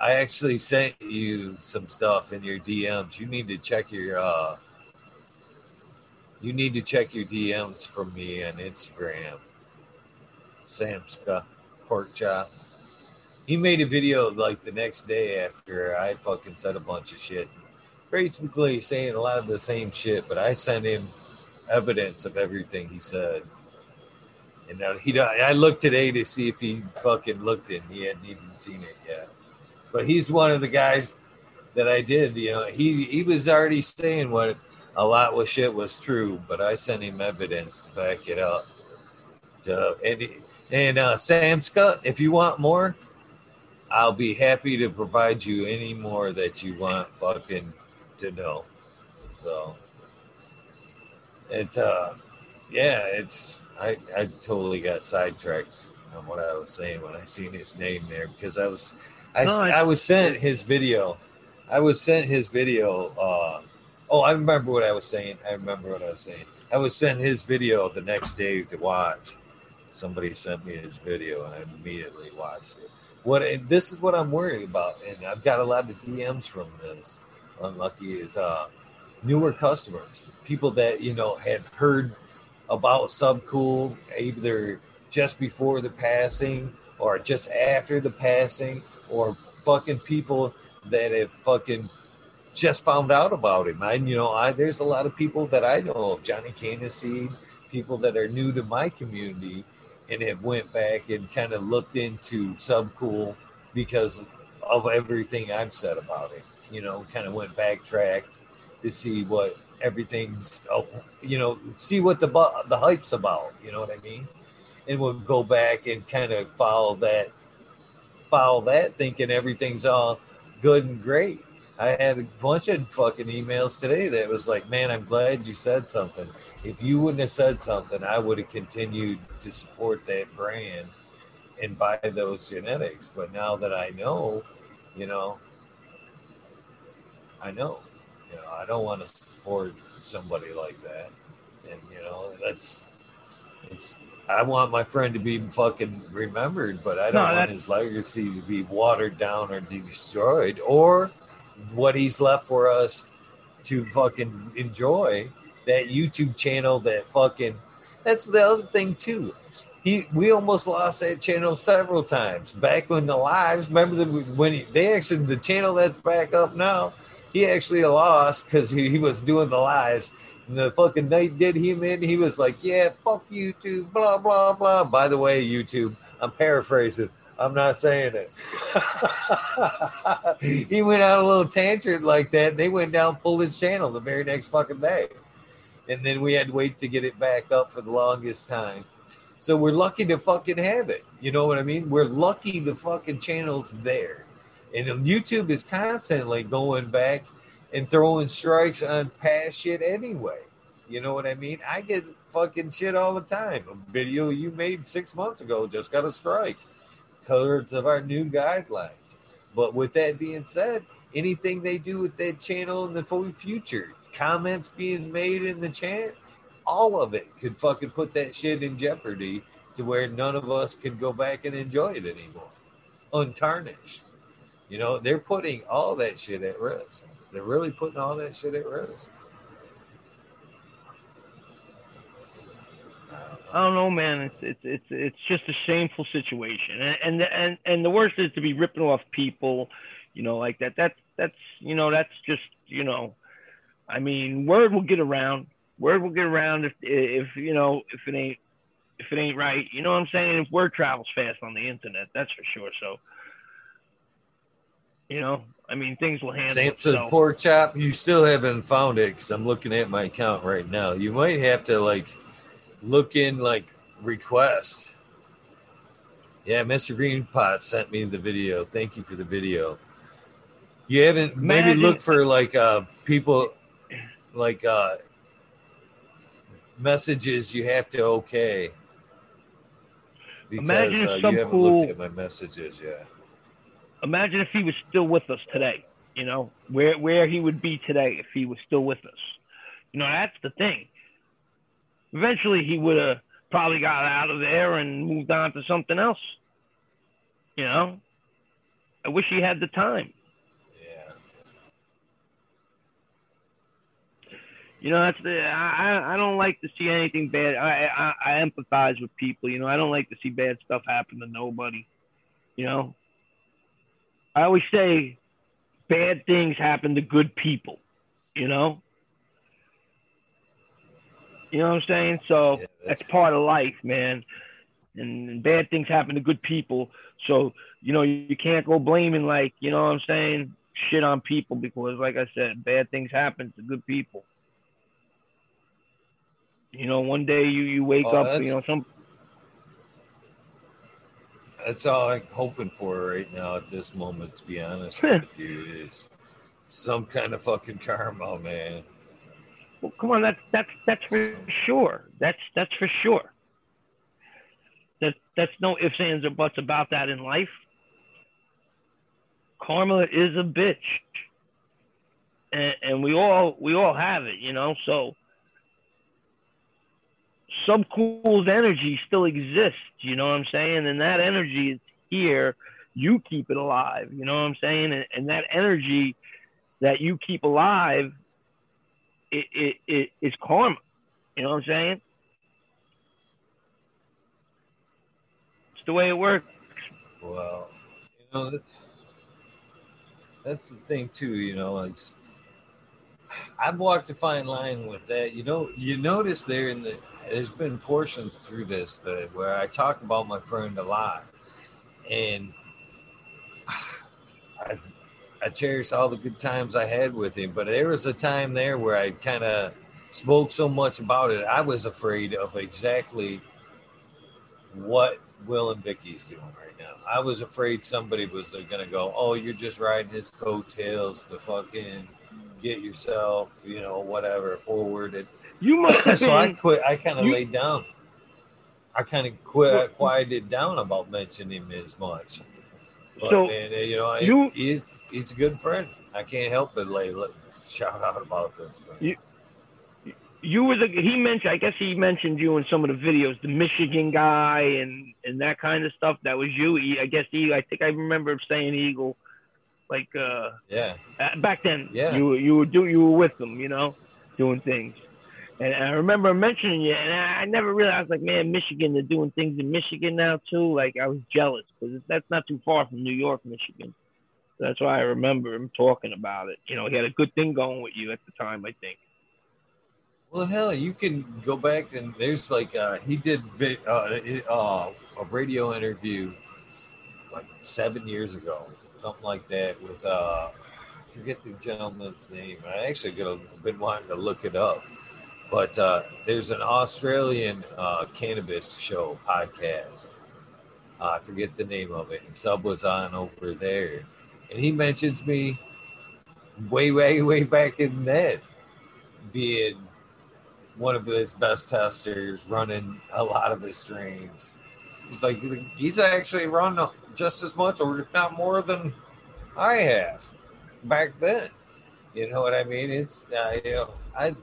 I actually sent you some stuff in your DMs. You need to check your uh, you need to check your DMs from me on Instagram. Samska pork chop. He made a video like the next day after I fucking said a bunch of shit. Basically saying a lot of the same shit, but I sent him evidence of everything he said. And now he, I looked today to see if he fucking looked it. He hadn't even seen it yet. But he's one of the guys that I did. You know, he he was already saying what a lot of shit was true, but I sent him evidence to back it up. To, and and uh, Sam Scott, if you want more, I'll be happy to provide you any more that you want fucking to know. So it's uh yeah, it's I I totally got sidetracked on what I was saying when I seen his name there because I was I No, I- I was sent his video. I was sent his video uh oh I remember what I was saying. I remember what I was saying. I was sent his video the next day to watch. Somebody sent me his video and I immediately watched it. What and this is what I'm worried about, and I've got a lot of DMs from this. Unlucky is uh, newer customers, people that you know had heard about Subcool either just before the passing or just after the passing, or fucking people that have fucking just found out about him. I, you know, I there's a lot of people that I know of, Johnny Candice, people that are new to my community and have went back and kind of looked into Subcool because of everything I've said about it. You know, kind of went backtracked to see what everything's, oh, you know, see what the the hype's about. You know what I mean? And we'll go back and kind of follow that, follow that, thinking everything's all good and great. I had a bunch of fucking emails today that was like, man, I'm glad you said something. If you wouldn't have said something, I would have continued to support that brand and buy those genetics. But now that I know, you know, I know, you know, I don't want to support somebody like that. And, you know, that's, it's, I want my friend to be fucking remembered, but I don't No, want that- his legacy to be watered down or destroyed or what he's left for us to fucking enjoy that YouTube channel that fucking that's the other thing too. He we almost lost that channel several times back when the lives. Remember the, when he, they actually the channel that's back up now. He actually lost because he, he was doing the lives. And the fucking night did him in. He was like, "Yeah, fuck YouTube, blah blah blah." By the way, YouTube, I'm paraphrasing. I'm not saying it. he went out a little tantrum like that. They went down, pulled his channel the very next fucking day. And then we had to wait to get it back up for the longest time. So we're lucky to fucking have it. You know what I mean? We're lucky the fucking channel's there. And YouTube is constantly going back and throwing strikes on past shit anyway. You know what I mean? I get fucking shit all the time. A video you made six months ago just got a strike. Colors of our new guidelines. But with that being said, anything they do with that channel in the future, comments being made in the chat, all of it could fucking put that shit in jeopardy to where none of us can go back and enjoy it anymore, untarnished. You know, they're putting all that shit at risk. They're really putting all that shit at risk. I don't know, man. It's it's it's it's just a shameful situation, and and and, and the worst is to be ripping off people, you know, like that. That's that's you know that's just you know, I mean, word will get around. Word will get around if if you know if it ain't if it ain't right. You know what I'm saying? If word travels fast on the internet, that's for sure. So, you know, I mean, things will handle. To the pork chop. You still haven't found it because I'm looking at my account right now. You might have to like look in like request. Yeah, Mr. Greenpot sent me the video. Thank you for the video. You haven't maybe look for like uh people like uh messages you have to okay. Because imagine uh, you haven't fool, looked at my messages yet. Imagine if he was still with us today. You know where where he would be today if he was still with us. You know that's the thing. Eventually, he would have probably got out of there and moved on to something else. You know, I wish he had the time. Yeah. You know, that's the I I don't like to see anything bad. I, I I empathize with people. You know, I don't like to see bad stuff happen to nobody. You know, I always say bad things happen to good people. You know, you know what I'm saying? So Yeah, that's, that's part of life, man. And, and bad things happen to good people. So, you know, you, you can't go blaming like, you know what I'm saying, shit on people because like I said, bad things happen to good people. You know, one day you, you wake Oh, up, you know, some That's all I'm hoping for right now at this moment, to be honest with you, is some kind of fucking karma, man. well, come on, that's that's that's for sure. That's that's for sure. That that's no ifs, ands, or buts about that in life. Karma is a bitch, and, and we all we all have it, you know. So Subcool's energy still exists, you know what I'm saying? And that energy is here. You keep it alive, you know what I'm saying? And, and that energy that you keep alive it, it, it it's karma. You know what I'm saying? It's the way it works. Well, you know, that, that's the thing too. You know, it's I've walked a fine line with that. You know, you notice there in the there's been portions through this that where I talk about my friend a lot, and I I cherish all the good times I had with him. But there was a time there where I kind of spoke so much about it, I was afraid of exactly what Will and Vicky's doing right now. I was afraid somebody was uh, going to go, "Oh, you're just riding his coattails to fucking get yourself, you know, whatever forward." And You must have so I quit. I kind of laid down. I kind of quit, quieted down about mentioning him as much. But So, man, you know, I- you- he's he's a good friend. I can't help but lay shout out about this. Thing. You- You were the he mentioned. I guess he mentioned you in some of the videos, the Michigan guy and and that kind of stuff. That was you. He, I guess he. I think I remember him saying Eagle, like uh, yeah, uh, back then. Yeah. You you were do you were with them, you know, doing things. And I remember mentioning you, and I never realized, like, man, Michigan, they're doing things in Michigan now too. Like, I was jealous because that's not too far from New York, Michigan. That's why I remember him talking about it. You know, he had a good thing going with you at the time, I think. Well, hell, you can go back and there's like uh, he did vi- uh, uh, a radio interview like seven years ago, something like that. With uh, forget the gentleman's name. I actually got been wanting to look it up, but uh, there's an Australian uh, cannabis show podcast. Uh, I forget the name of it, and Sub was on over there, and he mentions me way, way, way back in that being one of his best testers running a lot of his strains. He's like, he's actually run just as much, or if not more than I have back then. You know what I mean? It's uh, you know, I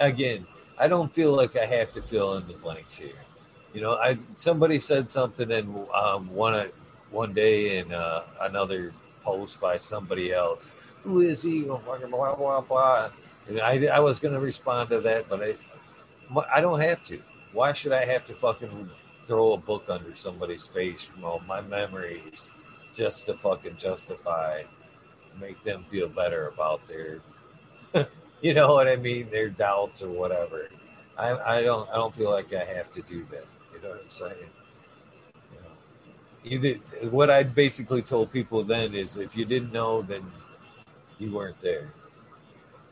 again, I don't feel like I have to fill in the blanks here. You know, I somebody said something in um, one one day in uh, another post by somebody else. Who is he? Blah blah blah blah. And I I was going to respond to that, but I I don't have to. Why should I have to fucking throw a book under somebody's face from all my memories just to fucking justify, make them feel better about their, you know what I mean, their doubts or whatever. I, I don't I don't feel like I have to do that. You know what I'm saying? You know, either what I basically told people then is if you didn't know, then you weren't there.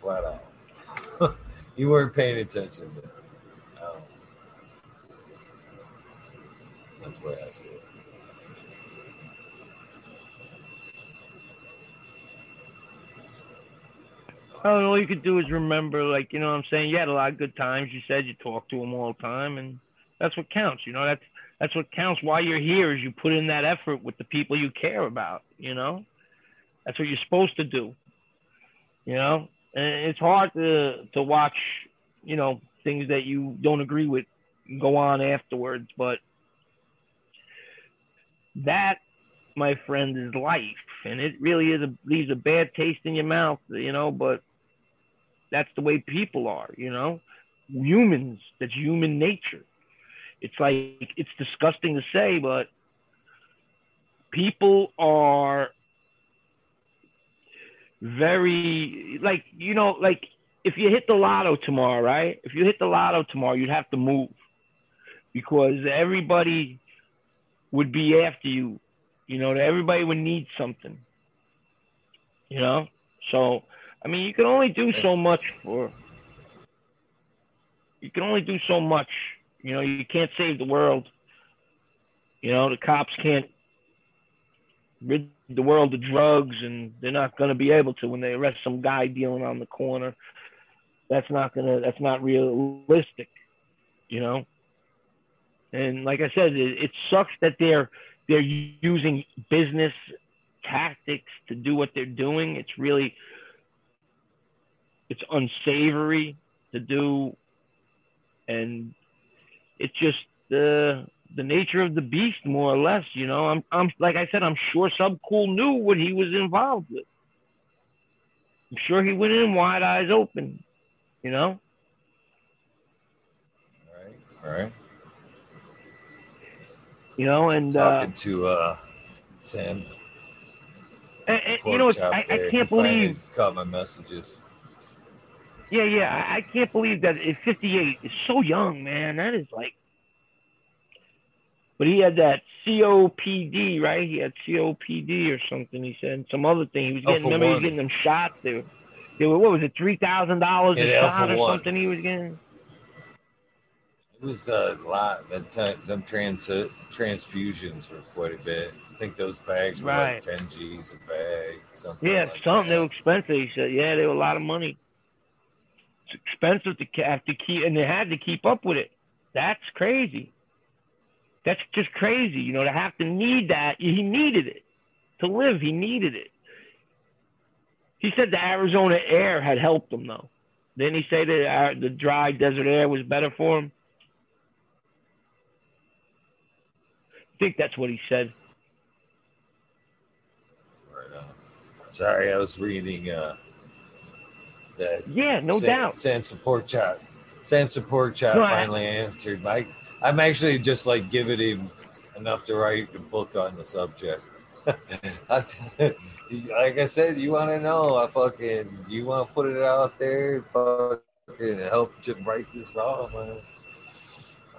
Flat out. you weren't paying attention. Um, that's where I it. Oh, well, all you could do is remember, like, you know what I'm saying? You had a lot of good times. You said you talked to them all the time, and that's what counts. You know, that's that's what counts. Why you're here is you put in that effort with the people you care about. You know, that's what you're supposed to do. You know, and it's hard to to watch, you know, things that you don't agree with go on afterwards, but that my friend is life and it really is a leaves a bad taste in your mouth you know but that's the way people are, you know, humans. That's human nature. It's like it's disgusting to say, but people are very like you know like if you hit the lotto tomorrow, right? If you hit the lotto tomorrow, you'd have to move because everybody would be after you. You know, everybody would need something. You know, so I mean, you can only do so much for. You can only do so much. You know, you can't save the world. You know, the cops can't rid the world of drugs, and they're not going to be able to when they arrest some guy dealing on the corner. That's not gonna. That's not realistic. You know. And like I said, it, it sucks that they're they're using business tactics to do what they're doing. It's really it's unsavory to do, and it's just the the nature of the beast, more or less. You know, I'm I'm like I said, I'm sure Subcool knew what he was involved with. I'm sure he went in wide eyes open. You know. All right. All right. You know, and talking uh, to uh, Sam. And, and you know, I, I can't believe caught my messages. Yeah, yeah. I, I can't believe that at 58 is so young, man. That is like. But he had that COPD, right? He had COPD or something. He said some other thing. He was getting. remember, he was getting them shots. They they were what was it? Three thousand dollars a shot or one. something. He was getting. It was a lot. That them trans uh, transfusions were quite a bit. I think those bags were right. like ten G's a bag. Something yeah, like something. That. They were expensive. He said, yeah, they were a lot of money it's expensive to have to keep, and they had to keep up with it. That's crazy. That's just crazy, you know, to have to need that. He needed it to live. He needed it. He said the Arizona air had helped him, though. Didn't he say that uh, the dry desert air was better for him? I think that's what he said. Sorry, I was reading uh, that yeah, no Sam, doubt. Sam support chat. Sam support chat no, finally I, answered. I, I'm actually just like giving him enough to write a book on the subject. like I said, you want to know? I fucking you want to put it out there, fucking help to right this wrong, man.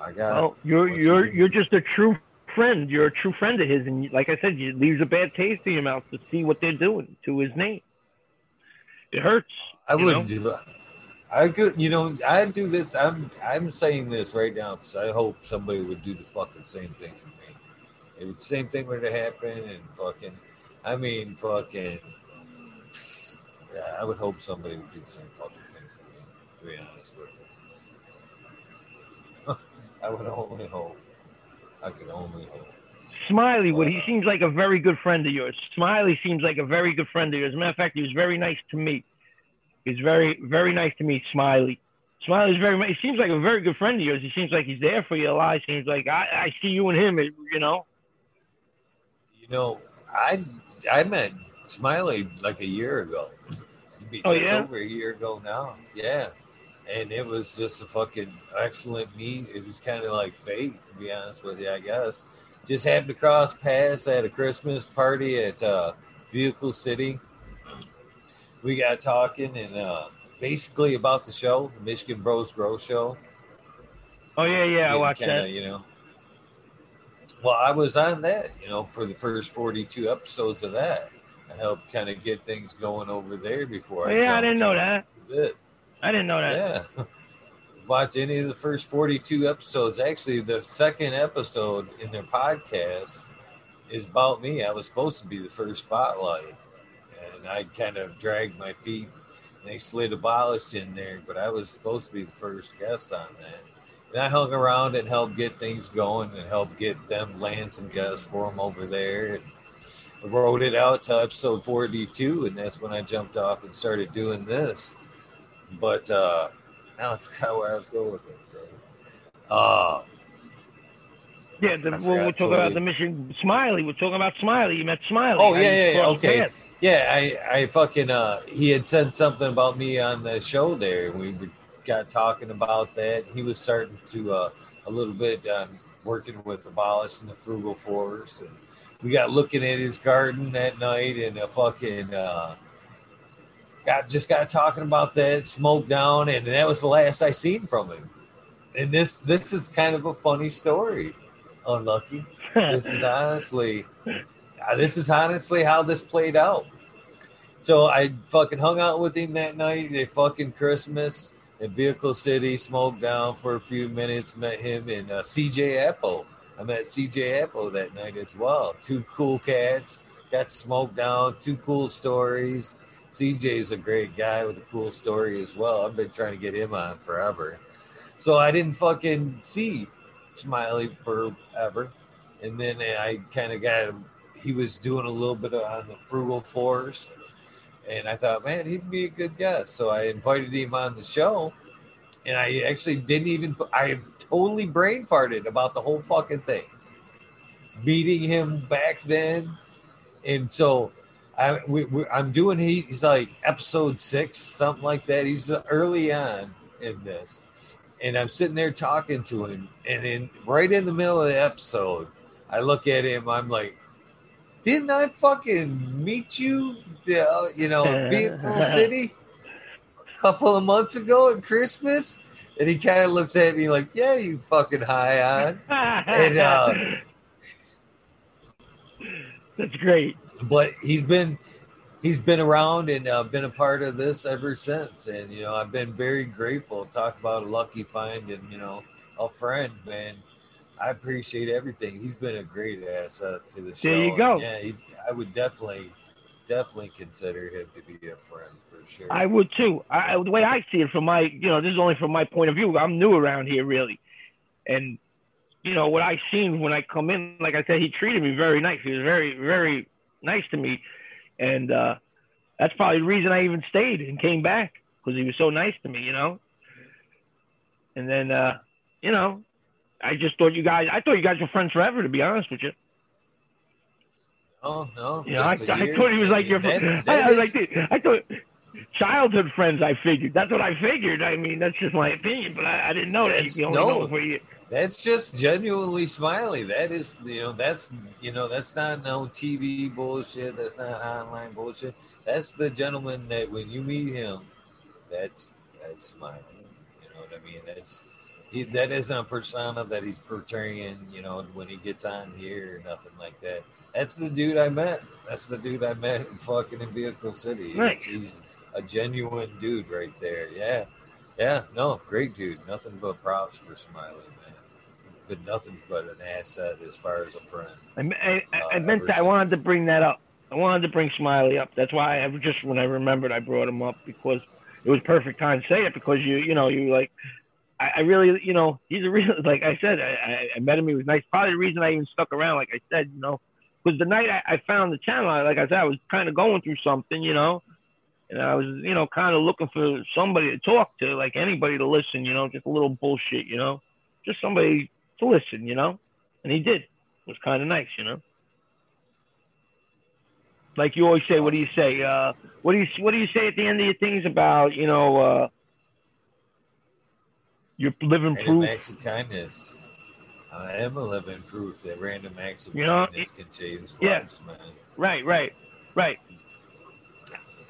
I got. Well, you're you're you you're just a true friend. You're a true friend of his, and like I said, it leaves a bad taste in your mouth to see what they're doing to his name. It hurts. I wouldn't know? do that. I could, you know, I do this. I'm, I'm saying this right now because I hope somebody would do the fucking same thing for me. If the same thing were to happen, and fucking, I mean, fucking, yeah, I would hope somebody would do the same fucking thing for me. To be honest with you, I would only hope. I could only hope. Smiley would. He uh, seems like a very good friend of yours. Smiley seems like a very good friend of yours. As a matter of fact, he was very nice to me. He's very, very nice to me, Smiley. Smiley's very. He seems like a very good friend of yours. He seems like he's there for you a lot. He Seems like I, I see you and him. You know. You know, I I met Smiley like a year ago. Just Oh, yeah? over a year ago now. Yeah. And it was just a fucking excellent meet. It was kind of like fate, to be honest with you, I guess. Just happened to cross paths at a Christmas party at uh, Vehicle City. We got talking and uh, basically about the show, the Michigan Bros Grow Show. Oh yeah, yeah. I watched kinda, that. You know, well, I was on that, you know, for the first 42 episodes of that. I helped kind of get things going over there before. Oh, yeah, I didn't know that. I didn't know that. Yeah. Watch any of the first 42 episodes. Actually, the second episode in their podcast is about me. I was supposed to be the first spotlight, and I kind of dragged my feet. And they slid abolished in there, but I was supposed to be the first guest on that. And I hung around and helped get things going and helped get them land some guests for them over there. And wrote it out to episode 42, and that's when I jumped off and started doing this. But uh, now I forgot where I was going with this thing. Uh, Yeah, the, well, we're talking about the mission. Smiley. We're talking about Smiley. You met Smiley. Oh, yeah, yeah, yeah, okay. Yeah, I, I fucking, uh, he had said something about me on the show there. We were- got talking about that. He was starting to, uh, a little bit, um, working with Abolish and the Frugal Force. And we got looking at his garden that night and a fucking, uh, got just got talking about that smoke down and that was the last I seen from him. And this, this is kind of a funny story. Unlucky. this is honestly this is honestly how this played out. So I fucking hung out with him that night at fucking Christmas in Vehicle City, smoked down for a few minutes, met him in uh, CJ Apple. I met CJ Apple that night as well. Two cool cats, got smoked down, two cool stories. CJ's a great guy with a cool story as well. I've been trying to get him on forever. So I didn't fucking see Smiley forever. And then I kind of got him he was doing a little bit on the frugal force and i thought man he'd be a good guest. So i invited him on the show and i actually didn't even i totally brain farted about the whole fucking thing meeting him back then. And so I, we, we, i'm doing he, he's like episode six something like that. He's early on in this and i'm sitting there talking to him and in right in the middle of the episode i look at him i'm like didn't I fucking meet you, uh, you know, in Vehicle City a couple of months ago at Christmas? And he kind of looks at me like, yeah, you fucking high on. And, uh, That's great. But he's been he's been around and uh, been a part of this ever since. And you know, I've been very grateful. Talk about a lucky find and you know a friend, man. I appreciate everything. He's been a great ass up to the show. There you go. And, yeah, I would definitely, definitely consider him to be a friend for sure. I would too. I, the way I see it from my, you know, this is only from my point of view. I'm new around here, really, and you know what I seen when I come in. Like I said, he treated me very nice. He was very, very nice to me, and uh, that's probably the reason I even stayed and came back because he was so nice to me, you know. And then, uh, you know, I just thought you guys. I thought you guys were friends forever, to be honest with you. oh no, You know, I, I thought he was like your. That- I, that I was is- like, I thought childhood friends. I figured that's what I figured. I mean, that's just my opinion, but I, I didn't know that That's- you only no. know for year. That's just genuinely smiley. That is, you know, that's, you know, that's not no TV bullshit. That's not online bullshit. That's the gentleman that when you meet him, that's that's smiley. You know what I mean? That's he. That isn't a persona that he's portraying. You know, when he gets on here or nothing like that. That's the dude I met. That's the dude I met in fucking in Vehicle City. Nice. He's a genuine dude right there. Yeah. Yeah, no, great dude. Nothing but props for Smiley, man. Been nothing but an asset as far as a friend. I, I, I, I Uh, meant that. I wanted to bring that up. I wanted to bring Smiley up. That's why I just when I remembered, I brought him up because it was perfect time to say it because you, you know, you like I, I really, you know, he's a real, like I said, I, I met him. He was nice. Probably the reason I even stuck around, like I said, you know, because the night I, I found the channel, I, like I said, I was kind of going through something, you know, and I was, you know, kind of looking for somebody to talk to, like anybody to listen, you know, just a little bullshit, you know, just somebody to listen, you know, and he did. It was kind of nice, you know. Like you always say, what do you say? Uh, what do you what do you say at the end of your things about, you know, uh, you're living Random proof? acts of kindness. I am a living proof that random acts of You know, kindness can change yeah. lives, man. Right, right, right,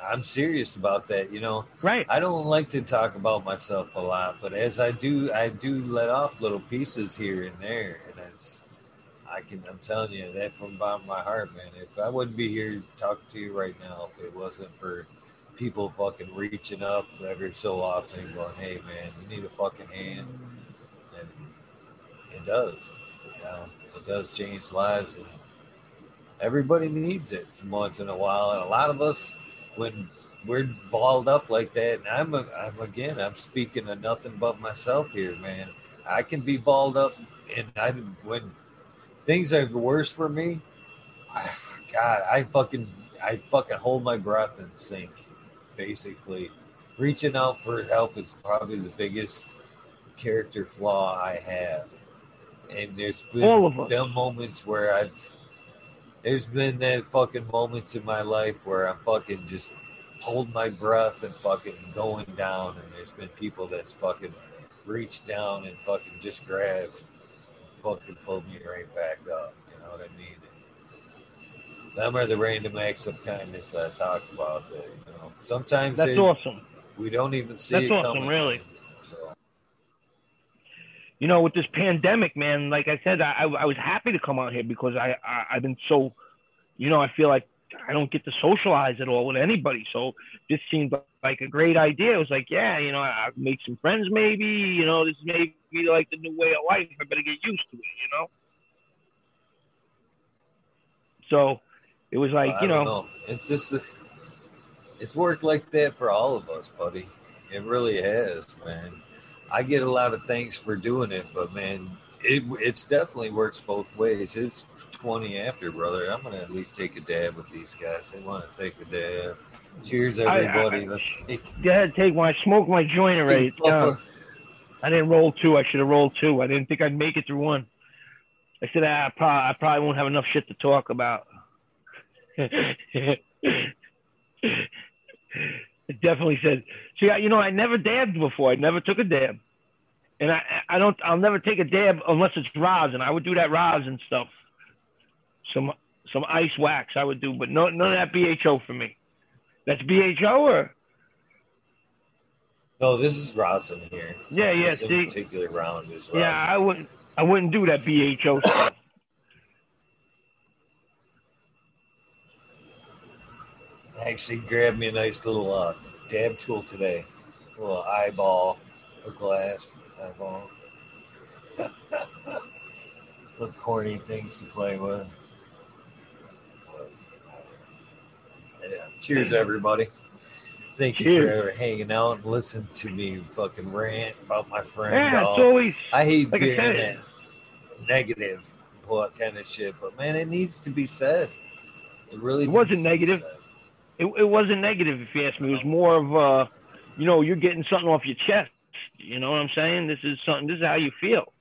I'm serious about that. You know, right. I don't like to talk about myself a lot, but as I do, I do let off little pieces here and there, and that's I can. I'm telling you that from the bottom of my heart, man. If I wouldn't be here talking to you right now, if it wasn't for people fucking reaching up every so often going, "Hey, man, you need a fucking hand," and it does. You know, it does change lives, and everybody needs it once in a while. And a lot of us, when we're balled up like that, and I'm, a, I'm again, I'm speaking of nothing but myself here, man. I can be balled up, and I when things are worse for me, I, God, I fucking, I fucking hold my breath and sink. Basically, reaching out for help is probably the biggest character flaw I have. And there's been All of us. them moments where I've there's been that fucking moments in my life where I'm fucking just hold my breath and fucking going down and there's been people that's fucking reached down and fucking just grabbed fucking pulled me right back up. You know what I mean? Them are the random acts of kindness that I talk about. That, you know, sometimes That's they- awesome. we don't even see That's awesome, coming. really. So you know, with this pandemic, man, like I said, I, I was happy to come out here because I, I I've been so, you know, I feel like I don't get to socialize at all with anybody. So this seemed like a great idea. It was like, yeah, you know, I make some friends, maybe. You know, this may be like the new way of life. I better get used to it. You know. So it was like, I you don't know, it's just the, it's worked like that for all of us, buddy. It really has, man. I get a lot of thanks for doing it, but man, it it's definitely works both ways. It's twenty after, brother. I'm gonna at least take a dab with these guys. They want to take a dab. Cheers, I- I- everybody. Let's take. go ahead, take one. I smoked my joint already. It's. I didn't roll two. I should have rolled two. I didn't think I'd make it through one. I said ah, I probably, I probably won't have enough shit to talk about. it definitely said. See, I, you know, I never dabbed before. I never took a dab, and I, I don't. I'll never take a dab unless it's rosin. I would do that rosin stuff. Some, some ice wax I would do, but no, none of that BHO for me. That's BHO or No, this is rosin here. Yeah, yeah, This see? particular round is rosin. yeah. I wouldn't. I wouldn't do that BHO stuff. I actually grabbed me a nice little uh, dab tool today. A little eyeball, a glass eyeball. little corny things to play with. Yeah. Cheers, everybody. Thank you Cheers. for hanging out and listening to me fucking rant about my friend. Yeah, dog. it's always. I hate like I being said- that negative kind of shit, but man, it needs to be said. It really It wasn't needs to be negative. said. It, it wasn't negative, if you ask me. It was more of, uh, you know, you're getting something off your chest. You know what I'm saying? This is something. This is how you feel.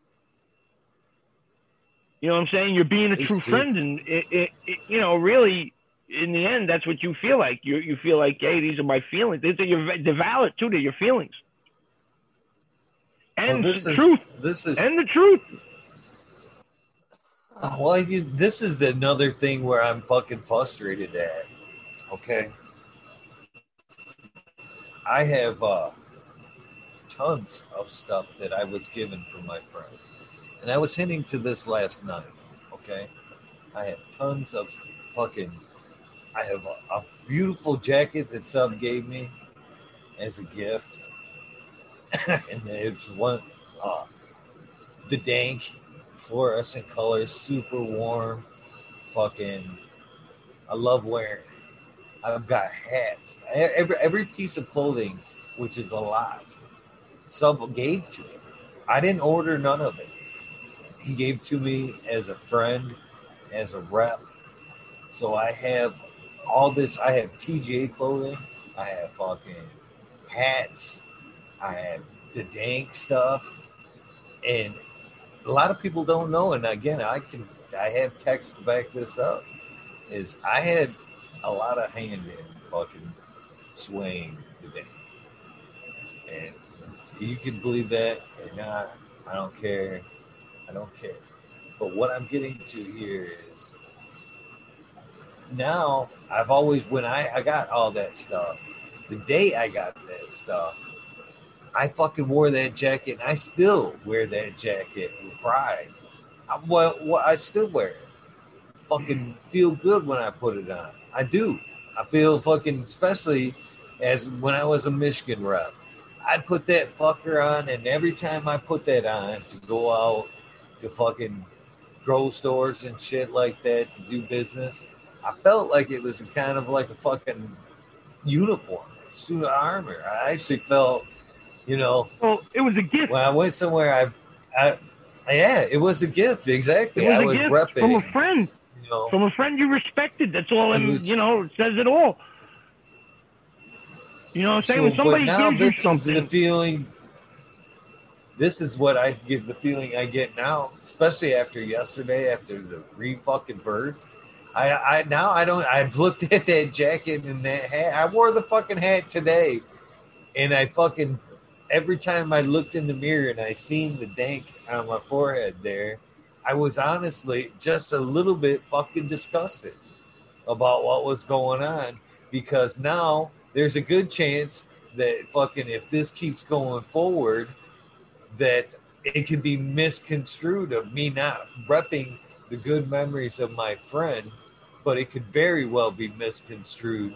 You know what I'm saying? You're being a true friend, and it, it, it, you know, really, in the end, that's what you feel like. You you feel like, hey, these are my feelings. These are your they're valid too. They're your feelings, Well, and this the is truth, this is and the truth. Well, you, this is another thing where I'm fucking frustrated at. Okay, I have uh, tons of stuff that I was given from my friend, and I was hinting to this last night. Okay, I have tons of fucking. I have a, a beautiful jacket that Sub gave me as a gift, and it's one. Uh, the dank fluorescent colors, super warm. Fucking, I love wearing. it. I've got hats. Every every piece of clothing, which is a lot, sub gave to me. I didn't order none of it. He gave to me as a friend, as a rep. So I have all this. I have TGA clothing. I have fucking hats. I have the dank stuff, and a lot of people don't know. And again, I can I have text to back this up. Is I had a lot of hand in fucking swaying the dank, and you can believe that or not. I don't care. I don't care. But what I'm getting to here is now I've always when I, I got all that stuff, the day I got that stuff, I fucking wore that jacket and I still wear that jacket with pride. I, well, well, I still wear it. Fucking feel good when I put it on. I do. I feel fucking, especially as when I was a Michigan rep. I'd put that fucker on, and every time I put that on to go out to fucking grow stores and shit like that to do business, I felt like it was kind of like a fucking uniform, suit of armor. I actually felt, you know. Well, it was a gift. When I went somewhere, I, I, yeah, it was a gift. Exactly. It was I was gift repping. from a friend, know, from a friend you respected. That's all. And you know, it says it all. You know what I'm saying? when So, somebody but now gives you this is the feeling. This is what I get the feeling I get now, especially after yesterday, after the re fucking birth. I, I now I don't. I've looked at that jacket and that hat. I wore the fucking hat today, and I fucking every time I looked in the mirror and I seen the dank on my forehead there, I was honestly just a little bit fucking disgusted about what was going on because now there's a good chance that fucking if this keeps going forward that it can be misconstrued of me not repping the good memories of my friend but it could very well be misconstrued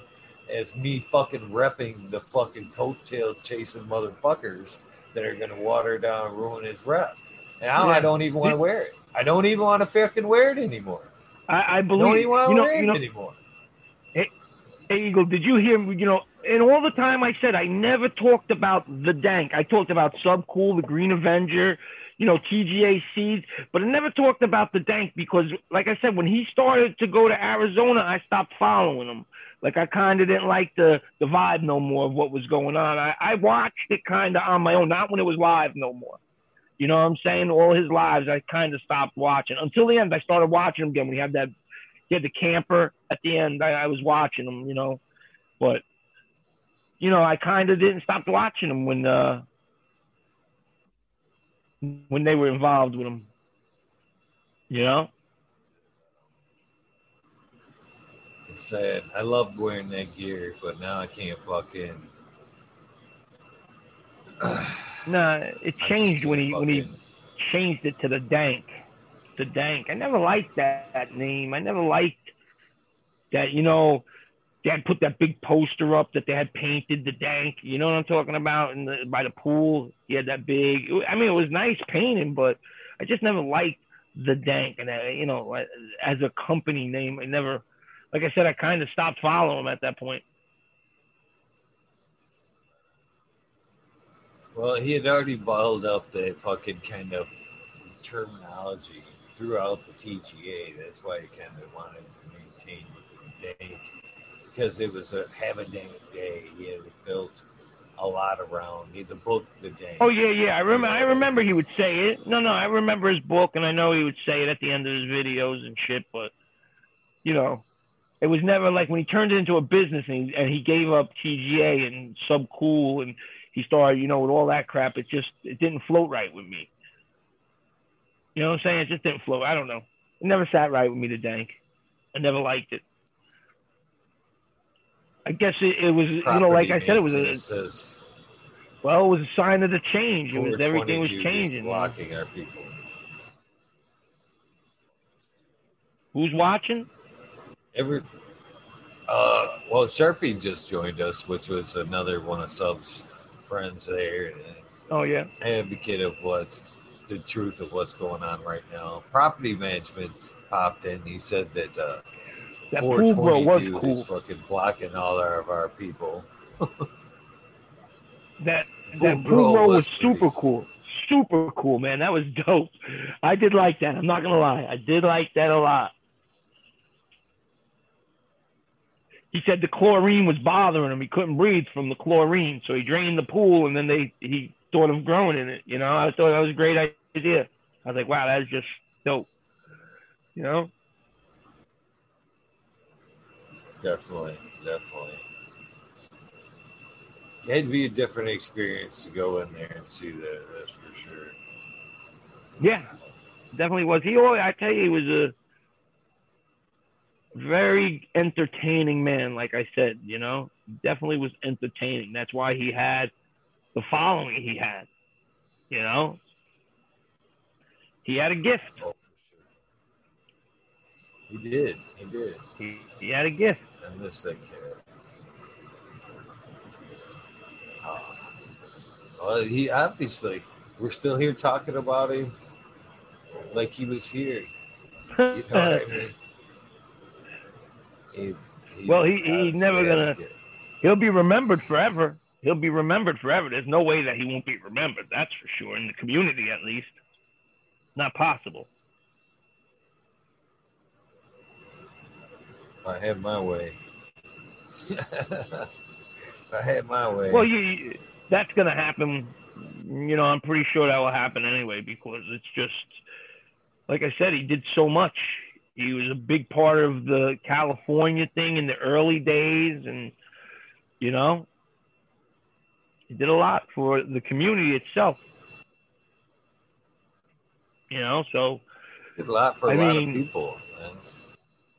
as me fucking repping the fucking coattail chasing motherfuckers that are gonna water down and ruin his rep. Now I don't even want to wear it. I don't even want to fucking wear it anymore. I, I I don't even want to You know, wear you it know, anymore. Hey, Eagle, did you hear? You know, and all the time I said I never talked about the dank. I talked about Subcool, the Green Avenger, you know, TGA seeds, but I never talked about the dank because, like I said, when he started to go to Arizona, I stopped following him. Like I kind of didn't like the the vibe no more of what was going on. I, I watched it kind of on my own, not when it was live no more. You know what I'm saying? All his lives, I kind of stopped watching until the end. I started watching him again We had that he had the camper at the end. I, I was watching him, you know, but you know, I kind of didn't stop watching him when uh when they were involved with him. You know, It's sad. I love wearing that gear, but now I can't fucking. nah, it changed when he when he changed it to the dank, the dank. I never liked that, that name. I never liked that. You know, they had put that big poster up that they had painted the dank. You know what I'm talking about? In the by the pool, he had that big. I mean, it was nice painting, but I just never liked the dank. And uh, you know, as a company name, I never. Like I said, I kind of stopped following him at that point. Well, he had already bottled up the fucking kind of terminology throughout the TGA. That's why he kind of wanted to maintain the dank because it was a have a dank day. He had built a lot around. He the book the day. Oh yeah, yeah. I remember. I remember he would say it. No, no. I remember his book, and I know he would say it at the end of his videos and shit. But you know, it was never like when he turned it into a business and he, and he gave up TGA and Subcool and he started, you know, with all that crap. It just it didn't float right with me. You know what I'm saying? It just didn't float. I don't know. It never sat right with me. The dank. I never liked it. I guess it, it was, you know, like I said, it was a names, and it says well, it was a sign of the change. It was everything was changing. blocking our people. Who's watching? Every, uh, well, Sharpie just joined us, which was another one of Sub's friends there, and Oh yeah. advocate of what's the truth of what's going on right now. Property management's popped in. He said that uh, That pool bro was dude cool. is fucking blocking all our, of our people. That that bro was was super cool. super cool, man. That was dope. I did like that. I'm not gonna lie. I did like that a lot. He said the chlorine was bothering him. He couldn't breathe from the chlorine, so he drained the pool, and then they he thought of growing in it. You know, I thought that was a great idea. I was like, wow, that's just dope. You know. Definitely, definitely. It'd be a different experience to go in there and see that. That's for sure. Yeah, definitely was. He always, I tell you, he was a very entertaining man. Like I said, you know, definitely was entertaining. That's why he had the following he had. You know, he had a gift. Oh. He did. He did. He, he had a gift. I miss that kid. Ah. Well, he obviously we're still here talking about him like he was here. You know what I mean? He, he well, he, he's never gonna. He'll be remembered forever. He'll be remembered forever. There's no way that he won't be remembered. That's for sure. In the community, at least, not possible. I have my way. I had my way. Well, you that's going to happen. You know, I'm pretty sure that will happen anyway because it's just, like I said, he did so much. He was a big part of the California thing in the early days, and you know, he did a lot for the community itself. You know, so did a lot for a I lot mean, of people. Man.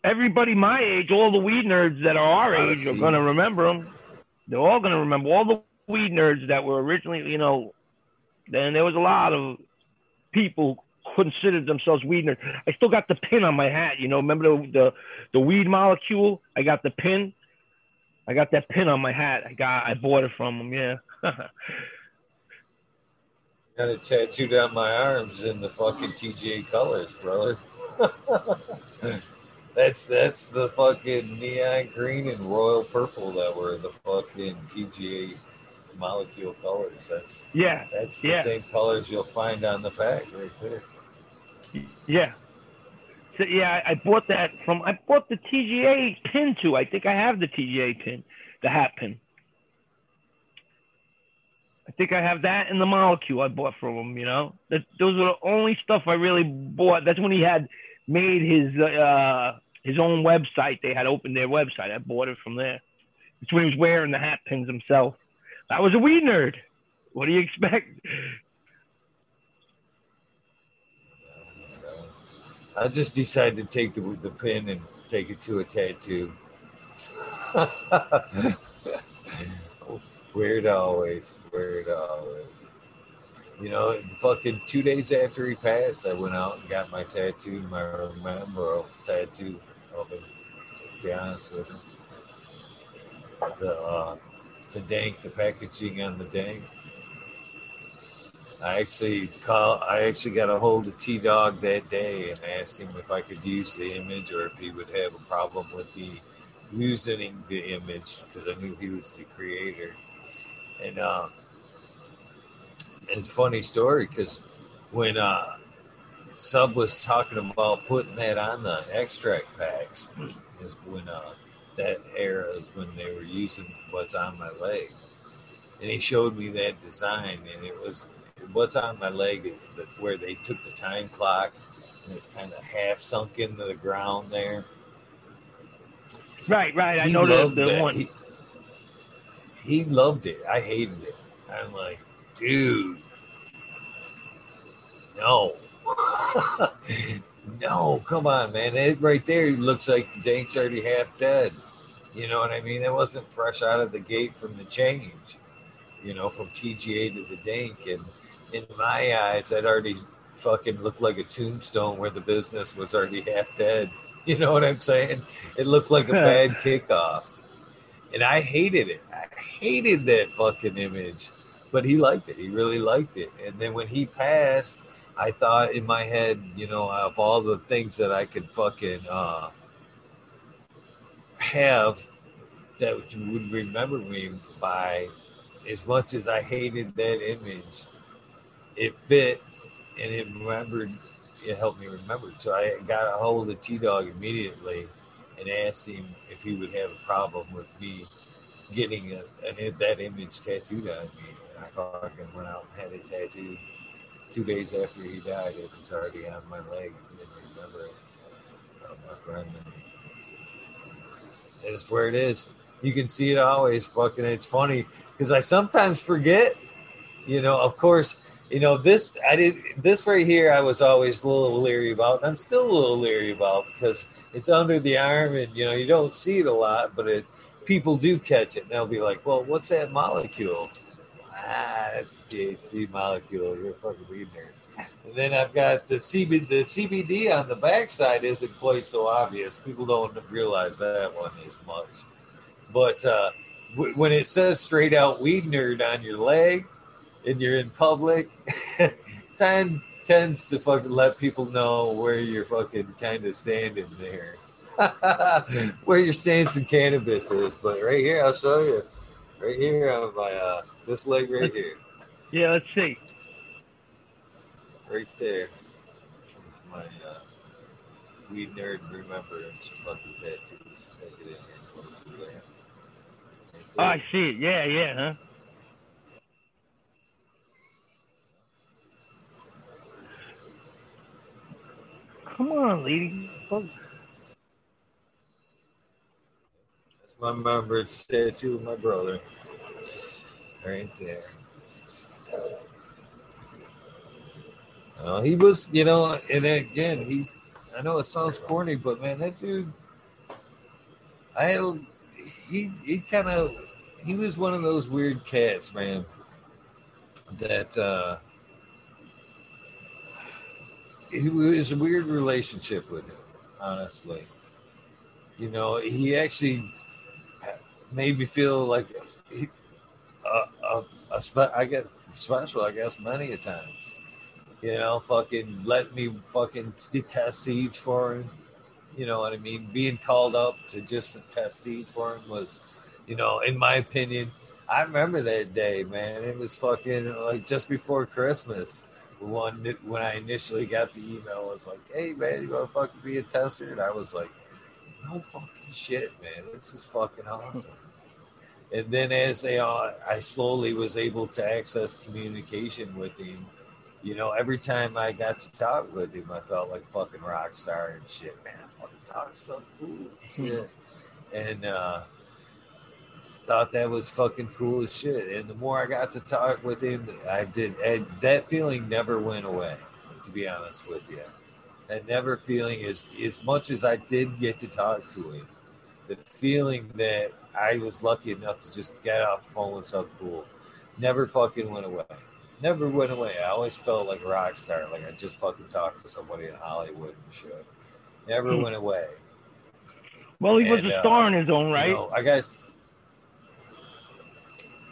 Everybody my age, all the weed nerds that are our age, are going to remember him. They're all going to remember all the weed nerds that were originally, you know, then there was a lot of people considered themselves weed nerds. I still got the pin on my hat, you know. Remember the the, the weed molecule? I got the pin. I got that pin on my hat. I got I bought it from them. Yeah. got it tattooed on my arms in the fucking TGA colors, brother. That's that's the fucking neon green and royal purple that were the fucking TGA molecule colors. That's yeah. That's the yeah. same colors you'll find on the pack right there. Yeah. So yeah, I bought that from. I bought the TGA pin too. I think I have the TGA pin, the hat pin. I think I have that in the molecule I bought from him. You know, that, those were the only stuff I really bought. That's when he had made his uh, his own website. They had opened their website. I bought it from there. It's when he was wearing the hat pins himself. I was a weed nerd. What do you expect? I just decided to take the, the pin and take it to a tattoo. Weird always. Weird always. You know, fucking two days after he passed, I went out and got my tattoo, my memorial tattoo of him, to be honest with you. The, uh, the dank, the packaging on the dank. I actually call. I actually got a hold of T Dog that day and asked him if I could use the image or if he would have a problem with me using the image because I knew he was the creator. And uh, it's funny story because when uh, Sub was talking about putting that on the extract packs, is when uh, that era is when they were using what's on my leg. And he showed me that design, and it was what's on my leg is the, where they took the time clock, and it's kind of half sunk into the ground there. Right, right. I know the, the one. He, he loved it. I hated it. I'm like, dude, no. no, come on, man. It right there looks like the Dank's already half dead. You know what I mean? That wasn't fresh out of the gate from the change, you know, from TGA to the Dank. And in my eyes, that already fucking looked like a tombstone where the business was already half dead. You know what I'm saying? It looked like a bad kickoff. And I hated it. I hated that fucking image. But he liked it. He really liked it. And then when he passed, I thought in my head, you know, of all the things that I could fucking uh, have that would remember me by as much as I hated that image, it fit and it remembered it helped me remember. So I got a hold of the T Dog immediately and asked him if he would have a problem with me getting a, that image tattooed on me. And I fucking went out and had it tattooed two days after he died. It was already on my legs in remembrance of my friend. And it's where it is. You can see it always. Fucking, it's funny because I sometimes forget. You know, of course, you know this. I did this right here. I was always a little leery about. And I'm still a little leery about because it's under the arm, and you know you don't see it a lot, but it people do catch it, and they'll be like, "Well, what's that molecule?" Ah, it's THC molecule. You're a fucking weed nerd. And then I've got the CBD. The CBD on the backside isn't quite so obvious. People don't realize that one as much. But uh, w- when it says straight out weed nerd on your leg and you're in public, time tends to fucking let people know where you're fucking kind of standing there. where your stance in cannabis is. But right here, I'll show you. Right here on my uh, this leg right here. Yeah, let's see. Right there. It's my uh, weed nerd remembrance fucking tattoos. Make it in here closer there. Right Oh, I see it. Yeah, yeah, huh? Come on, lady. That's my remembrance tattoo of my brother. Right there. Uh, he was, you know, and again, he, I know it sounds corny, but man, that dude, I he, he kind of, he was one of those weird cats, man, that, uh, it was a weird relationship with him, honestly. You know, he actually made me feel like a, a, a spe- I get special, I guess, many a times. You know, fucking let me fucking test seeds for him. You know what I mean? Being called up to just test seeds for him was, you know, in my opinion, I remember that day, man. It was fucking like just before Christmas. One when I initially got the email was like, "Hey man, you want to fucking be a tester?" And I was like, "No fucking shit, man. This is fucking awesome." and then as they I slowly was able to access communication with him. You know, every time I got to talk with him, I felt like fucking rock star and shit. Man, I fucking talk so cool shit. and uh, thought that was fucking cool as shit. And the more I got to talk with him, I did. And that feeling never went away. To be honest with you, that never feeling is as much as I did get to talk to him. The feeling that I was lucky enough to just get off the phone with some cool never fucking went away. Never went away. I always felt like a rock star, like I just fucking talked to somebody in Hollywood and shit. Never Hmm. went away. Well, he was And, a uh, star in his own right. You know, I got.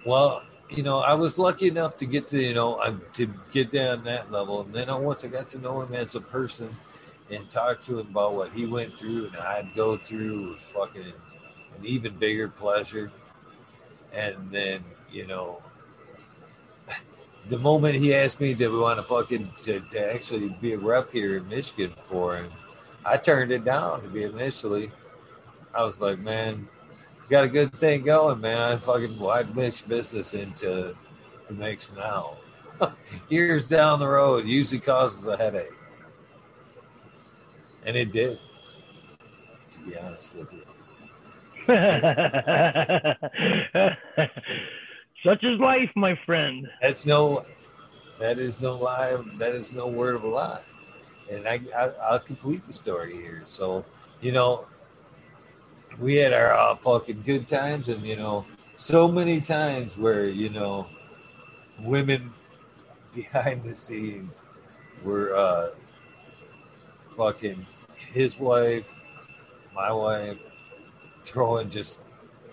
Well, you know, I was lucky enough to get to you know to get down that level, and then once I got to know him as a person and talk to him about what he went through and I'd go through was fucking an even bigger pleasure. And then you know, the moment he asked me, "Did we want to fucking to, to actually be a rep here in Michigan for him?" I turned it down to be initially. I was like, man, got a good thing going, man. I fucking wide mix business into the mix now. Years down the road usually causes a headache. And it did, to be honest with you. Such is life, my friend. That's no, that is no lie. That is no word of a lie. And I, I I'll complete the story here. So, you know, we had our uh, fucking good times, and you know, so many times where you know, women behind the scenes were uh, fucking his wife, my wife, throwing just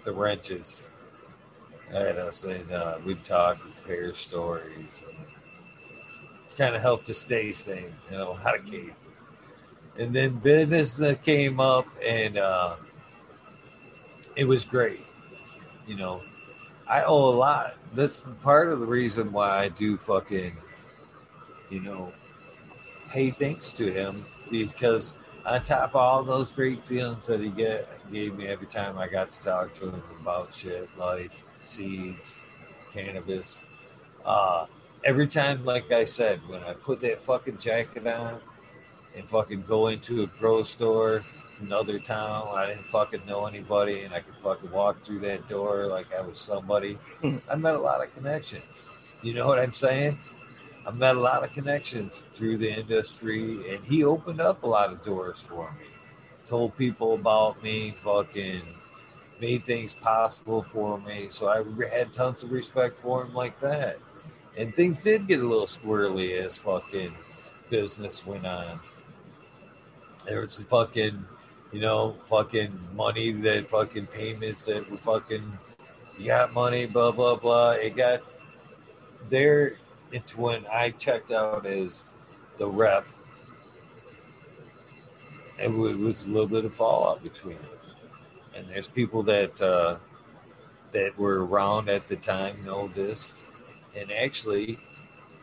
the wrenches at us, and uh, we'd talk, compare stories, and kind of help to stay sane in a lot of cases. And then business uh, came up, and uh, it was great. You know, I owe a lot. That's part of the reason why I do fucking you know, pay thanks to him because on top of all those great feelings that he get, gave me every time I got to talk to him about shit, life, seeds, cannabis. Uh, every time, like I said, when I put that fucking jacket on and fucking go into a grocery store, another town, I didn't fucking know anybody, and I could fucking walk through that door like I was somebody. Hmm. I met a lot of connections. You know what I'm saying? I met a lot of connections through the industry, and he opened up a lot of doors for me. Told people about me, fucking made things possible for me. So I had tons of respect for him like that. And things did get a little squirrely as fucking business went on. There was fucking, you know, fucking money that fucking payments that were fucking, you got money, blah, blah, blah. It got there into when I checked out as the rep, it was a little bit of fallout between us. And there's people that uh, that were around at the time know this, and actually,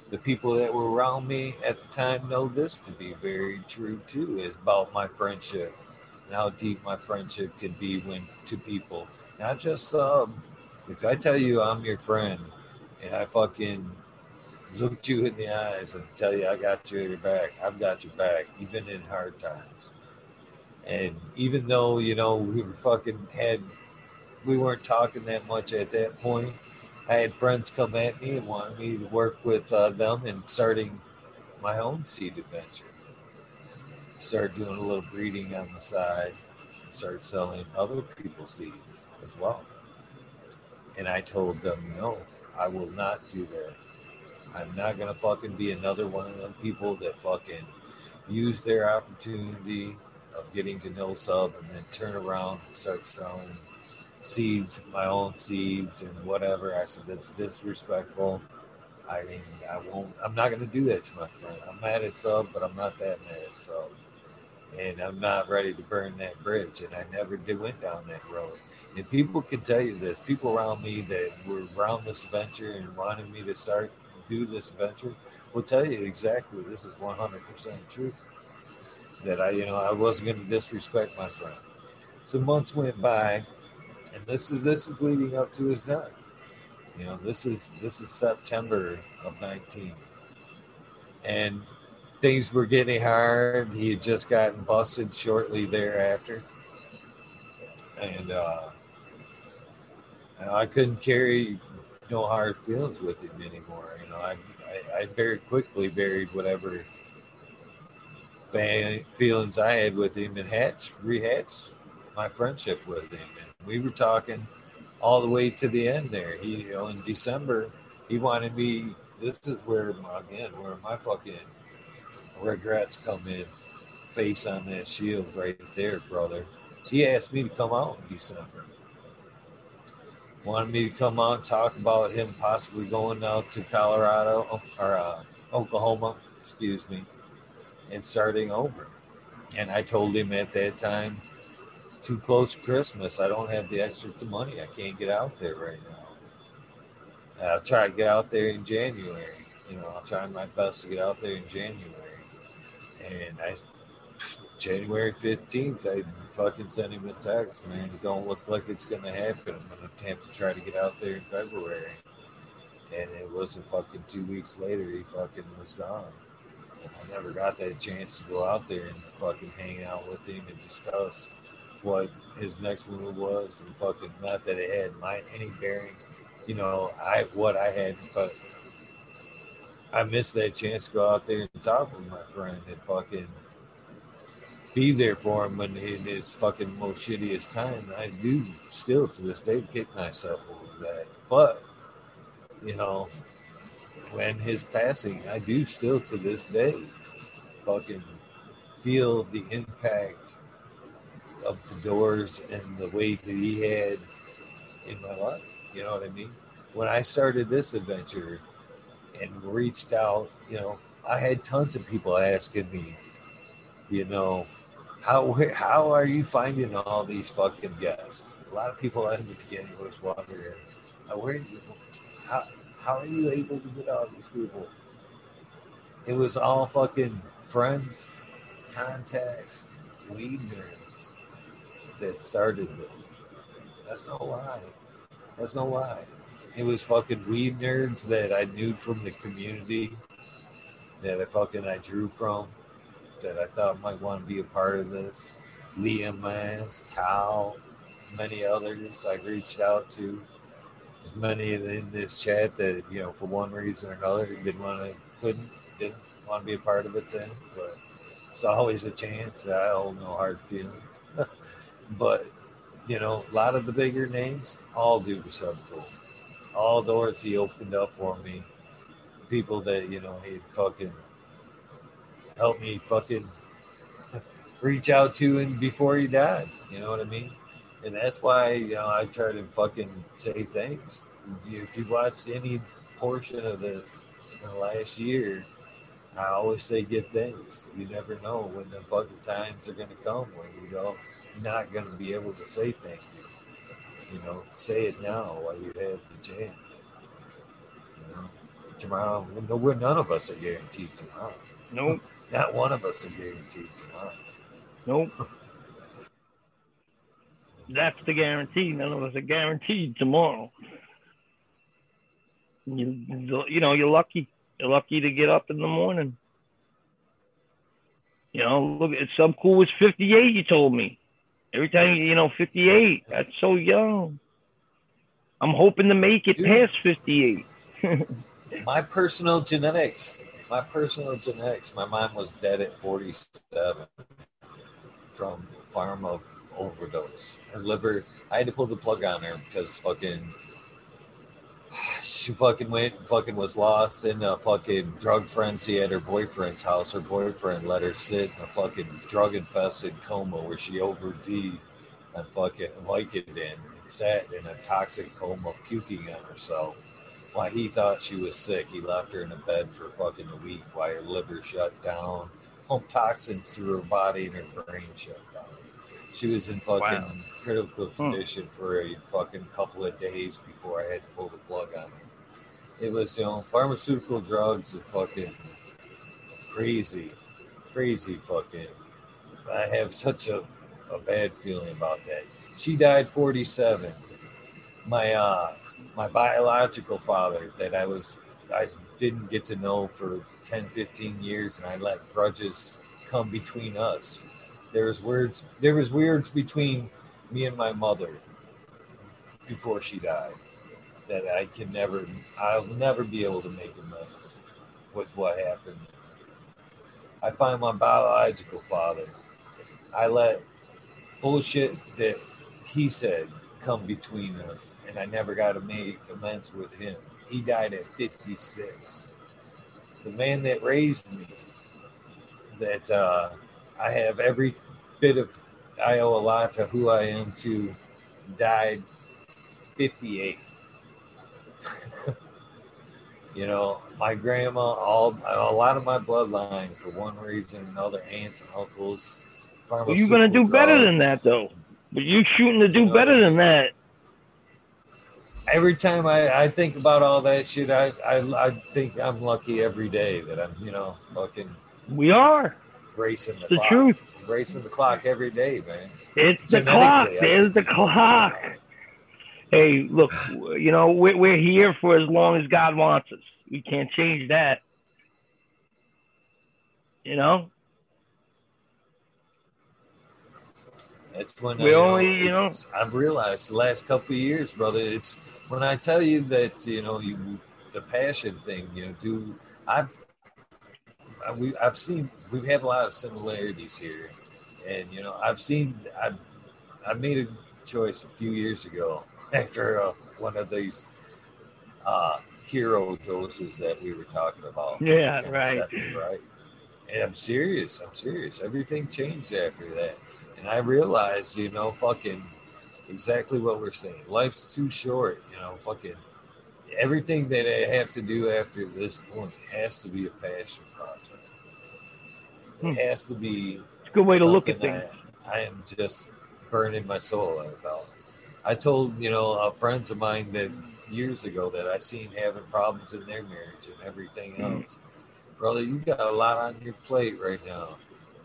the people that were around me at the time know this to be very true too. Is about my friendship and how deep my friendship can be when to people, not just um. If I tell you I'm your friend, and I fucking look you in the eyes and tell you I got you at your back. I've got your back, even in hard times. And even though, you know, we were fucking had we weren't talking that much at that point, I had friends come at me and wanted me to work with uh, them in starting my own seed adventure. Start doing a little breeding on the side, and start selling other people's seeds as well. And I told them, no, I will not do that. I'm not gonna fucking be another one of them people that fucking use their opportunity of getting to know sub and then turn around and start selling seeds, my own seeds and whatever. I said that's disrespectful. I mean, I won't. I'm not gonna do that to my friend. I'm mad at sub, but I'm not that mad at sub, and I'm not ready to burn that bridge. And I never did went down that road. And people can tell you this. People around me that were around this venture and wanted me to start do this venture will tell you exactly this is 100% true. That I, you know, I wasn't going to disrespect my friend. So months went by, and this is this is leading up to his death. You know, this is this is September of 19, and things were getting hard. He had just gotten busted shortly thereafter, and uh, I couldn't carry no hard feelings with him anymore You know, I, I, I very quickly buried whatever bad feelings I had with him and hatched, rehatched my friendship with him. And we were talking all the way to the end there. He, you know, in December, he wanted me. This is where, again, where my fucking regrets come in. Face on that shield right there, brother. So he asked me to come out in December wanted me to come out and talk about him possibly going out to Colorado or uh, Oklahoma, excuse me, and starting over. And I told him at that time, too close to Christmas, I don't have the extra money. I can't get out there right now. I'll try to get out there in January. You know, I'll try my best to get out there in January. And I, January 15th, I fucking sent him a text, man. It don't look like it's gonna happen. I'm gonna have to try to get out there in February. And it wasn't fucking two weeks later he fucking was gone. And I never got that chance to go out there and fucking hang out with him and discuss what his next move was and fucking not that it had my any bearing, you know, I what I had but I missed that chance to go out there and talk with my friend and fucking be there for him when in his fucking most shittiest time. I do still to this day kick myself over that. But, you know, when his passing, I do still to this day fucking feel the impact of the doors and the weight that he had in my life. You know what I mean? When I started this adventure and reached out, you know, I had tons of people asking me, you know, how how are you finding all these fucking guests? A lot of people in the beginning was wondering, where how how are you able to get all these people? It was all fucking friends, contacts, weed nerds that started this. That's no lie. That's no lie. It was fucking weed nerds that I knew from the community that I fucking I drew from that I thought might want to be a part of this. Liam Mass, Tao, many others I reached out to. There's many in this chat that, you know, for one reason or another didn't want to couldn't didn't want to be a part of it then, but it's always a chance. I hold no hard feelings. but you know, a lot of the bigger names, all due to Subcool. All doors he opened up for me. People that, you know, he fucking helped me fucking reach out to him before he died. You know what I mean? And that's why, you know, I try to fucking say thanks. If you watch any portion of this in the last year, I always say give thanks. You never know when the fucking times are going to come when you go not going to be able to say thank you. Know, say it now while you have the chance. You know, tomorrow, no, none of us are guaranteed tomorrow. Nope. Not one of us are guaranteed tomorrow. Nope. That's the guarantee. None of us are guaranteed tomorrow. You, you know, you're lucky. You're lucky to get up in the morning. You know, look, Subcool was 58. You told me. Every time, you know, 58. That's so young. I'm hoping to make it Dude. past 58. my personal genetics. My personal genetics. My mom was dead at 47 from pharma overdose. Her liver. I had to pull the plug on her because fucking she fucking went fucking was lost in a fucking drug frenzy at her boyfriend's house. Her boyfriend let her sit in a fucking drug infested coma where she OD'd on fucking Vicodin and sat in a toxic coma puking on herself. While he thought she was sick, he left her in a bed for fucking a week while her liver shut down, pumped toxins through her body and her brain shut. She was in fucking wow. critical condition hmm. for a fucking couple of days before I had to pull the plug on her. It was, you know, pharmaceutical drugs are fucking crazy, crazy fucking. I have such a, a bad feeling about that. She died 47. My uh, my biological father that I was I didn't get to know for 10, 15 years, and I let grudges come between us there was words. There was words between me and my mother before she died that I can never. I'll never be able to make amends with what happened. I find my biological father. I let bullshit that he said come between us, and I never got to make amends with him. He died at 56. The man that raised me, that uh, I have every bit of I owe a lot to who I am to died 58. you know, my grandma, all a lot of my bloodline, for one reason or another, aunts and uncles. Well, you're gonna do drugs. better than that, though. But you're shooting to do you know, better than that. Every time I, I think about all that shit, I, I I think I'm lucky every day that I'm, you know, fucking. We are. Racing the, the truth racing the clock every day, man. It's the clock. There's the clock. Hey, look, you know, we're, we're here for as long as God wants us. We can't change that. You know? That's when we I, only, you know, I've realized the last couple of years, brother. It's when I tell you that you know you the passion thing. You know, do I've we I've seen we have had a lot of similarities here, and you know I've seen I I made a choice a few years ago after uh, one of these uh, hero doses that we were talking about. Yeah, right. right. And I'm serious. I'm serious. Everything changed after that, and I realized, you know, fucking exactly what we're saying. Life's too short. You know, fucking everything that I have to do after this point has to be a passion project. It hmm. has to be. It's a good way to look at things. I, I, am just burning my soul out about. I told you know uh, friends of mine that years ago that I seen having problems in their marriage and everything hmm. else, brother, you got a lot on your plate right now.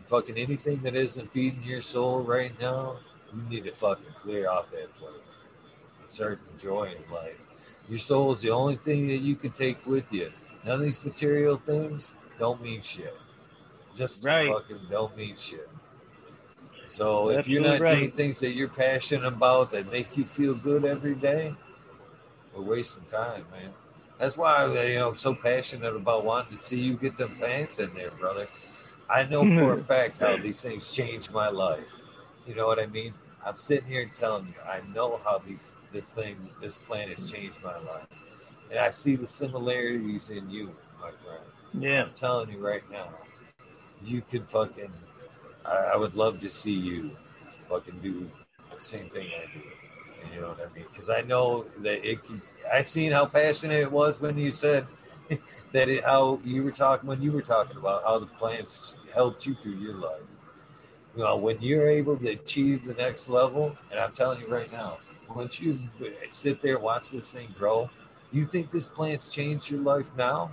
Fucking anything that isn't feeding your soul right now, you need to fucking clear off that plate and start enjoying life. Your soul is the only thing that you can take with you. None of these material things don't mean shit. Just Right. fucking don't mean shit. So if you're not doing things that you're passionate about that make you feel good every day, we're wasting time, man. That's why you know I'm so passionate about wanting to see you get them pants in there, brother. I know for a fact how these things changed my life. You know what I mean? I'm sitting here telling you, I know how these this thing, this plan has changed my life, and I see the similarities in you, my friend. Yeah. I'm telling you right now, you could fucking. I, I would love to see you fucking do the same thing I do. You know what I mean? Because I know that it. Can, I seen how passionate it was when you said that it, how you were talking when you were talking about how the plants helped you through your life. You know, when you're able to achieve the next level, and I'm telling you right now, once you sit there watch this thing grow, you think this plant's changed your life now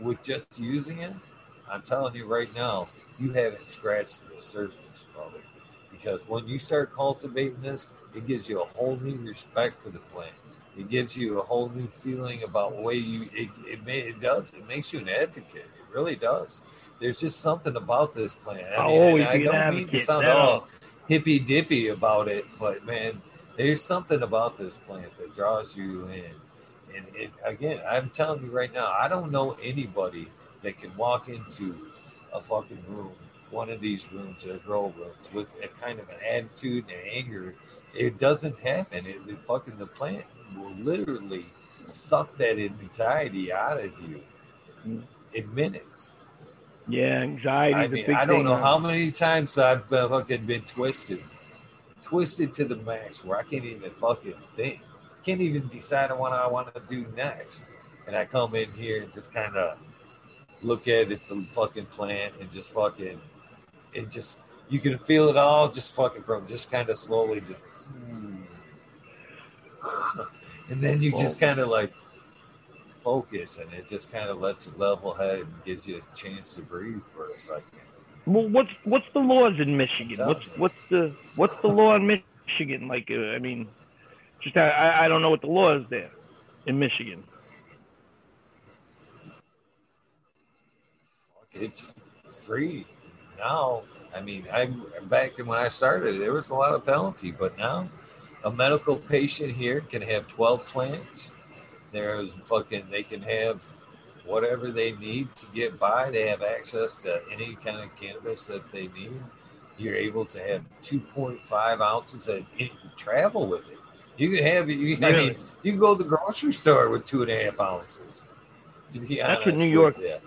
with just using it? I'm telling you right now, you haven't scratched the surface, brother. Because when you start cultivating this, it gives you a whole new respect for the plant. It gives you a whole new feeling about the way you. It it, may, it does. It makes you an advocate. It really does. There's just something about this plant. I mean, and always I don't mean to sound No. all hippy dippy about it, but man, there's something about this plant that draws you in. And it, again, I'm telling you right now, I don't know anybody that can walk into a fucking room, one of these rooms or grow rooms, with a kind of an attitude and anger. It doesn't happen. It, it fucking the plant will literally suck that anxiety out of you in minutes. Yeah. Anxiety. I mean, I don't know how many times I've been fucking been twisted, twisted to the max where I can't even fucking think, can't even decide on what I want to do next. And I come in here and just kind of look at it, the fucking plant, and just fucking, it just, you can feel it all just fucking from just kind of slowly just, and then you just kind of like focus and it just kind of lets you level head and gives you a chance to breathe for a second. Well, what's what's the laws in Michigan? What's what's the what's the law in Michigan? Like, uh, I mean, just I- I, I don't know what the law is there in Michigan. It's free now. I mean, I back when I started, there was a lot of penalty, but now a medical patient here can have 12 plants. There's fucking, they can have whatever they need to get by. They have access to any kind of cannabis that they need. You're able to have 2.5 ounces and travel with it. You can have, you, I mean, you can go to the grocery store with two and a half ounces. To be That's what New York- you.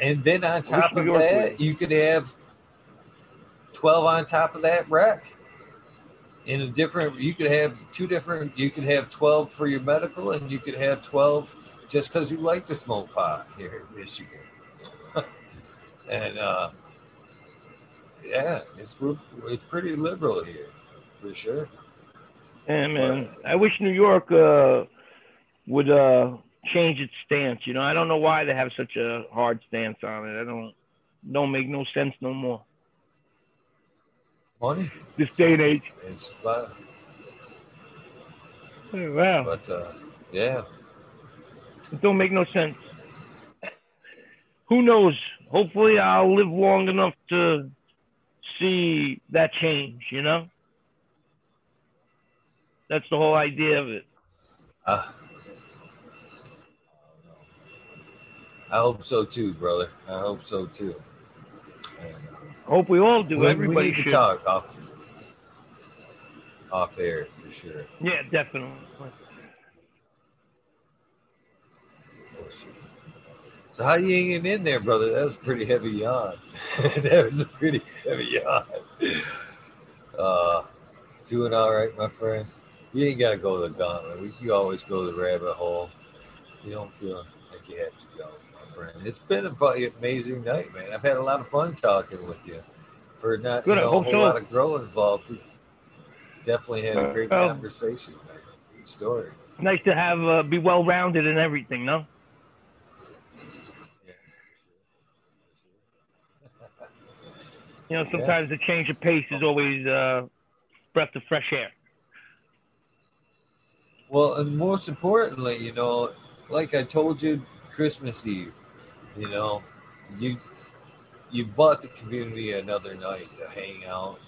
And then on top of York that, was. you could have 12 on top of that rack. In a different, you could have two different, you could have 12 for your medical and you could have 12 just because you like to smoke pot here in Michigan. and uh, yeah, it's, it's pretty liberal here for sure. Yeah, man. I wish New York uh, would uh, change its stance. You know, I don't know why they have such a hard stance on it. I don't don't make no sense no more. Money. This day and age. It's. Oh, Wow, But uh, yeah, it don't make no sense. Who knows? Hopefully, I'll live long enough to see that change. You know, that's the whole idea of it. uh, I hope so too, brother. I hope so too. And, uh, Hope we all do. we, Everybody we need should. to talk off off air for sure. Yeah, definitely. So how you hanging in there, brother? That was a pretty heavy yawn. that was a pretty heavy yawn. Uh, doing all right, my friend. You ain't gotta go to the gauntlet. You always go to the rabbit hole. You don't feel like you have to go, friend. It's been a amazing night, man. I've had a lot of fun talking with you. For not Good, you know, a whole so. lot of grow involved, we definitely had a uh, great well, conversation. Man. Great story. Nice to have uh, be well rounded and everything, no? you know, sometimes yeah. the change of pace is always a uh, breath of fresh air. Well, and most importantly, you know, like I told you, Christmas Eve, you know, you you bought the community another night to hang out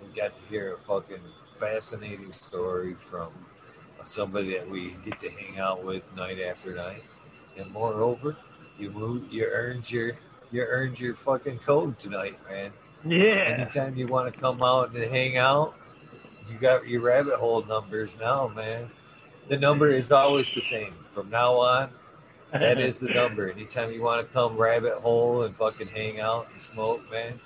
and got to hear a fucking fascinating story from somebody that we get to hang out with night after night. And moreover, you move, you earned your you earned your fucking code tonight, man. Yeah. Anytime you want to come out and hang out, you got your rabbit hole numbers now, man. The number is always the same from now on. That is the number. Anytime you want to come rabbit hole and fucking hang out and smoke, man,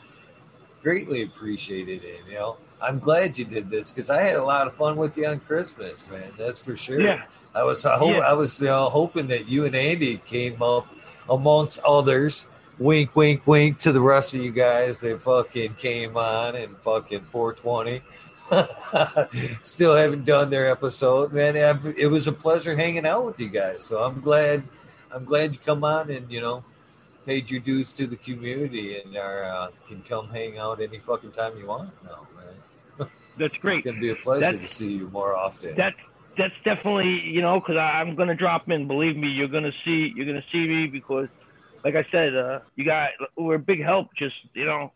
greatly appreciated it. You know, I'm glad you did this because I had a lot of fun with you on Christmas, man. That's for sure. Yeah. I was I, hope, yeah. I was you know, hoping that you and Andy came up amongst others. Wink, wink, wink to the rest of you guys that fucking came on and fucking 420. Still haven't done their episode, man. It was a pleasure hanging out with you guys. So I'm glad, I'm glad you come on and you know paid your dues to the community and are, uh, can come hang out any fucking time you want now, man. That's great. It's gonna be a pleasure that's, to see you more often. That's that's definitely you know because I'm gonna drop in. Believe me, you're gonna see you're gonna see me because, like I said, uh, you got we're a big help. Just you know,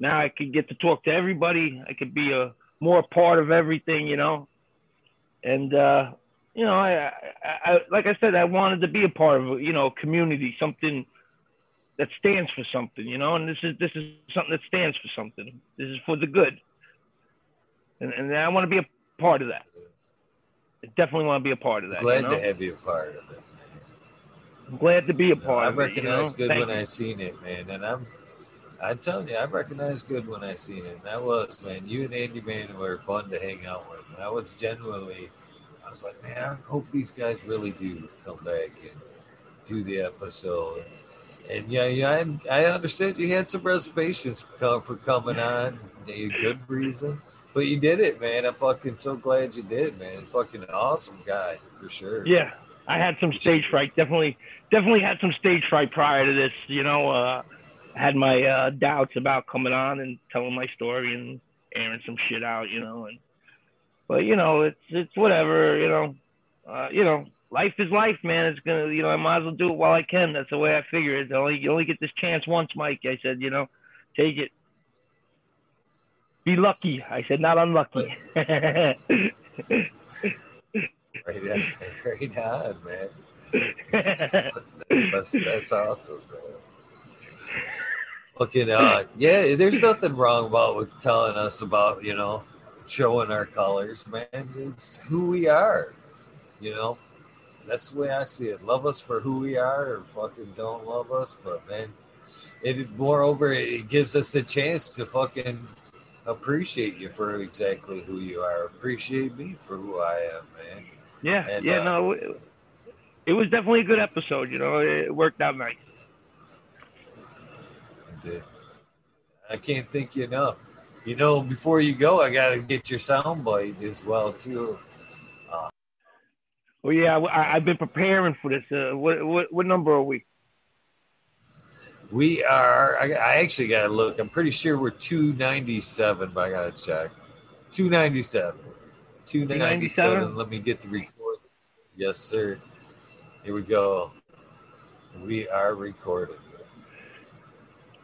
now I can get to talk to everybody. I could be a more part of everything, you know, and uh, you know, I, I, I like I said, I wanted to be a part of you know community, something that stands for something, you know, and this is this is something that stands for something. This is for the good, and, and I want to be a part of that. I definitely want to be a part of that. Glad you know? to have you a part of it. I'm glad to be a part no, of it. I recognize you know? good when you. I seen it, man, and I'm. I'm telling you, I recognize good when I seen it. And that was, man, you and Andy Man were fun to hang out with. And I was genuinely, I was like, man, I hope these guys really do come back and do the episode. And yeah, yeah, I, I understood you had some reservations for, coming on. Good reason. But you did it, man. I'm fucking so glad you did, man. Fucking awesome guy for sure. Yeah, I had some stage fright. Definitely, definitely had some stage fright prior to this. You know, uh, had my uh, doubts about coming on and telling my story and airing some shit out. You know, and but you know, it's it's whatever. You know, uh, you know, life is life, man. It's gonna, you know, I might as well do it while I can. That's the way I figure it. Only you only get this chance once, Mike. I said, you know, take it. Be lucky. I said, not unlucky. right, on, right on, man. That's, that's awesome, man. Looking, uh, yeah, there's nothing wrong about with telling us about, you know, showing our colors, man. It's who we are, you know. That's the way I see it. Love us for who we are, or fucking don't love us, but man, it moreover it gives us a chance to fucking appreciate you for exactly who you are. Appreciate me for who I am, man. Yeah, and, yeah, uh, no, it, it, was definitely a good episode. You know, it worked out nice. I can't thank you enough. You know, before you go, I got to get your soundbite as well too. Uh, well, yeah, I, have been preparing for this. Uh, what, what what number are we? We are. I, I actually got to look. I'm pretty sure we're 297, but I got to check. 297. 297. Let me get the record. Yes, sir. Here we go. We are recording.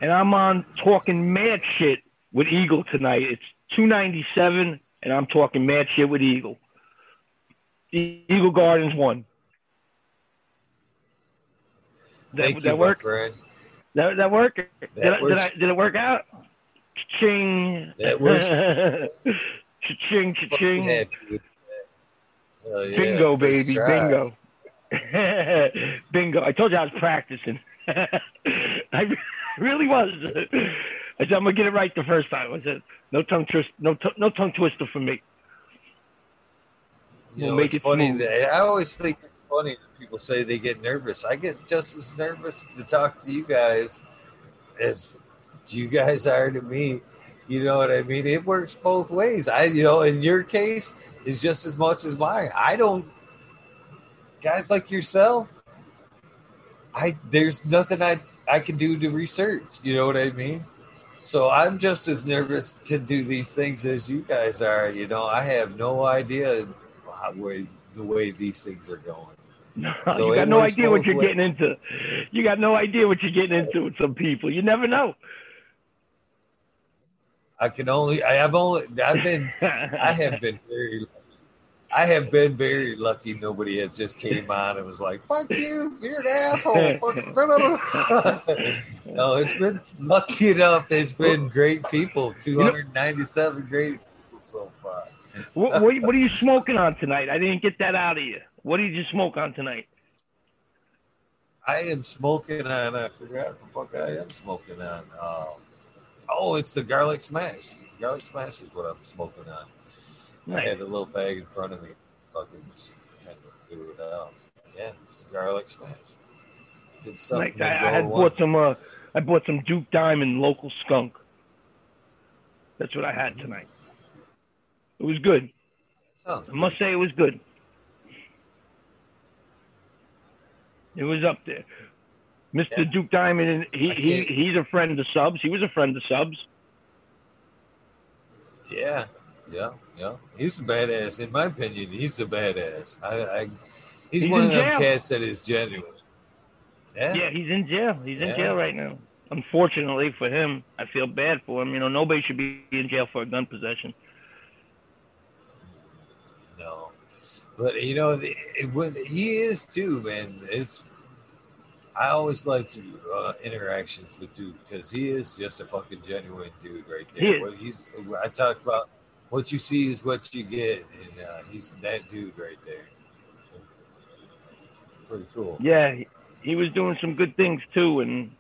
And I'm on talking mad shit with Eagle tonight. It's 297, and I'm talking mad shit with Eagle. Eagle Gardens won. That, Thank that you, work? friend. That that work? That did, I, did, I, did it work out? Ching. That works. ching ching. Yeah, bingo, baby, bingo. bingo. I told you I was practicing. I really was. I said I'm gonna get it right the first time. I said no tongue twist, no t- no tongue twister for me. You we'll know, make it's it funny. That, I always think it's funny that people say they get nervous. I get just as nervous to talk to you guys as you guys are to me. You know what I mean? It works both ways. I, you know, in your case, is just as much as mine. I don't, guys like yourself. I there's nothing I I can do to research. You know what I mean? So I'm just as nervous to do these things as you guys are. You know, I have no idea how, where, the way these things are going. No, So you got no idea what you're ways. getting into. You got no idea what you're getting into with some people. You never know. I can only, I have only, I've been, I have been very, I have been very lucky. Nobody has just came on and was like, "Fuck you, you're an asshole." No, it's been lucky enough. It's been great people. Two hundred ninety-seven great people so far. what, what, what are you smoking on tonight? I didn't get that out of you. What did you smoke on tonight? I am smoking on. I forgot what the fuck I am smoking on. Um, oh, it's the garlic smash. Garlic smash is what I'm smoking on. I had a little bag in front of me. Fucking just kind of threw it out. Yeah, it's garlic smash. Good stuff. Like, I, I had one. bought some. Uh, I bought some Duke Diamond local skunk. That's what I had tonight. It was good. Sounds I must say it was good. It was up there. Mr. Yeah. Duke Diamond, he, he he's a friend of subs. He was a friend of subs. Yeah, yeah, yeah. He's a badass. In my opinion, he's a badass. I, I he's, He's one of them jail. cats that is genuine. Yeah, Yeah, he's in jail. He's in Yeah. jail right now. Unfortunately for him, I feel bad for him. You know, nobody should be in jail for a gun possession. no, but you know, it, when he is too, man. It's I always like to uh, interactions with dude because he is just a fucking genuine dude right He there. is. He's I talk about what you see is what you get, and uh, he's that dude right there. Pretty cool. Yeah, he, he was doing some good things too, and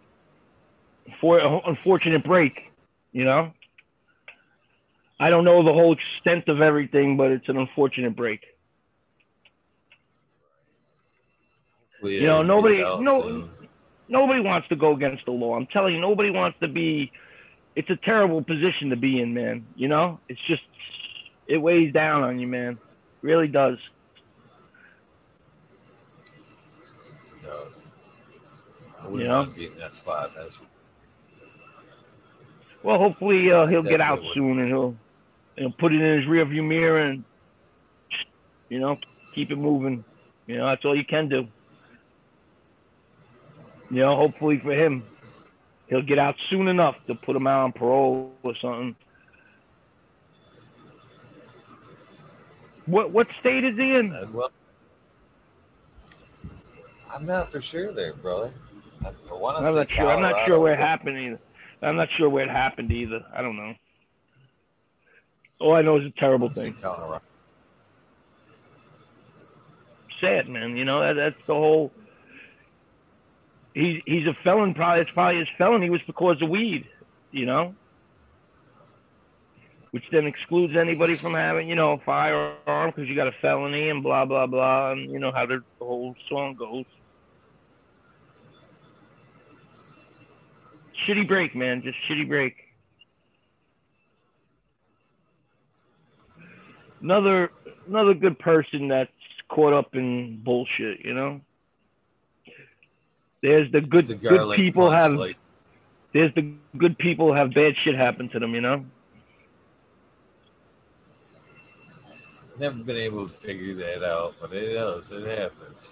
for an unfortunate break, you know. I don't know the whole extent of everything, but it's an unfortunate break. Hopefully You know, nobody- no- soon. Nobody wants to go against the law. I'm telling you, nobody wants to be. It's a terrible position to be in, man. You know, it's just it weighs down on you, man. really does. No, I wouldn't You know? be in that spot. That's Well, hopefully uh, he'll get out soon and he'll he'll put it in his rearview mirror and you know keep it moving. You know that's all you can do. You know, hopefully for him, he'll get out soon enough to put him out on parole or something. What what state is he in? uh, well. I'm not for sure there, brother. I, I I'm not sure. I'm not sure where it happened either. I'm not sure where it happened either. I don't know. All I know is a terrible thing. Colorado. sad, man. You know, that, that's the whole. He's he's a felon. Probably it's probably his felony was because of weed. You know, which then excludes anybody from having you know a firearm because you got a felony and blah blah blah, and you know how the, whole song goes. Shitty break, man. Just shitty break. Another another good person that's caught up in bullshit, you know. There's the good the good people have like, there's the good people have bad shit happen to them, you know. Never been able to figure that out, but it does. It happens.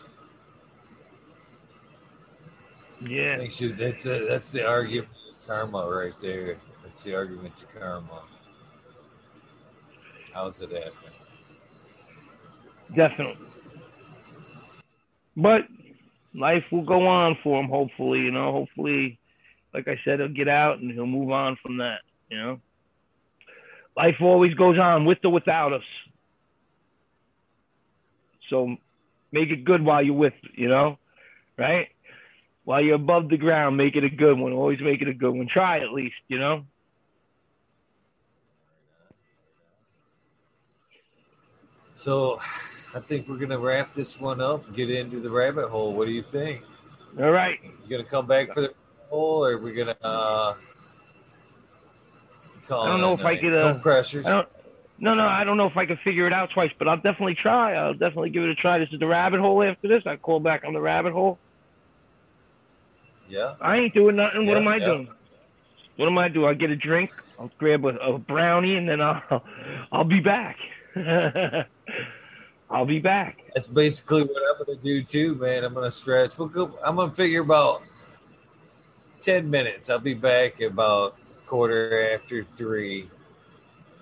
Yeah. Makes you, that's a, that's the argument of karma right there. That's the argument to karma. How's it happen? Definitely. But life will go on for him, hopefully, you know. Hopefully, like I said, he'll get out and he'll move on from that, you know. Life always goes on with or without us. So make it good while you're with, you know, right? While you're above the ground, make it a good one. Always make it a good one. Try at least, you know. So, I think we're gonna wrap this one up. and Get into the rabbit hole. What do you think? All right. You gonna come back for the hole, or are we gonna? Uh, call I don't know a if I night? could, uh, no pressures. I don't. No, no, I don't know if I can figure it out twice, but I'll definitely try. I'll definitely give it a try. This is the rabbit hole. After this, I call back on the rabbit hole. Yeah. I ain't doing nothing. What Yeah, am I yeah. doing? what am I do? I get a drink. I'll grab a, a brownie, and then I'll I'll be back. I'll be back. That's basically what I'm gonna do too, man. I'm gonna stretch. We'll go. I'm gonna figure about ten minutes. I'll be back about quarter after three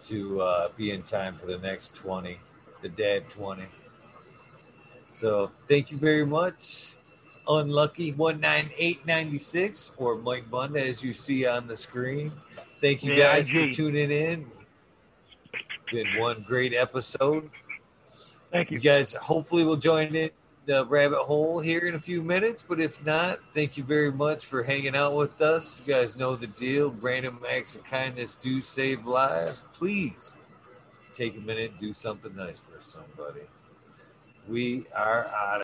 to uh, be in time for the next twenty, the dad twenty. So thank you very much. Unlucky one nine eight ninety six or Mike Bunda, as you see on the screen. Thank you guys for tuning in. Been one great episode. Thank You you. guys hopefully will join in the rabbit hole here in a few minutes, but if not, thank you very much for hanging out with us. You guys know the deal. Random acts of kindness do save lives. Please take a minute and do something nice for somebody. We are out.